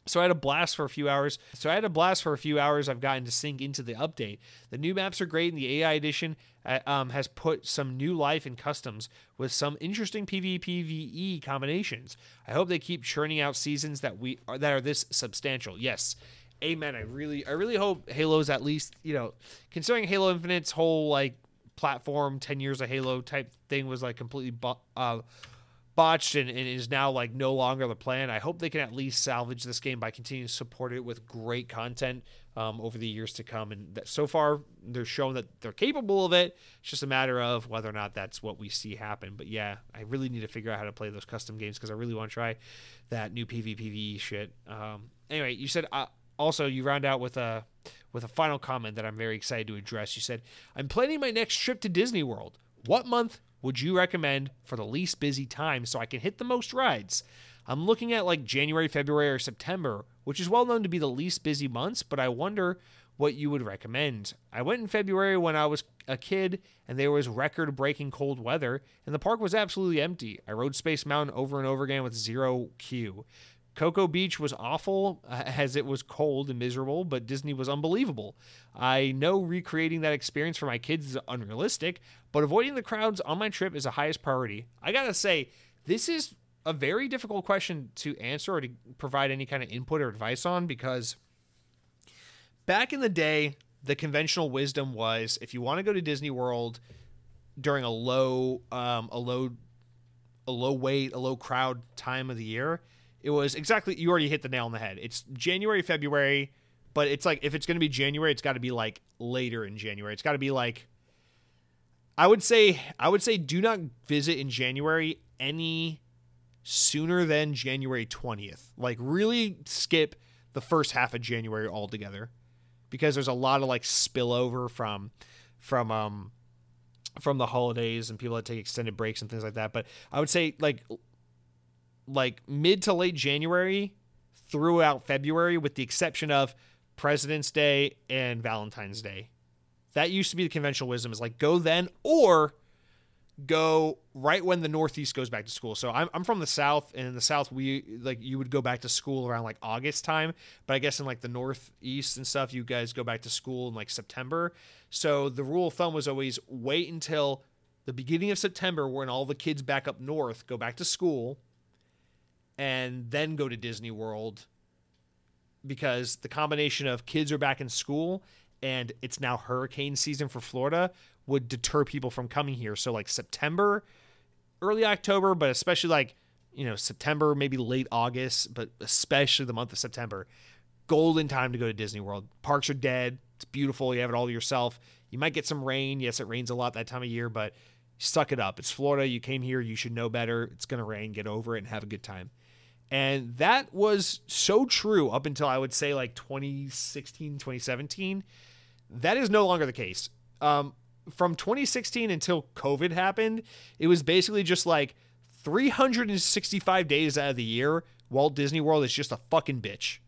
So I had a blast for a few hours. So I had a blast for a few hours. I've gotten to sink into the update. The new maps are great, and the AI edition uh, um, has put some new life in customs with some interesting PvPvE combinations. I hope they keep churning out seasons that we are that are this substantial. Yes, amen. I really, I really hope Halo's at least you know, considering Halo Infinite's whole like platform, ten years of Halo type thing was like completely. Bu- uh, botched and, and, is now like no longer the plan. I hope they can at least salvage this game by continuing to support it with great content um, over the years to come. And that, so far, they're showing that they're capable of it. It's just a matter of whether or not that's what we see happen. But yeah, I really need to figure out how to play those custom games because I really want to try that new PvPvE shit. Um, anyway, you said uh, also you round out with a with a final comment that I'm very excited to address. You said, "I'm planning my next trip to Disney World. What month would you recommend for the least busy time so I can hit the most rides? I'm looking at like January, February, or September, which is well known to be the least busy months, but I wonder what you would recommend. I went in February when I was a kid and there was record breaking cold weather, and the park was absolutely empty. I rode Space Mountain over and over again with zero queue. Cocoa Beach was awful uh, as it was cold and miserable, but Disney was unbelievable. I know recreating that experience for my kids is unrealistic, but avoiding the crowds on my trip is the highest priority. I gotta say, this is a very difficult question to answer or to provide any kind of input or advice on because back in the day, the conventional wisdom was if you want to go to Disney World during a low, um, a low, a low weight, a low crowd time of the year it was exactly you already hit the nail on the head. It's January, February, but it's like if it's going to be January, it's got to be like later in January. It's got to be like I would say I would say do not visit in January any sooner than January 20th. Like really skip the first half of January altogether because there's a lot of like spillover from from um from the holidays and people that take extended breaks and things like that. But I would say like like mid to late January throughout February, with the exception of President's Day and Valentine's Day. That used to be the conventional wisdom is like go then or go right when the Northeast goes back to school. So I'm, I'm from the South, and in the South, we like you would go back to school around like August time. But I guess in like the Northeast and stuff, you guys go back to school in like September. So the rule of thumb was always wait until the beginning of September when all the kids back up north go back to school and then go to Disney World because the combination of kids are back in school and it's now hurricane season for Florida would deter people from coming here. So like September, early October, but especially like, you know, September, maybe late August, but especially the month of September, golden time to go to Disney World. Parks are dead. It's beautiful. You have it all to yourself. You might get some rain. Yes, it rains a lot that time of year, but suck it up. It's Florida. You came here. You should know better. It's going to rain. Get over it and have a good time. And that was so true up until I would say like 2016, 2017. That is no longer the case. Um, from 2016 until COVID happened, it was basically just like 365 days out of the year, Walt Disney World is just a fucking bitch.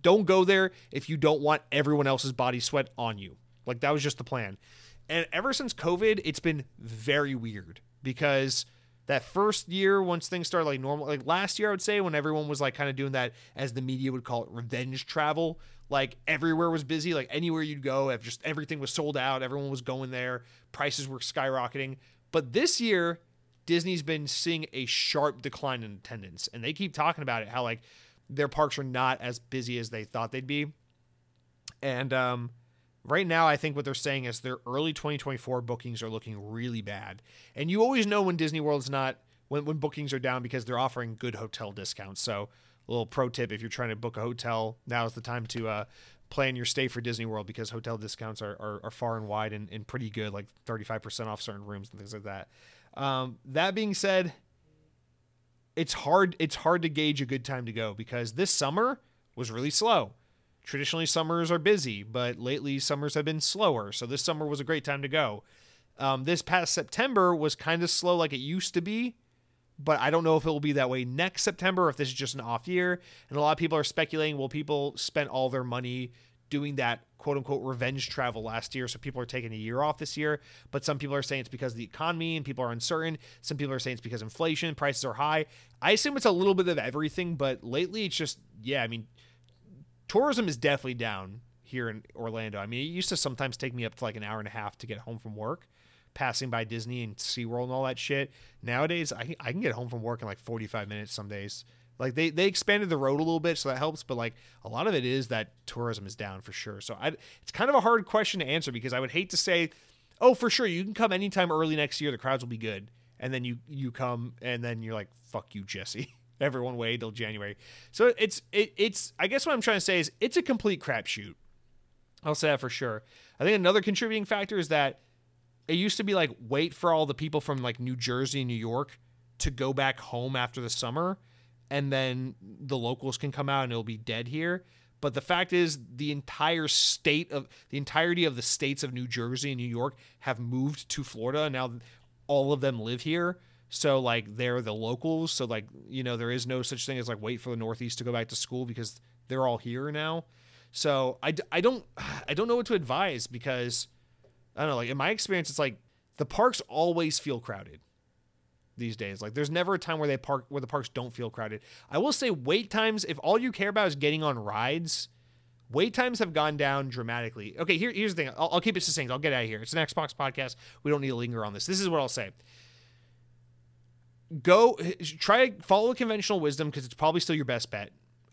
Don't go there if you don't want everyone else's body sweat on you. Like that was just the plan. And ever since COVID, it's been very weird because that first year, once things started like normal, like last year, I would say when everyone was like kind of doing that, as the media would call it, revenge travel. Like everywhere was busy, like anywhere you'd go, if just everything was sold out, everyone was going there, prices were skyrocketing. But this year, Disney's been seeing a sharp decline in attendance, and they keep talking about it how like their parks are not as busy as they thought they'd be. And um, right now, I think what they're saying is their early 2024 bookings are looking really bad. And you always know when Disney World's not when when bookings are down because they're offering good hotel discounts. So a little pro tip if you're trying to book a hotel, now is the time to uh, plan your stay for Disney World because hotel discounts are, are, are far and wide and, and, pretty good, like 35% off certain rooms and things like that. Um, that being said, it's hard it's hard to gauge a good time to go because this summer was really slow. Traditionally summers are busy, but lately summers have been slower. So this summer was a great time to go. Um, this past September was kind of slow like it used to be but I don't know if it will be that way next September, if this is just an off year. And a lot of people are speculating, well, people spent all their money doing that quote unquote revenge travel last year. So people are taking a year off this year. But some people are saying it's because of the economy and people are uncertain. Some people are saying it's because inflation, prices are high. I assume it's a little bit of everything, but lately it's just, yeah, I mean, tourism is definitely down here in Orlando. I mean, it used to sometimes take me up to like an hour and a half to get home from work passing by Disney and SeaWorld and all that shit. Nowadays, I, I can get home from work in like 45 minutes some days. Like they, they expanded the road a little bit, so that helps. But like a lot of it is that tourism is down for sure. So I, it's kind of a hard question to answer because I would hate to say, oh, for sure, you can come anytime early next year. The crowds will be good, and then you you come, and then you're like, fuck you, Jesse. Everyone wait till January. So it's it, it's I guess what I'm trying to say is it's a complete crapshoot. I'll say that for sure. I think another contributing factor is that it used to be like wait for all the people from like New Jersey, New York to go back home after the summer and then the locals can come out and it'll be dead here. But the fact is the entire state of the entirety of the states of New Jersey and New York have moved to Florida. Now all of them live here. So like they're the locals. So like, you know, there is no such thing as like wait for the Northeast to go back to school because they're all here now. So I, I don't I don't know what to advise because I don't know. Like in my experience, it's like the parks always feel crowded these days. Like there's never a time where they park where the parks don't feel crowded. I will say wait times. If all you care about is getting on rides, wait times have gone down dramatically. Okay, here, here's the thing. I'll, I'll keep it succinct. I'll get out of here. It's an Xbox podcast. We don't need to linger on this. This is what I'll say. Go try follow conventional wisdom because it's probably still your best bet.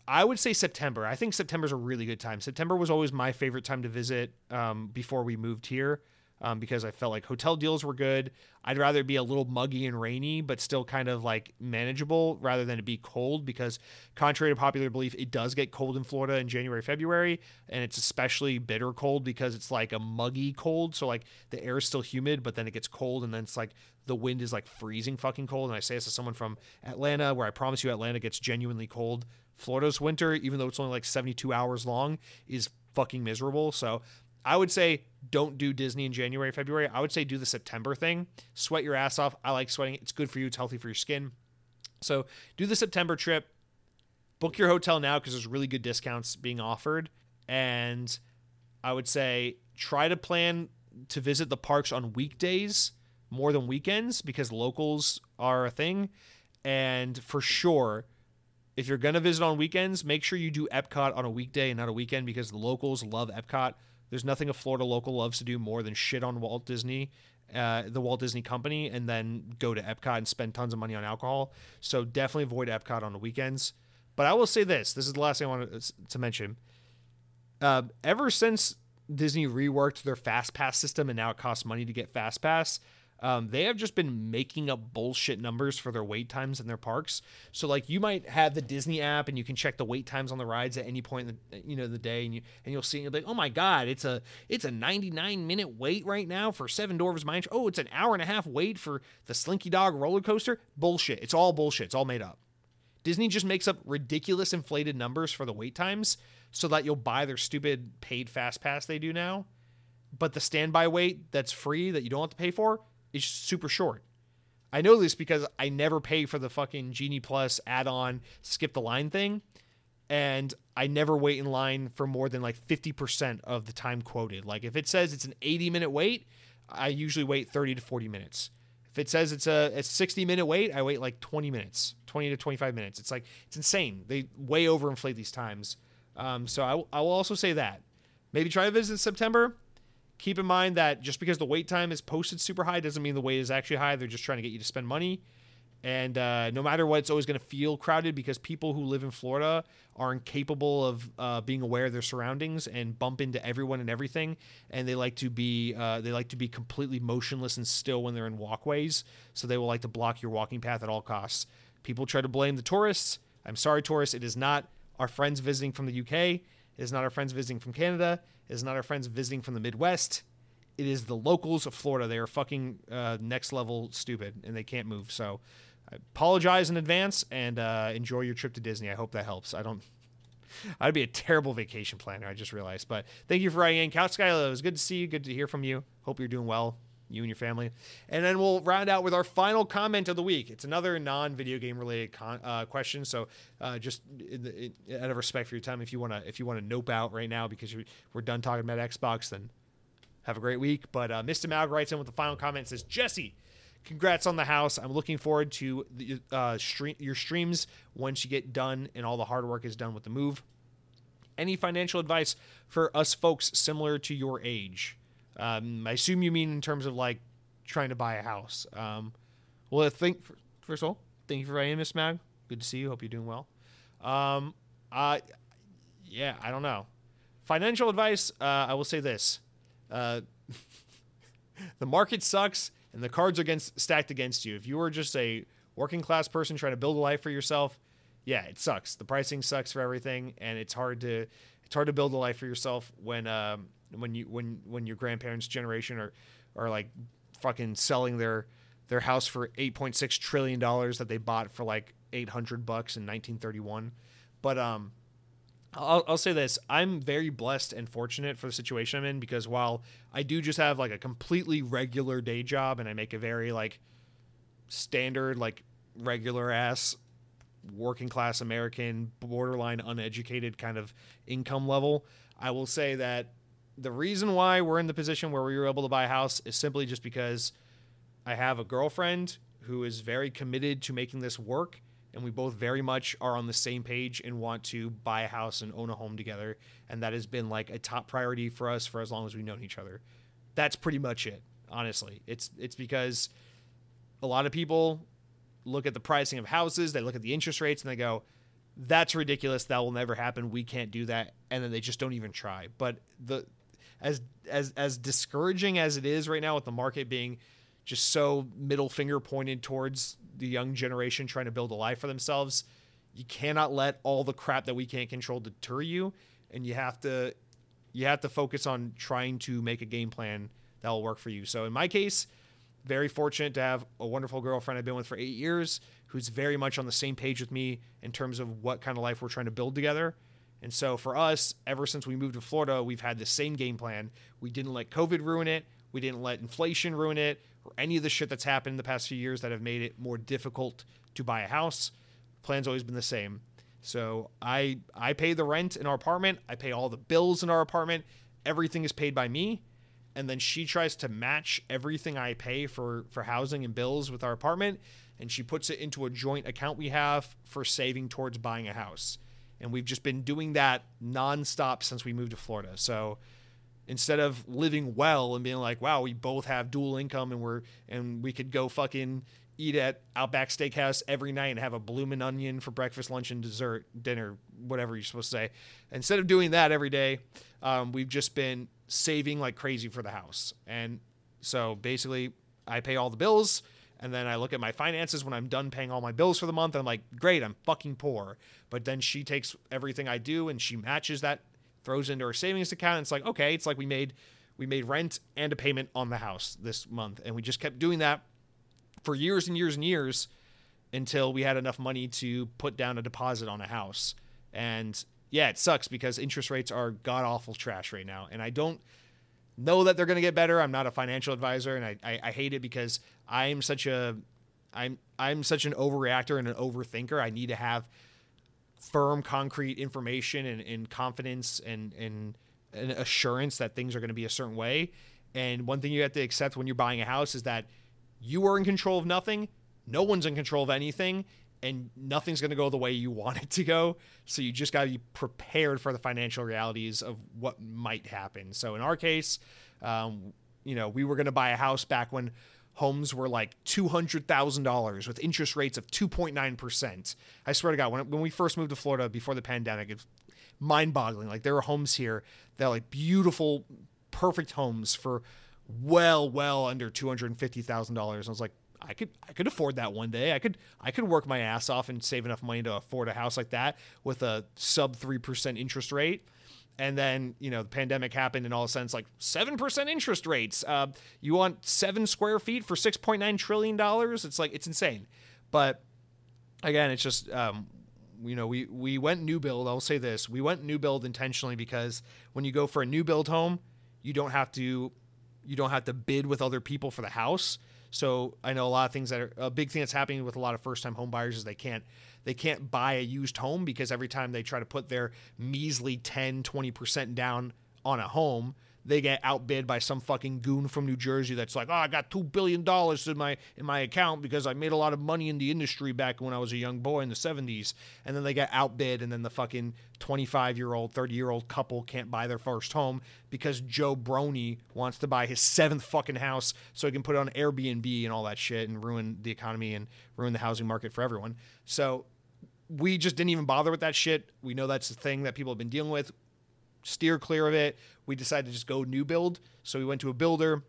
I would say September. I think September's a really good time. September was always my favorite time to visit um, before we moved here um, because I felt like hotel deals were good. I'd rather be a little muggy and rainy, but still kind of like manageable rather than it be cold because, contrary to popular belief, it does get cold in Florida in January, February. And it's especially bitter cold because it's like a muggy cold. So, like, the air is still humid, but then it gets cold and then it's like the wind is like freezing fucking cold. And I say this to someone from Atlanta, where I promise you Atlanta gets genuinely cold. Florida's winter, even though it's only like 72 hours long, is fucking miserable. So I would say don't do Disney in January, February. I would say do the September thing. Sweat your ass off. I like sweating. It's good for you. It's healthy for your skin. So do the September trip. book your hotel now because there's really good discounts being offered. And I would say try to plan to visit the parks on weekdays more than weekends because locals are a thing. And for sure, if you're going to visit on weekends, make sure you do Epcot on a weekday and not a weekend because the locals love Epcot. There's nothing a Florida local loves to do more than shit on Walt Disney, uh, the Walt Disney Company, and then go to Epcot and spend tons of money on alcohol. So definitely avoid Epcot on the weekends. But I will say this this is the last thing I want to mention. Uh, ever since Disney reworked their Fast Pass system and now it costs money to get Fast Pass, um, they have just been making up bullshit numbers for their wait times in their parks. So like you might have the Disney app and you can check the wait times on the rides at any point in the you know the day and you and you'll see and you'll be like, oh my god, it's a it's a 99 minute wait right now for Seven Dwarfs Mine. Oh, it's an hour and a half wait for the Slinky Dog roller coaster. Bullshit. It's all bullshit. It's all made up. Disney just makes up ridiculous inflated numbers for the wait times so that you'll buy their stupid paid fast pass they do now. But the standby wait that's free that you don't have to pay for is super short. I know this because I never pay for the fucking Genie Plus add-on skip the line thing and I never wait in line for more than like 50% of the time quoted. Like if it says it's an 80 minute wait, I usually wait 30 to 40 minutes. If it says it's a, a 60 minute wait, I wait like 20 minutes, 20 to 25 minutes. It's like, it's insane. They way overinflate these times. Um, so I, I will also say that. Maybe try to visit in September. Keep in mind that just because the wait time is posted super high doesn't mean the wait is actually high. They're just trying to get you to spend money. And uh, no matter what, it's always going to feel crowded because people who live in Florida are incapable of uh, being aware of their surroundings and bump into everyone and everything. And they like to be uh, they like to be completely motionless and still when they're in walkways. So they will like to block your walking path at all costs. People try to blame the tourists. I'm sorry, tourists. It is not our friends visiting from the UK. It is not our friends visiting from Canada. It is not our friends visiting from the Midwest. It is the locals of Florida. They are fucking uh, next level stupid and they can't move. So I apologize in advance and uh, enjoy your trip to Disney. I hope that helps. I don't. I'd be a terrible vacation planner. I just realized. But thank you for writing in, Couch Skyla. It was good to see you. Good to hear from you. Hope you're doing well you and your family. And then we'll round out with our final comment of the week. It's another non-video game related con- uh, question. So uh, just in in, out of respect for your time, if you wanna if you wanna nope out right now because we're done talking about Xbox, then have a great week. But uh, Mr. Mag writes in with the final comment says Jesse. Congrats on the house. I'm looking forward to the, uh, stream, your streams once you get done and all the hard work is done with the move. Any financial advice for us folks similar to your age? Um, I assume you mean in terms of like trying to buy a house. Um, well, I think first of all, thank you for writing, Miss Mag. Good to see you. Hope you're doing well. Um, uh, yeah, I don't know. Financial advice. Uh, I will say this: uh, the market sucks, and the cards are against stacked against you. If you are just a working class person trying to build a life for yourself, yeah, it sucks. The pricing sucks for everything, and it's hard to it's hard to build a life for yourself when um, when you when when your grandparents' generation are are like fucking selling their their house for 8.6 trillion dollars that they bought for like 800 bucks in 1931 but um I'll, I'll say this. I'm very blessed and fortunate for the situation i'm in because while i do just have like a completely regular day job and i make a very like standard like regular ass working class american borderline uneducated kind of income level i will say that the reason why we're in the position where we were able to buy a house is simply just because I have a girlfriend who is very committed to making this work and we both very much are on the same page and want to buy a house and own a home together and that has been like a top priority for us for as long as we've known each other. That's pretty much it honestly. It's it's because a lot of people look at the pricing of houses they look at the interest rates and they go that's ridiculous. That will never happen. We can't do that. And then they just don't even try. But the as as as discouraging as it is right now with the market being just so middle finger pointed towards the young generation trying to build a life for themselves, you cannot let all the crap that we can't control deter you, and you have to you have to focus on trying to make a game plan that will work for you. So in my case, very fortunate to have a wonderful girlfriend I've been with for eight years who's very much on the same page with me in terms of what kind of life we're trying to build together. And so for us, ever since we moved to Florida, we've had the same game plan. We didn't let COVID ruin it. We didn't let inflation ruin it or any of the shit that's happened in the past few years that have made it more difficult to buy a house. Plan's always been the same. So I I pay the rent in our apartment. I pay all the bills in our apartment. Everything is paid by me, and then she tries to match everything I pay for for housing and bills with our apartment, and she puts it into a joint account we have for saving towards buying a house. And we've just been doing that nonstop since we moved to Florida. So instead of living well and being like, wow, we both have dual income and we're and we could go fucking eat at Outback Steakhouse every night and have a bloomin' onion for breakfast, lunch, and dessert, dinner, whatever you're supposed to say. Instead of doing that every day, um, we've just been saving like crazy for the house. And so basically, I pay all the bills. And then I look at my finances when I'm done paying all my bills for the month. And I'm like, great, I'm fucking poor. But then she takes everything I do and she matches that throws into her savings account. And it's like, okay, it's like we made we made rent and a payment on the house this month. And we just kept doing that for years and years and years until we had enough money to put down a deposit on a house. And yeah, it sucks because interest rates are god awful trash right now. And I don't know that they're going to get better. I'm not a financial advisor, and I, I, I hate it because I'm such a I'm I'm such an overreactor and an overthinker. I need to have firm, concrete information and, and confidence and, and, and assurance that things are going to be a certain way. And one thing you have to accept when you're buying a house is that you are in control of nothing, no one's in control of anything, and nothing's going to go the way you want it to go. So you just got to be prepared for the financial realities of what might happen. So in our case, um, you know, we were going to buy a house back when homes were like $200,000 with interest rates of 2.9%. I swear to God, when, when we first moved to Florida before the pandemic, it's mind boggling. Like there were homes here that are like beautiful, perfect homes for well, well under $250,000. I was like, I could I could afford that one day. I could I could work my ass off and save enough money to afford a house like that with a sub 3% interest rate. And then you know the pandemic happened and all of a sudden it's like 7% interest rates. Uh, you want seven square feet for 6.9 trillion dollars? It's like it's insane. But again it's just um, you know we we went new build. I'll say this. We went new build intentionally because when you go for a new build home you don't have to you don't have to bid with other people for the house so i know a lot of things that are a big thing that's happening with a lot of first time home buyers is they can't they can't buy a used home because every time they try to put their measly 10, 20% down on a home, they get outbid by some fucking goon from New Jersey that's like, "Oh, I got 2 billion dollars in my in my account because I made a lot of money in the industry back when I was a young boy in the 70s." And then they get outbid and then the fucking 25-year-old, 30-year-old couple can't buy their first home because Joe Brony wants to buy his seventh fucking house so he can put it on Airbnb and all that shit and ruin the economy and ruin the housing market for everyone. So we just didn't even bother with that shit. We know that's the thing that people have been dealing with. Steer clear of it. We decided to just go new build. So we went to a builder.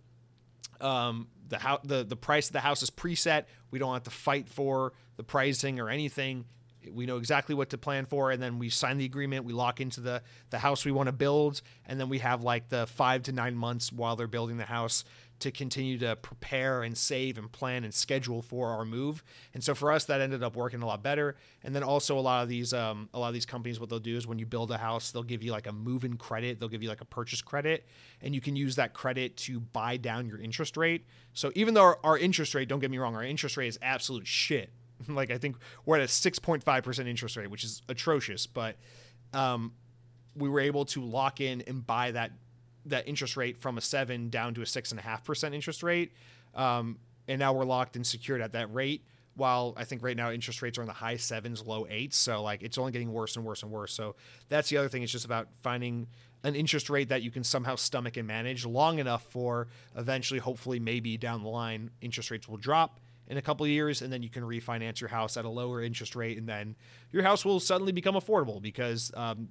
Um, the how the the price of the house is preset. We don't have to fight for the pricing or anything. We know exactly what to plan for, and then we sign the agreement. We lock into the the house we want to build, and then we have like the five to nine months while they're building the house to continue to prepare and save and plan and schedule for our move. And so for us, that ended up working a lot better. And then also a lot of these um, a lot of these companies, what they'll do is when you build a house, they'll give you like a move-in credit. They'll give you like a purchase credit, and you can use that credit to buy down your interest rate. So even though our, our interest rate, don't get me wrong, our interest rate is absolute shit. like I think we're at a 6.5% interest rate, which is atrocious, but um, we were able to lock in and buy that that interest rate from a seven down to a six and a half percent interest rate. Um, and now we're locked and secured at that rate. While I think right now interest rates are in the high sevens, low eights. So like it's only getting worse and worse and worse. So that's the other thing. It's just about finding an interest rate that you can somehow stomach and manage long enough for eventually, hopefully, maybe down the line, interest rates will drop in a couple of years and then you can refinance your house at a lower interest rate and then your house will suddenly become affordable because um,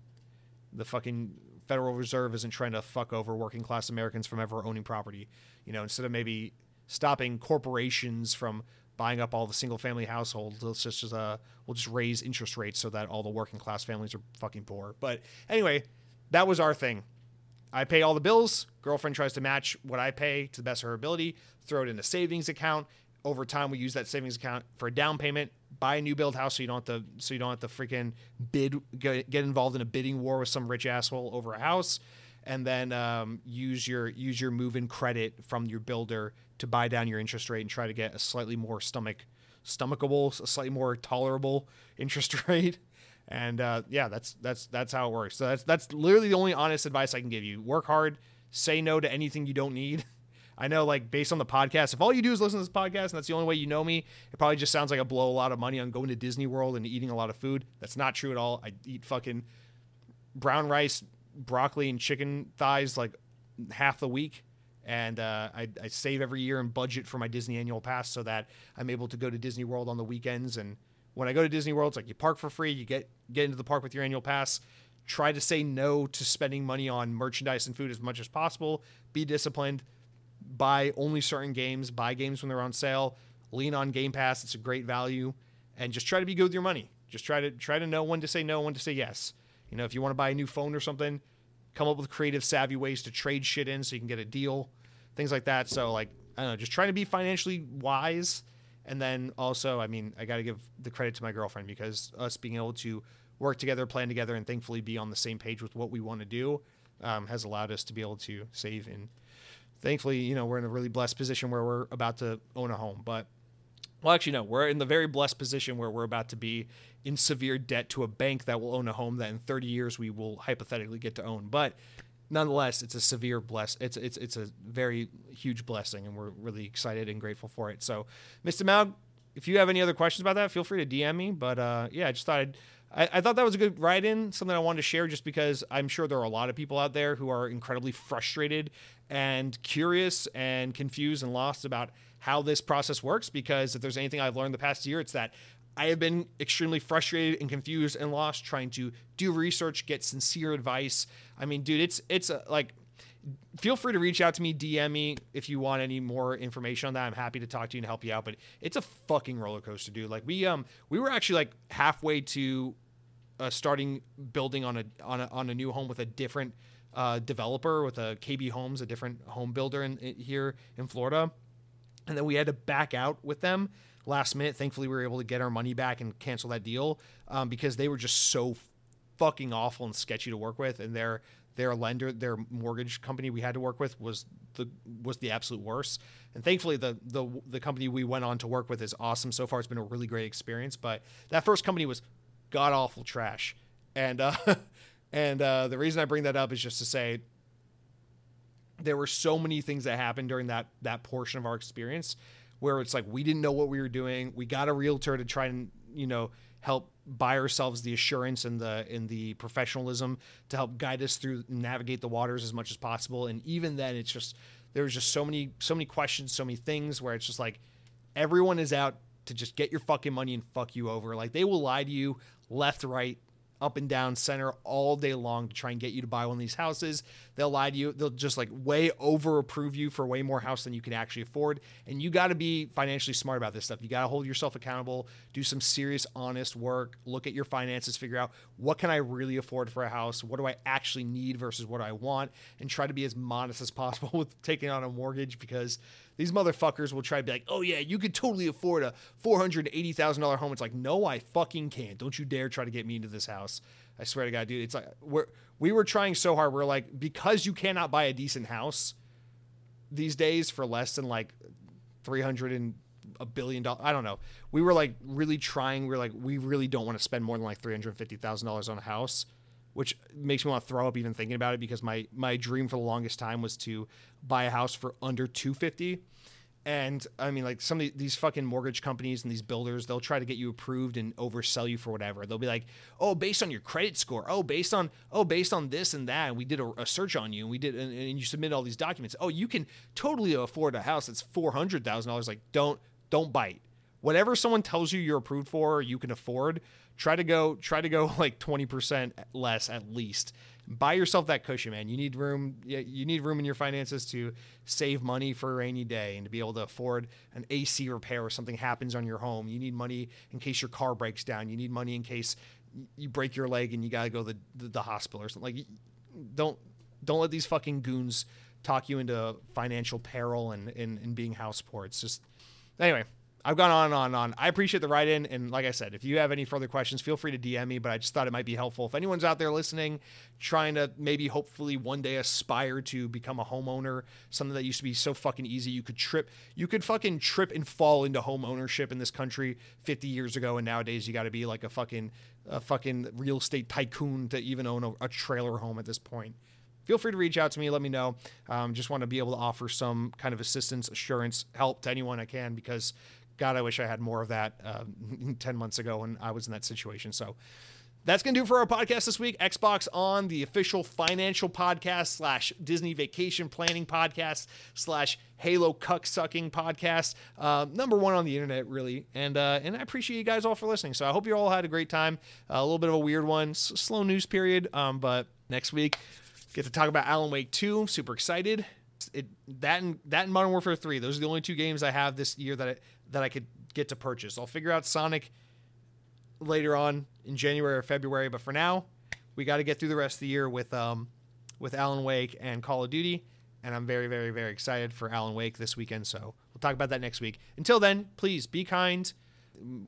the fucking Federal Reserve isn't trying to fuck over working class Americans from ever owning property. You know, instead of maybe stopping corporations from buying up all the single family households, let's just uh, we'll just raise interest rates so that all the working class families are fucking poor. But anyway, that was our thing. I pay all the bills. Girlfriend tries to match what I pay to the best of her ability, throw it in a savings account. Over time, we use that savings account for a down payment buy a new build house so you don't have to so you don't have to freaking bid get, get involved in a bidding war with some rich asshole over a house and then um, use your use your move-in credit from your builder to buy down your interest rate and try to get a slightly more stomach stomachable a slightly more tolerable interest rate And uh, yeah, that's that's that's how it works. So that's that's literally the only honest advice I can give you. Work hard, say no to anything you don't need. I know, like, based on the podcast, if all you do is listen to this podcast and that's the only way you know me, it probably just sounds like I blow a lot of money on going to Disney World and eating a lot of food. That's not true at all. I eat fucking brown rice, broccoli, and chicken thighs like half the week. And uh, I, I save every year and budget for my Disney annual pass so that I'm able to go to Disney World on the weekends. And when I go to Disney World, it's like you park for free, you get get into the park with your annual pass. Try to say no to spending money on merchandise and food as much as possible. Be disciplined buy only certain games, buy games when they're on sale, lean on Game Pass. It's a great value, and just try to be good with your money. Just try to try to know when to say no, when to say yes. You know, if you want to buy a new phone or something, come up with creative, savvy ways to trade shit in so you can get a deal, things like that. So like I don't know, just trying to be financially wise, and then also, I mean, I got to give the credit to my girlfriend because us being able to work together, plan together, and thankfully be on the same page with what we want to do um, has allowed us to be able to save and thankfully, you know, we're in a really blessed position where we're about to own a home. But, well, actually, no, we're in the very blessed position where we're about to be in severe debt to a bank that will own a home that in 30 years we will hypothetically get to own. But nonetheless, it's a severe bless. It's it's it's a very huge blessing, and we're really excited and grateful for it. So, Mr. Mal, if you have any other questions about that, feel free to DM me. But uh, yeah, I just thought I'd I, I thought that was a good write in, something I wanted to share just because I'm sure there are a lot of people out there who are incredibly frustrated and curious and confused and lost about how this process works. Because if there's anything I've learned the past year, it's that I have been extremely frustrated and confused and lost trying to do research, get sincere advice. I mean, dude, it's it's a, like feel free to reach out to me, DM me if you want any more information on that. I'm happy to talk to you and help you out. But it's a fucking roller coaster, dude. Like we um we were actually like halfway to uh, starting building on a on a on a new home with a different uh, developer with a KB Homes, a different home builder in, in, here in Florida, and then we had to back out with them last minute. Thankfully, we were able to get our money back and cancel that deal um, because they were just so fucking awful and sketchy to work with, and their their lender, their mortgage company we had to work with was the was the absolute worst. And thankfully, the the the company we went on to work with is awesome so far. It's been a really great experience. But that first company was god awful trash. And uh, and uh, the reason I bring that up is just to say there were so many things that happened during that that portion of our experience where it's like we didn't know what we were doing. We got a realtor to try and you know help buy ourselves the assurance and the in the professionalism to help guide us through navigate the waters as much as possible. And even then, it's just there's just so many so many questions, so many things where it's just like everyone is out to just get your fucking money and fuck you over. Like they will lie to you left, right, up and down, center all day long to try and get you to buy one of these houses. They'll lie to you. They'll just like way over approve you for way more house than you can actually afford. And you got to be financially smart about this stuff. You got to hold yourself accountable, do some serious, honest work, look at your finances, figure out what can I really afford for a house? What do I actually need versus what I want? And try to be as modest as possible with taking on a mortgage because these motherfuckers will try to be like, oh yeah, you could totally afford a four hundred eighty thousand dollar home. It's like, no, I fucking can't. Don't you dare try to get me into this house. I swear to God, dude. It's like we're we were trying so hard. We're like, because you cannot buy a decent house these days for less than like three hundred and a billion dollars. I don't know. We were like really trying. We are like, we really don't want to spend more than like three hundred fifty thousand dollars on a house which makes me want to throw up even thinking about it because my my dream for the longest time was to buy a house for under 250 and i mean like some of these fucking mortgage companies and these builders they'll try to get you approved and oversell you for whatever. They'll be like oh based on your credit score. Oh based on oh based on this and that. And we did a, a search on you. And we did and, and, you submit all these documents. Oh you can totally afford a house that's $400000 like don't don't bite whatever someone tells you you're approved for or you can afford try to go try to go like 20% less at least. Buy yourself that cushion man. You need room you need room in your finances to save money for a rainy day and to be able to afford an ac repair or something happens on your home. You need money in case your car breaks down. You need money in case you break your leg and you got to go to the, the, hospital or something. Like don't don't let these fucking goons talk you into financial peril and, and, and being house poor. It's just anyway I've gone on and on and on. I appreciate the write in. And like I said, if you have any further questions, feel free to DM me. But I just thought it might be helpful. If anyone's out there listening, trying to maybe hopefully one day aspire to become a homeowner, something that used to be so fucking easy. You could trip, you could fucking trip and fall into home ownership in this country 50 years ago. And nowadays you got to be like a fucking a fucking real estate tycoon to even own a, a trailer home at this point feel free to reach out to me. Let me know. Um, just want to be able to offer some kind of assistance, assurance, help to anyone I can because, God, I wish I had more of that uh, 10 months ago when I was in that situation. So that's going to do for our podcast this week. Xbox on the official financial podcast slash Disney vacation planning podcast slash Halo cuck sucking podcast. Uh, number one on the internet, really. And uh, and I appreciate you guys all for listening. So I hope you all had a great time. Uh, a little bit of a weird one, S- slow news period. Um, but next week, get to talk about Alan Wake 2. I'm super excited. It that and that and Modern Warfare 3. Those are the only two games I have this year that I, that I could get to purchase. I'll figure out Sonic later on in January or February. But for now, we got to get through the rest of the year with um, with Alan Wake and Call of Duty. And I'm very, very, very excited for Alan Wake this weekend. So we'll talk about that next week. Until then, please be kind.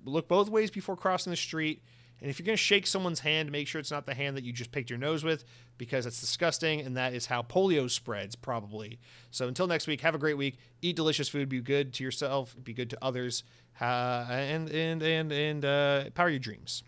Look both ways before crossing the street. And if you're going to shake someone's hand, make sure it's not the hand that you just picked your nose with because it's disgusting. And that is how polio spreads, probably. So until next week, have a great week. Eat delicious food. Be good to yourself. Be good to others. Uh, and and and and uh, power your dreams.